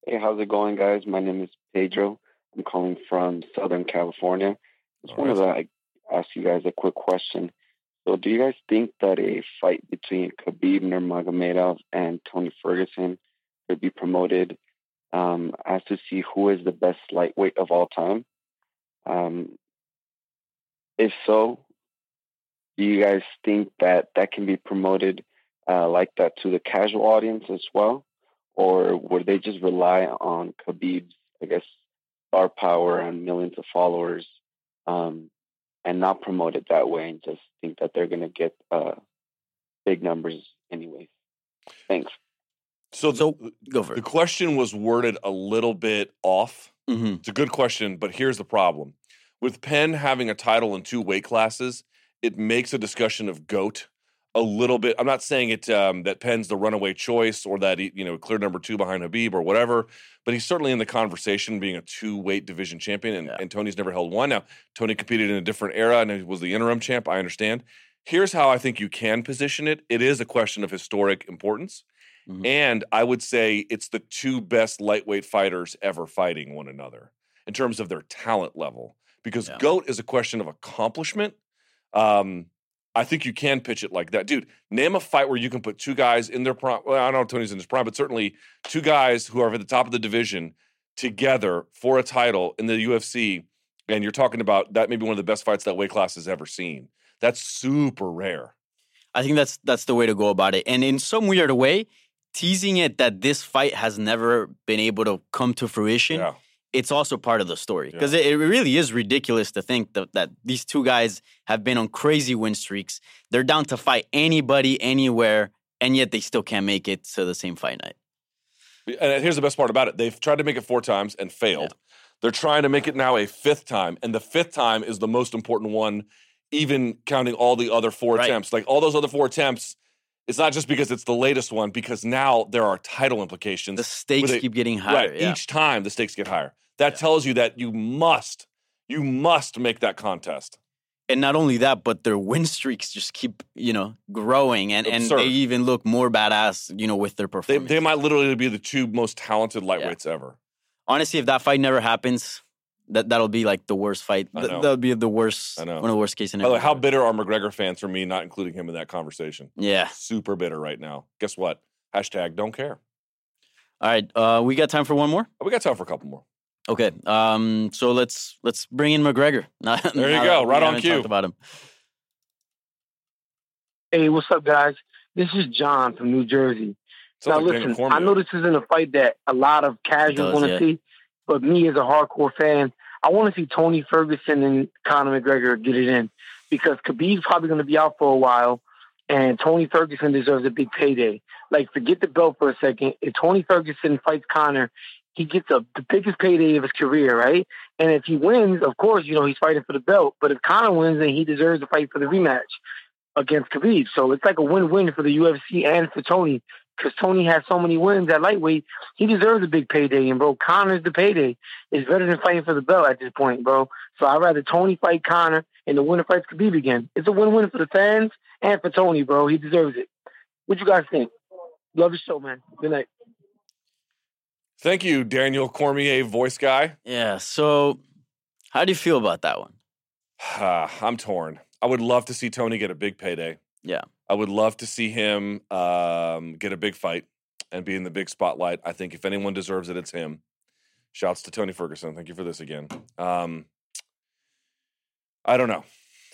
Hey, how's it going, guys? My name is Pedro. I'm calling from Southern California. Just All wanted to like, ask you guys a quick question. So, do you guys think that a fight between Khabib Nurmagomedov and Tony Ferguson could be promoted um, as to see who is the best lightweight of all time? Um, if so, do you guys think that that can be promoted uh, like that to the casual audience as well, or would they just rely on Khabib's, I guess, star power and millions of followers, um, and not promote it that way, and just think that they're going to get uh, big numbers anyways? Thanks. So, So the, go for it. the it. question was worded a little bit off. hmm It's a good question, but here's the problem. With Penn having a title in two weight classes, it makes a discussion of GOAT a little bit. I'm not saying it um, that Penn's the runaway choice or that he, you know, clear number two behind Khabib or whatever, but he's certainly in the conversation being a two weight division champion, and, Yeah. and Tony's never held one. Now, Tony competed in a different era and he was the interim champ. I understand. Here's how I think you can position it it is a question of historic importance. Mhm. And I would say it's the two best lightweight fighters ever fighting one another in terms of their talent level. Because Yeah. GOAT is a question of accomplishment. Um, I think you can pitch it like that. Dude, name a fight where you can put two guys in their prime. Well, I don't know if Tony's in his prime, but certainly two guys who are at the top of the division together for a title in the UFC. And you're talking about that may be one of the best fights that weight class has ever seen. That's super rare. I think that's that's the way to go about it. And in some weird way, teasing it that this fight has never been able to come to fruition, Yeah. It's also part of the story. Because it, it really is ridiculous to think that, that these two guys have been on crazy win streaks. They're down to fight anybody, anywhere, and yet they still can't make it to the same fight night. And uh, here's the best part about it: they've tried to make it four times and failed. They're trying to make it now a fifth time, and the fifth time is the most important one, even counting all the other four Right. attempts. Like all those other four attempts, it's not just because it's the latest one, because now there are title implications. The stakes it- keep getting higher. Right, yeah. each time the stakes get higher. That tells you that you must, you must make that contest. and not only that, but their win streaks just keep, you know, growing and, and they even look more badass, you know, with their They, performance. they might literally be the two most talented lightweights ever. Honestly, if that fight never happens, that that'll be like the worst fight. I Th- know. That'll be the worst. I know. One of the worst case By the way, scenarios. how bitter are McGregor fans for me not including him in that conversation? yeah. super bitter right now. Guess what? Hashtag don't care. All right. Uh, we got time for one more. We got time for a couple more. Okay. Um. So let's let's bring in McGregor. Now- There you go, right on cue. About him. Hey, what's up, guys? This is John from New Jersey. Sounds now, like listen, I know this isn't a fight that a lot of casuals want to yeah. see, but me as a hardcore fan, I want to see Tony Ferguson and Conor McGregor get it in because Khabib's probably going to be out for a while, and Tony Ferguson deserves a big payday. Like, forget the belt for a second. If Tony Ferguson fights Conor, he gets a, the biggest payday of his career, right? And if he wins, of course, you know, he's fighting for the belt. But if Conor wins, then he deserves to fight for the rematch against Khabib. So it's like a win-win for the UFC and for Tony because Tony has so many wins at lightweight. He deserves a big payday, and bro, Conor's the payday. It's better than fighting for the belt at this point, bro. So I'd rather Tony fight Conor and the winner fights Khabib again. It's a win-win for the fans and for Tony, bro. He deserves it. What you guys think? Love the show, man. Good night. Thank you, Daniel Cormier, voice guy. Yeah. So, how do you feel about that one? I'm torn. I would love to see Tony get a big payday. Yeah. I would love to see him um, get a big fight and be in the big spotlight. I think if anyone deserves it, it's him. Shouts to Tony Ferguson. Thank you for this again. Um, I don't know.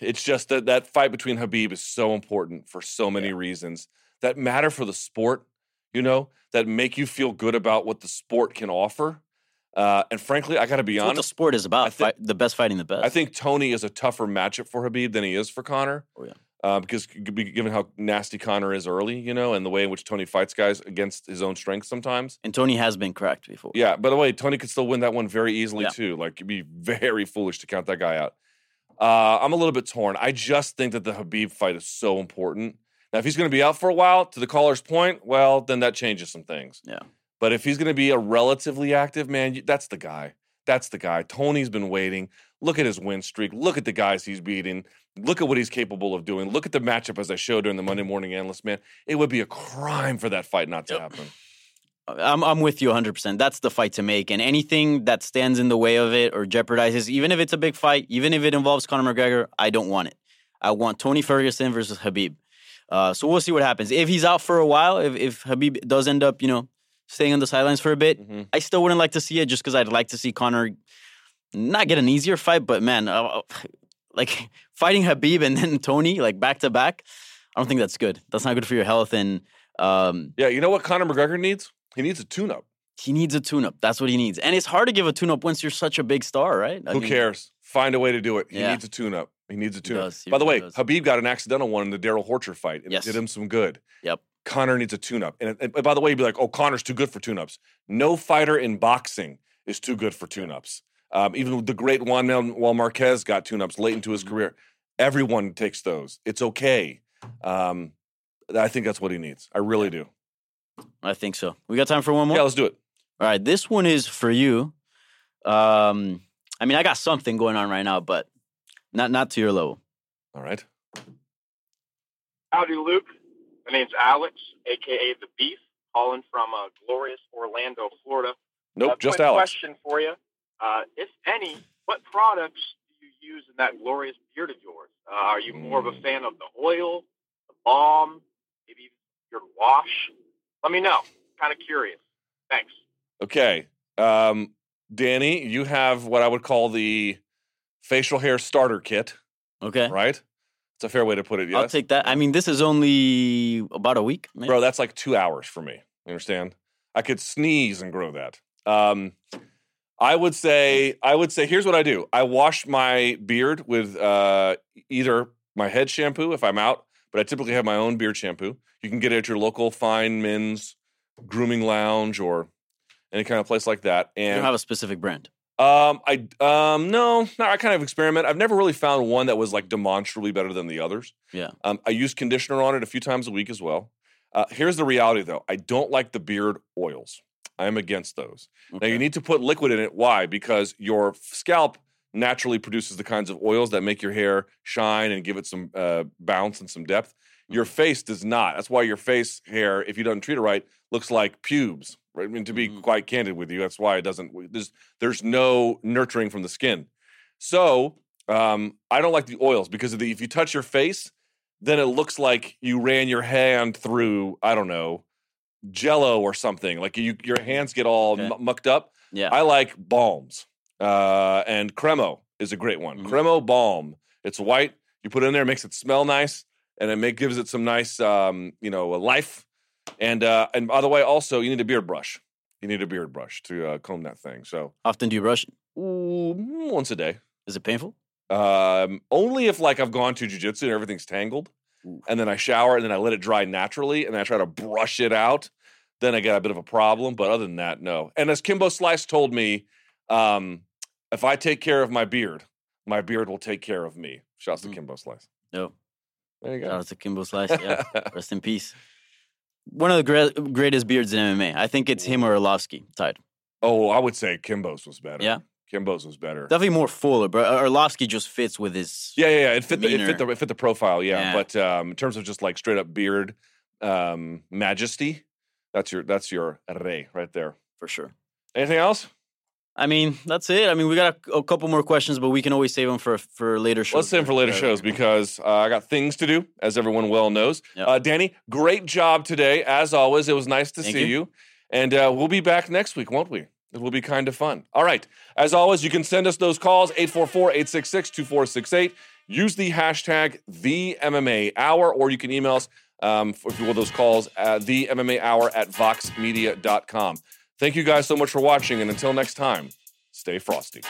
It's just that that fight between Khabib is so important for so many reasons that matter for the sport, you know, that make you feel good about what the sport can offer. Uh, and frankly, I got to be honest, what the sport is about. Fight, the best fighting the best. I think Tony is a tougher matchup for Khabib than he is for Conor. Oh yeah. Uh, because given how nasty Conor is early, you know, and the way in which Tony fights guys against his own strength sometimes. And Tony has been cracked before. Yeah. By the way, Tony could still win that one very easily Yeah. too. Like, it'd be very foolish to count that guy out. Uh, I'm a little bit torn. I just think that the Khabib fight is so important. Now, if he's going to be out for a while, to the caller's point, well, then that changes some things. Yeah. But if he's going to be a relatively active man, that's the guy. That's the guy. Tony's been waiting. Look at his win streak. Look at the guys he's beating. Look at what he's capable of doing. Look at the matchup as I showed during the Monday Morning Analyst, man. It would be a crime for that fight not to happen. I'm I'm with you 100%. That's the fight to make. And anything that stands in the way of it or jeopardizes, even if it's a big fight, even if it involves Conor McGregor, I don't want it. I want Tony Ferguson versus Khabib. Uh, so we'll see what happens. If he's out for a while, if, if Khabib does end up, you know, staying on the sidelines for a bit, Mm-hmm. I still wouldn't like to see it just because I'd like to see Conor not get an easier fight. But man, uh, like fighting Khabib and then Tony like back to back. I don't think that's good. That's not good for your health. And um, yeah, you know what Conor McGregor needs? He needs a tune-up. He needs a tune-up. That's what he needs. And it's hard to give a tune-up once you're such a big star, right? I Who mean, cares? Find a way to do it. He Yeah. needs a tune-up. He needs a tune-up. does. He By the way, does. Khabib got an accidental one in the Darrell Horcher fight, and Yes. it did him some good. Yep. Conor needs a tune-up. And, and by the way, you'd be like, "Oh, Conor's too good for tune-ups." No fighter in boxing is too good for tune-ups. Um, even the great Juan Manuel Marquez got tune-ups late into his Mm-hmm. career. Everyone takes those. It's okay. Um, I think that's what he needs. I really do. I think so. We got time for one more? Yeah, let's do it. All right, this one is for you. Um, I mean, I got something going on right now, but not not to your level. All right. Howdy, Luke. My name's Alex, aka the Beef, calling from uh, glorious Orlando, Florida. Nope, Uh, just quick Alex. question for you. Uh, if any, what products do you use in that glorious beard of yours? Uh, are you more of a fan of the oil, the balm, maybe your wash? Let me know. Kind of curious. Thanks. Okay. Um, Danny, you have what I would call the facial hair starter kit. Okay. Right? It's a fair way to put it, yes? I'll take that. I mean, this is only about a week. maybe? Bro, that's like two hours for me. You understand? I could sneeze and grow that. Um, I would say, I would say, here's what I do. I wash my beard with uh, either my head shampoo if I'm out, but I typically have my own beard shampoo. You can get it at your local fine men's grooming lounge or any kind of place like that. you And don't have a specific brand. um, I um no, no, I kind of experiment. I've never really found one that was like demonstrably better than the others. Yeah. Um, I use conditioner on it a few times a week as well. Uh, here's the reality though: I don't like the beard oils. I am against those. Now you need to put liquid in it. Why? Because your scalp naturally produces the kinds of oils that make your hair shine and give it some uh, bounce and some depth. Your face does not. That's why your face hair, if you don't treat it right, looks like pubes. Right? I mean, to be quite candid with you, that's why it doesn't. There's there's no nurturing from the skin. So um, I don't like the oils because of the, if you touch your face, then it looks like you ran your hand through I don't know Jello or something. Like you, your hands get all mu- mucked up. Yeah. I like balms, uh, and Cremo is a great one. Mm-hmm. Cremo balm. It's white. You put it in there, it makes it smell nice, and it make, gives it some nice, um, you know, life. And uh, and by the way, also you need a beard brush. You need a beard brush to uh, comb that thing. So Often do you brush? Ooh, once a day. Is it painful? Um, only if like I've gone to jujitsu and everything's tangled, and then I shower and then I let it dry naturally, and then I try to brush it out. Then I got a bit of a problem, but other than that, no. And as Kimbo Slice told me, um, if I take care of my beard, my beard will take care of me. Shouts to Kimbo Slice. No. There you go. Shout out to Kimbo Slice. Yeah. Rest in peace. One of the great, greatest beards in MMA. I think it's him or Arlovski tied. Oh, I would say Kimbo's was better. Yeah. Kimbo's was better. Definitely more fuller, but Arlovski just fits with his. Yeah, yeah, yeah. It fit the it fit the it fit the profile. Yeah, Yeah. but um, in terms of just like straight up beard um, majesty, that's your that's your rey right there for sure. Anything else? I mean, that's it. I mean, we got a, a couple more questions, but we can always save them for for later shows. Let's save them for later Uh, shows because uh, I got things to do, as everyone well knows. Uh, Danny, great job today, as always. It was nice to Thank see you, you. and uh, we'll be back next week, won't we? It will be kind of fun. All right. As always, you can send us those calls 844 866 2468. Use the hashtag the MMA hour, or you can email us um, if you will those calls at the MMA hour at voxmedia.com. Thank you guys so much for watching, and until next time, stay frosty.